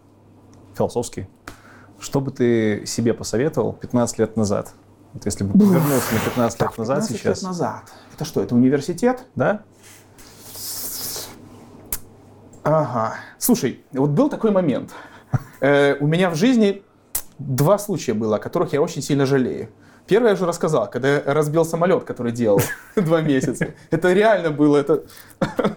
философский. Что бы ты себе посоветовал 15 лет назад? Вот если бы повернулся на 15 Так, лет назад 15 сейчас. лет назад. Это что, это университет? Да? Ага. Слушай, вот был такой момент. Э, у меня в жизни два случая было, о которых я очень сильно жалею. Первый я уже рассказал, когда я разбил самолет, который делал [LAUGHS] два месяца. Это реально было. Это... [LAUGHS]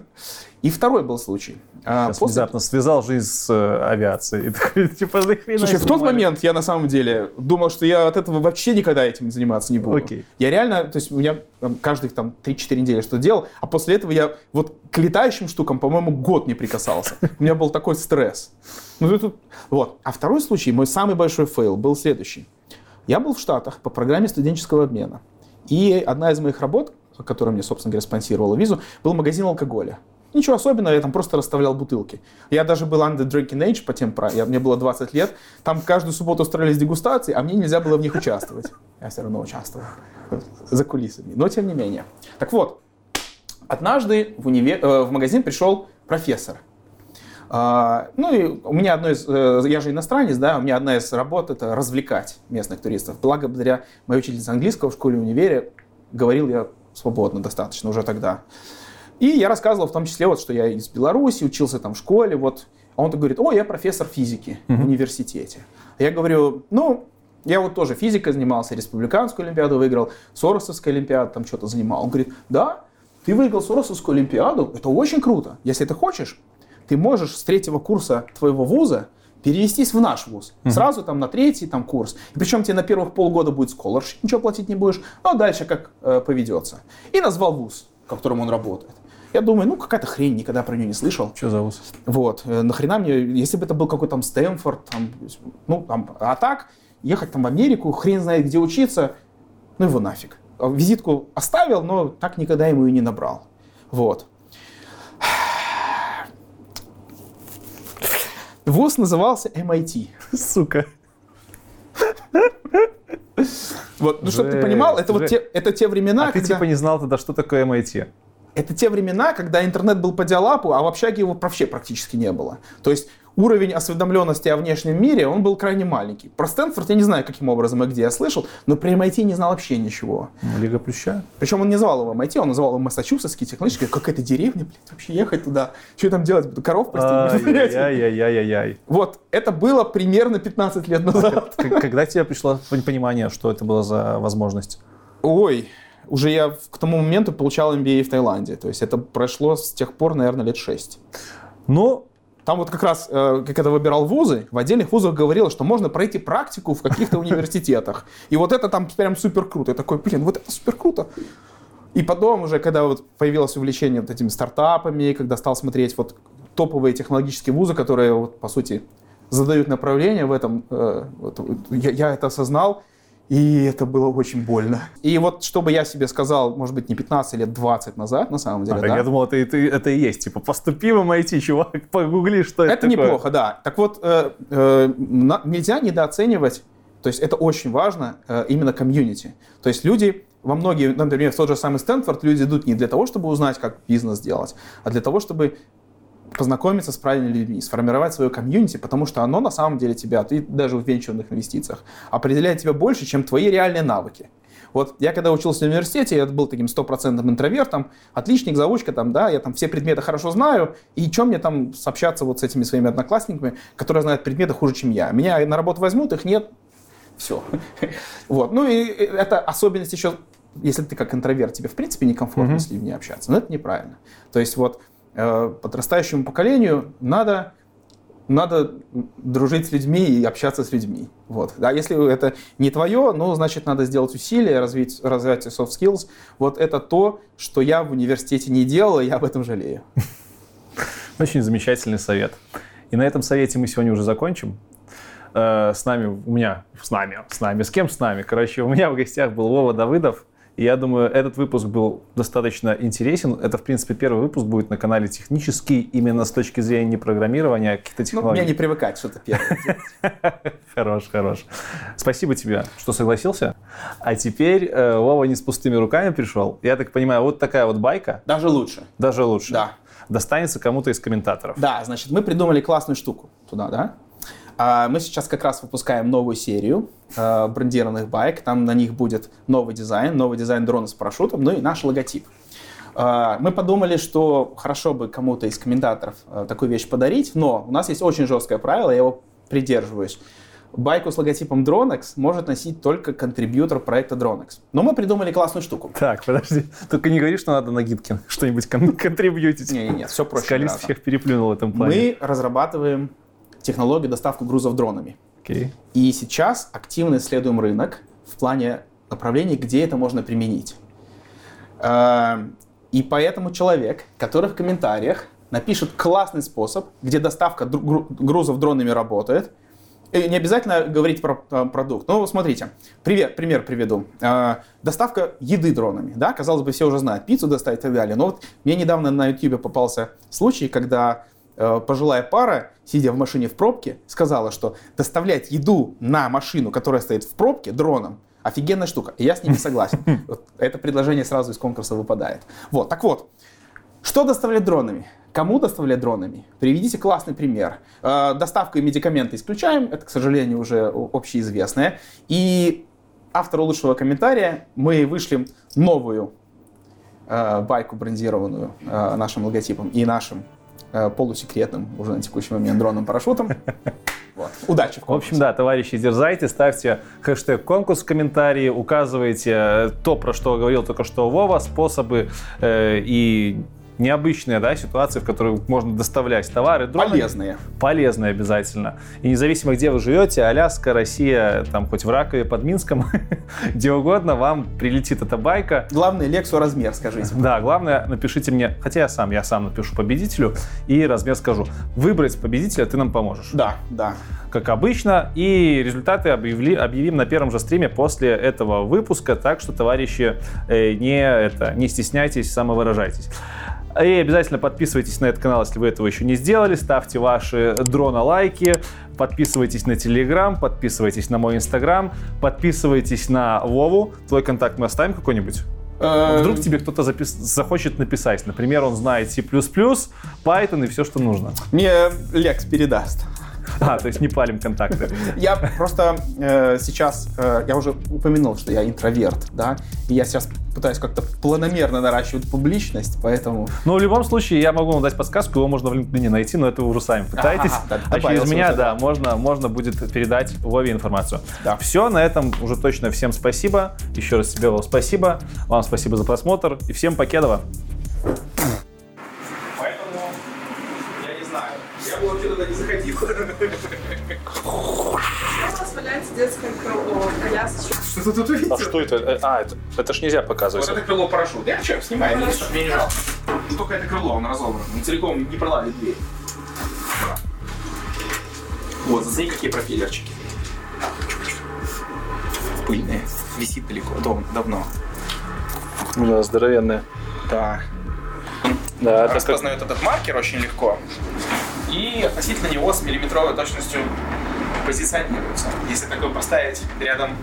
И второй был случай. А, Сейчас после- внезапно связал жизнь с э, авиацией. [LAUGHS] Типа, Слушай, в тот момент я на самом деле думал, что я от этого вообще никогда этим заниматься не буду. Окей. Я реально, то есть у меня там, каждых там 3-4 недели что делал, а после этого я вот к летающим штукам, по-моему, год не прикасался. У меня был такой стресс. Ну, это- вот. А второй случай, мой самый большой fail был следующий. Я был в Штатах по программе студенческого обмена. И одна из моих работ, которая мне, собственно говоря, спонсировала визу, был магазин алкоголя. Ничего особенного, я там просто расставлял бутылки. Я даже был under drinking age по тем правилам, мне было 20 лет. Там каждую субботу устраивались дегустации, а мне нельзя было в них участвовать. Я все равно участвовал за кулисами, но тем не менее. Так вот, однажды в, универ... э, в магазин пришел профессор. А, ну и у меня одно из, э, я же иностранец, да, у меня одна из работ это развлекать местных туристов. Благодаря моей учительнице английского в школе универе говорил я свободно достаточно уже тогда. И я рассказывал в том числе, вот, что я из Беларуси, учился там в школе, вот. А он так говорит, о, я профессор физики в университете. А я говорю, ну, я вот тоже физикой занимался, республиканскую олимпиаду выиграл, Соросовскую олимпиаду там что-то занимал. Он говорит, да, ты выиграл Соросовскую олимпиаду, это очень круто. Если ты хочешь, ты можешь с третьего курса твоего вуза перевестись в наш вуз. Сразу там на третий там курс. И причем тебе на первых полгода будет scholarship, ничего платить не будешь, а дальше как э, поведется. И назвал вуз, в котором он работает. Я думаю, ну какая-то хрень, никогда про нее не слышал. Что за вуз? Вот, э, нахрена мне, если бы это был какой-то там Стэнфорд, там, ну, там, а так, ехать там в Америку, хрен знает где учиться, ну его нафиг. Визитку оставил, но так никогда ему и не набрал. Вот. ВУЗ назывался MIT. Сука. Вот, ну, чтобы ты понимал, это вот те, это те времена, А ты когда... типа не знал тогда, что такое MIT? Это те времена, когда интернет был по диалапу, а в общаге его вообще практически не было. То есть уровень осведомленности о внешнем мире, он был крайне маленький. Про Стэнфорд я не знаю, каким образом и где я слышал, но про MIT не знал вообще ничего. Лига Плюща? Причем он не звал его MIT, он называл его Массачусетский технологический. Какая-то деревня, блядь, вообще ехать туда. Что там делать? Буду коров? Ай-яй-яй-яй-яй. Вот, это было примерно 15 лет назад. Когда тебе пришло понимание, что это было за возможность? Ой, уже я к тому моменту получал MBA в Таиланде. То есть это прошло с тех пор, наверное, лет 6. Ну, Там вот как раз, э, когда выбирал вузы, в отдельных вузах говорилось, что можно пройти практику в каких-то университетах. И вот это там прям супер круто. Я такой, блин, вот это супер круто. И потом уже, когда вот появилось увлечение вот этими стартапами, когда стал смотреть вот топовые технологические вузы, которые вот, по сути задают направление в этом, э, вот, я, я это осознал, и это было очень больно. И вот чтобы я себе сказал, может быть, не 15 лет, 20 назад, на самом деле, а, да, я думал, это, это, это и есть. Типа, поступи в MIT, чувак, [LAUGHS] погугли, что это Это такое. неплохо, да. Так вот, э, э, нельзя недооценивать, то есть это очень важно, э, именно комьюнити. То есть люди, во многие, например, в тот же самый Стэнфорд, люди идут не для того, чтобы узнать, как бизнес делать, а для того, чтобы познакомиться с правильными людьми, сформировать свое комьюнити, потому что оно на самом деле тебя, ты даже в венчурных инвестициях, определяет тебя больше, чем твои реальные навыки. Вот я когда учился в университете, я был таким стопроцентным интровертом, отличник, заучка, там, да, я там все предметы хорошо знаю, и чем мне там сообщаться вот с этими своими одноклассниками, которые знают предметы хуже, чем я. Меня на работу возьмут, их нет, все. [LAUGHS] Вот. Ну и это особенность еще, если ты как интроверт, тебе в принципе некомфортно с людьми общаться, но это неправильно. То есть вот подрастающему поколению надо надо дружить с людьми и общаться с людьми. Вот. А если это не твое, ну, значит, надо сделать усилия, развить, развить soft skills. Вот это то, что я в университете не делал, и я об этом жалею. Очень замечательный совет. И на этом совете мы сегодня уже закончим. Э, С нами, у меня, с нами, с нами, с кем с нами? Короче, у меня в гостях был Вова Давыдов. Я думаю, этот выпуск был достаточно интересен. Это, в принципе, первый выпуск будет на канале технический, именно с точки зрения не программирования, а каких-то технологий. Ну, мне не привыкать что-то первое [LAUGHS] Хорош, хорош. Спасибо тебе, что согласился. А теперь э, Вова не с пустыми руками пришел. Я так понимаю, вот такая вот байка. Даже лучше. Даже лучше. Да. Достанется кому-то из комментаторов. Да, значит, мы придумали классную штуку туда, да? А мы сейчас как раз выпускаем новую серию э, брендированных байк. Там на них будет новый дизайн, новый дизайн дрона с парашютом, ну и наш логотип. Э, мы подумали, что хорошо бы кому-то из комментаторов э, такую вещь подарить, но у нас есть очень жесткое правило, я его придерживаюсь. Байку с логотипом Dronex может носить только контрибьютор проекта Dronex. Но мы придумали классную штуку. Так, подожди. Только не говори, что надо на гибке что-нибудь кон- контрибьютить. Не-не-не, все проще. Скалист всех переплюнул в этом плане. Мы разрабатываем технологию доставку грузов дронами. Окей. И сейчас активно исследуем рынок в плане направлений, где это можно применить. Э, И поэтому человек, который в комментариях напишет классный способ, где доставка грузов дронами работает, не обязательно говорить про э, продукт. Ну, смотрите, привет, пример приведу. Э, доставка еды дронами, да, казалось бы, все уже знают, пиццу доставить и так далее. Но вот мне недавно на YouTube попался случай, когда пожилая пара, сидя в машине в пробке, сказала, что доставлять еду на машину, которая стоит в пробке, дроном, офигенная штука. И я с ними [LAUGHS] согласен. Вот это предложение сразу из конкурса выпадает. Вот, так вот, что доставлять дронами? Кому доставлять дронами? Приведите классный пример. Э, Доставку и медикаменты исключаем, это, к сожалению, уже общеизвестное. И автору лучшего комментария мы вышлем новую э, байку брендированную э, нашим логотипом и нашим э, полусекретным уже на текущий момент дронным парашютом. Вот. Удачи в В общем, конкурсе. да, товарищи, дерзайте, ставьте хэштег конкурс в комментарии, указывайте э, то, про что говорил только что Вова, способы э, и необычные да, ситуации, в которые можно доставлять товары, дроны. Полезные. Полезные обязательно. И независимо, где вы живете, Аляска, Россия, там хоть в Ракове, под Минском, [LAUGHS] где угодно, вам прилетит эта байка. Главное, Лексу размер, скажите. Да, главное, напишите мне, хотя я сам, я сам напишу победителю и размер скажу. Выбрать победителя ты нам поможешь Да, да. Как обычно. И результаты объявли, объявим на первом же стриме после этого выпуска. Так что, товарищи, э, не, это, не стесняйтесь, самовыражайтесь. И обязательно подписывайтесь на этот канал, если вы этого еще не сделали. Ставьте ваши дрона лайки. Подписывайтесь на Телеграм, подписывайтесь на мой Инстаграм, подписывайтесь на Вову. Твой контакт мы оставим какой-нибудь? Э, Вдруг тебе кто-то запис- захочет написать. Например, он знает C++, Python и все, что нужно. Мне Лекс передаст. [LAUGHS] А, то есть не палим контакты. [LAUGHS] Я просто э, сейчас, э, я уже упомянул, что я интроверт, да, и я сейчас пытаюсь как-то планомерно наращивать публичность, поэтому... Ну, в любом случае, я могу вам дать подсказку, его можно в LinkedIn найти, но это вы уже сами пытаетесь. Ага, да, а через меня, уже, да, можно, можно будет передать Вове информацию. Да. Все, на этом уже точно всем спасибо. Еще раз тебе, Вов, спасибо. Вам спасибо за просмотр. И всем покедова. Поэтому, я не знаю, я бы вообще туда не валяется детское крыло, колясочка. Что ты тут увидел? это? А, это, это ж нельзя показывать. Вот это крыло парашют. Я что, снимаю, мне, мне не жалко. Ну, только это крыло, он разобран. Он целиком не проладит дверь. Вот, зацени, какие пропеллерчики. Пыльные. Висит далеко, дом, давно. Да, здоровенная. Да. Да, распознает этот маркер очень легко и относительно него с миллиметровой точностью позиционируется. Если такой поставить рядом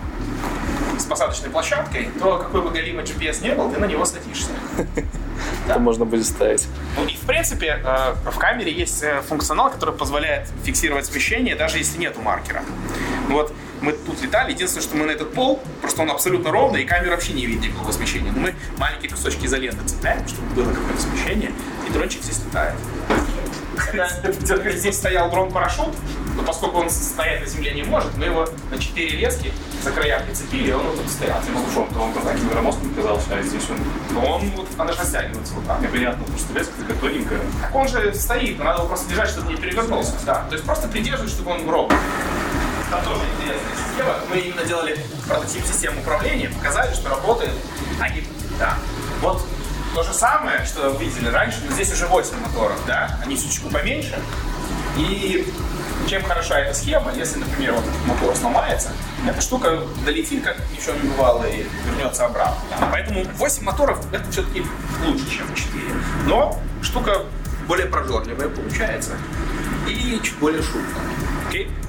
с посадочной площадкой, то какой бы галимый GPS не был, ты на него садишься. [LAUGHS] это можно будет ставить. Ну и в принципе э, в камере есть э, функционал, который позволяет фиксировать смещение, даже если нету маркера. Вот мы тут летали, единственное, что мы на этот пол, просто он абсолютно ровный, и камера вообще не видит никакого смещения. Но мы маленькие кусочки изоленты цепляем, чтобы было какое-то смещение, и дрончик здесь летает. Здесь стоял дрон-парашют, но поскольку он стоять на земле не может, мы его на четыре лески за края прицепили, и он вот тут стоял. Слушай, он так громоздким казался, а здесь он Но он вот, она же растягивается вот так. непонятно, потому что леска такая тоненькая. Так он же стоит, но надо его просто держать, чтобы не перевернулся. Да, то есть просто придерживать, чтобы он ровно. Там тоже интересная система. Мы именно делали прототип системы управления, показали, что работает. Они, да. Вот то же самое, что видели раньше, но здесь уже 8 моторов, да? Они чуть-чуть поменьше. И чем хороша эта схема, если, например, вот мотор сломается, эта штука долетит, как ничего не бывало, и вернется обратно. Поэтому 8 моторов это все-таки лучше, чем 4. Но штука более прожорливая получается и чуть более шумная. Окей? Okay?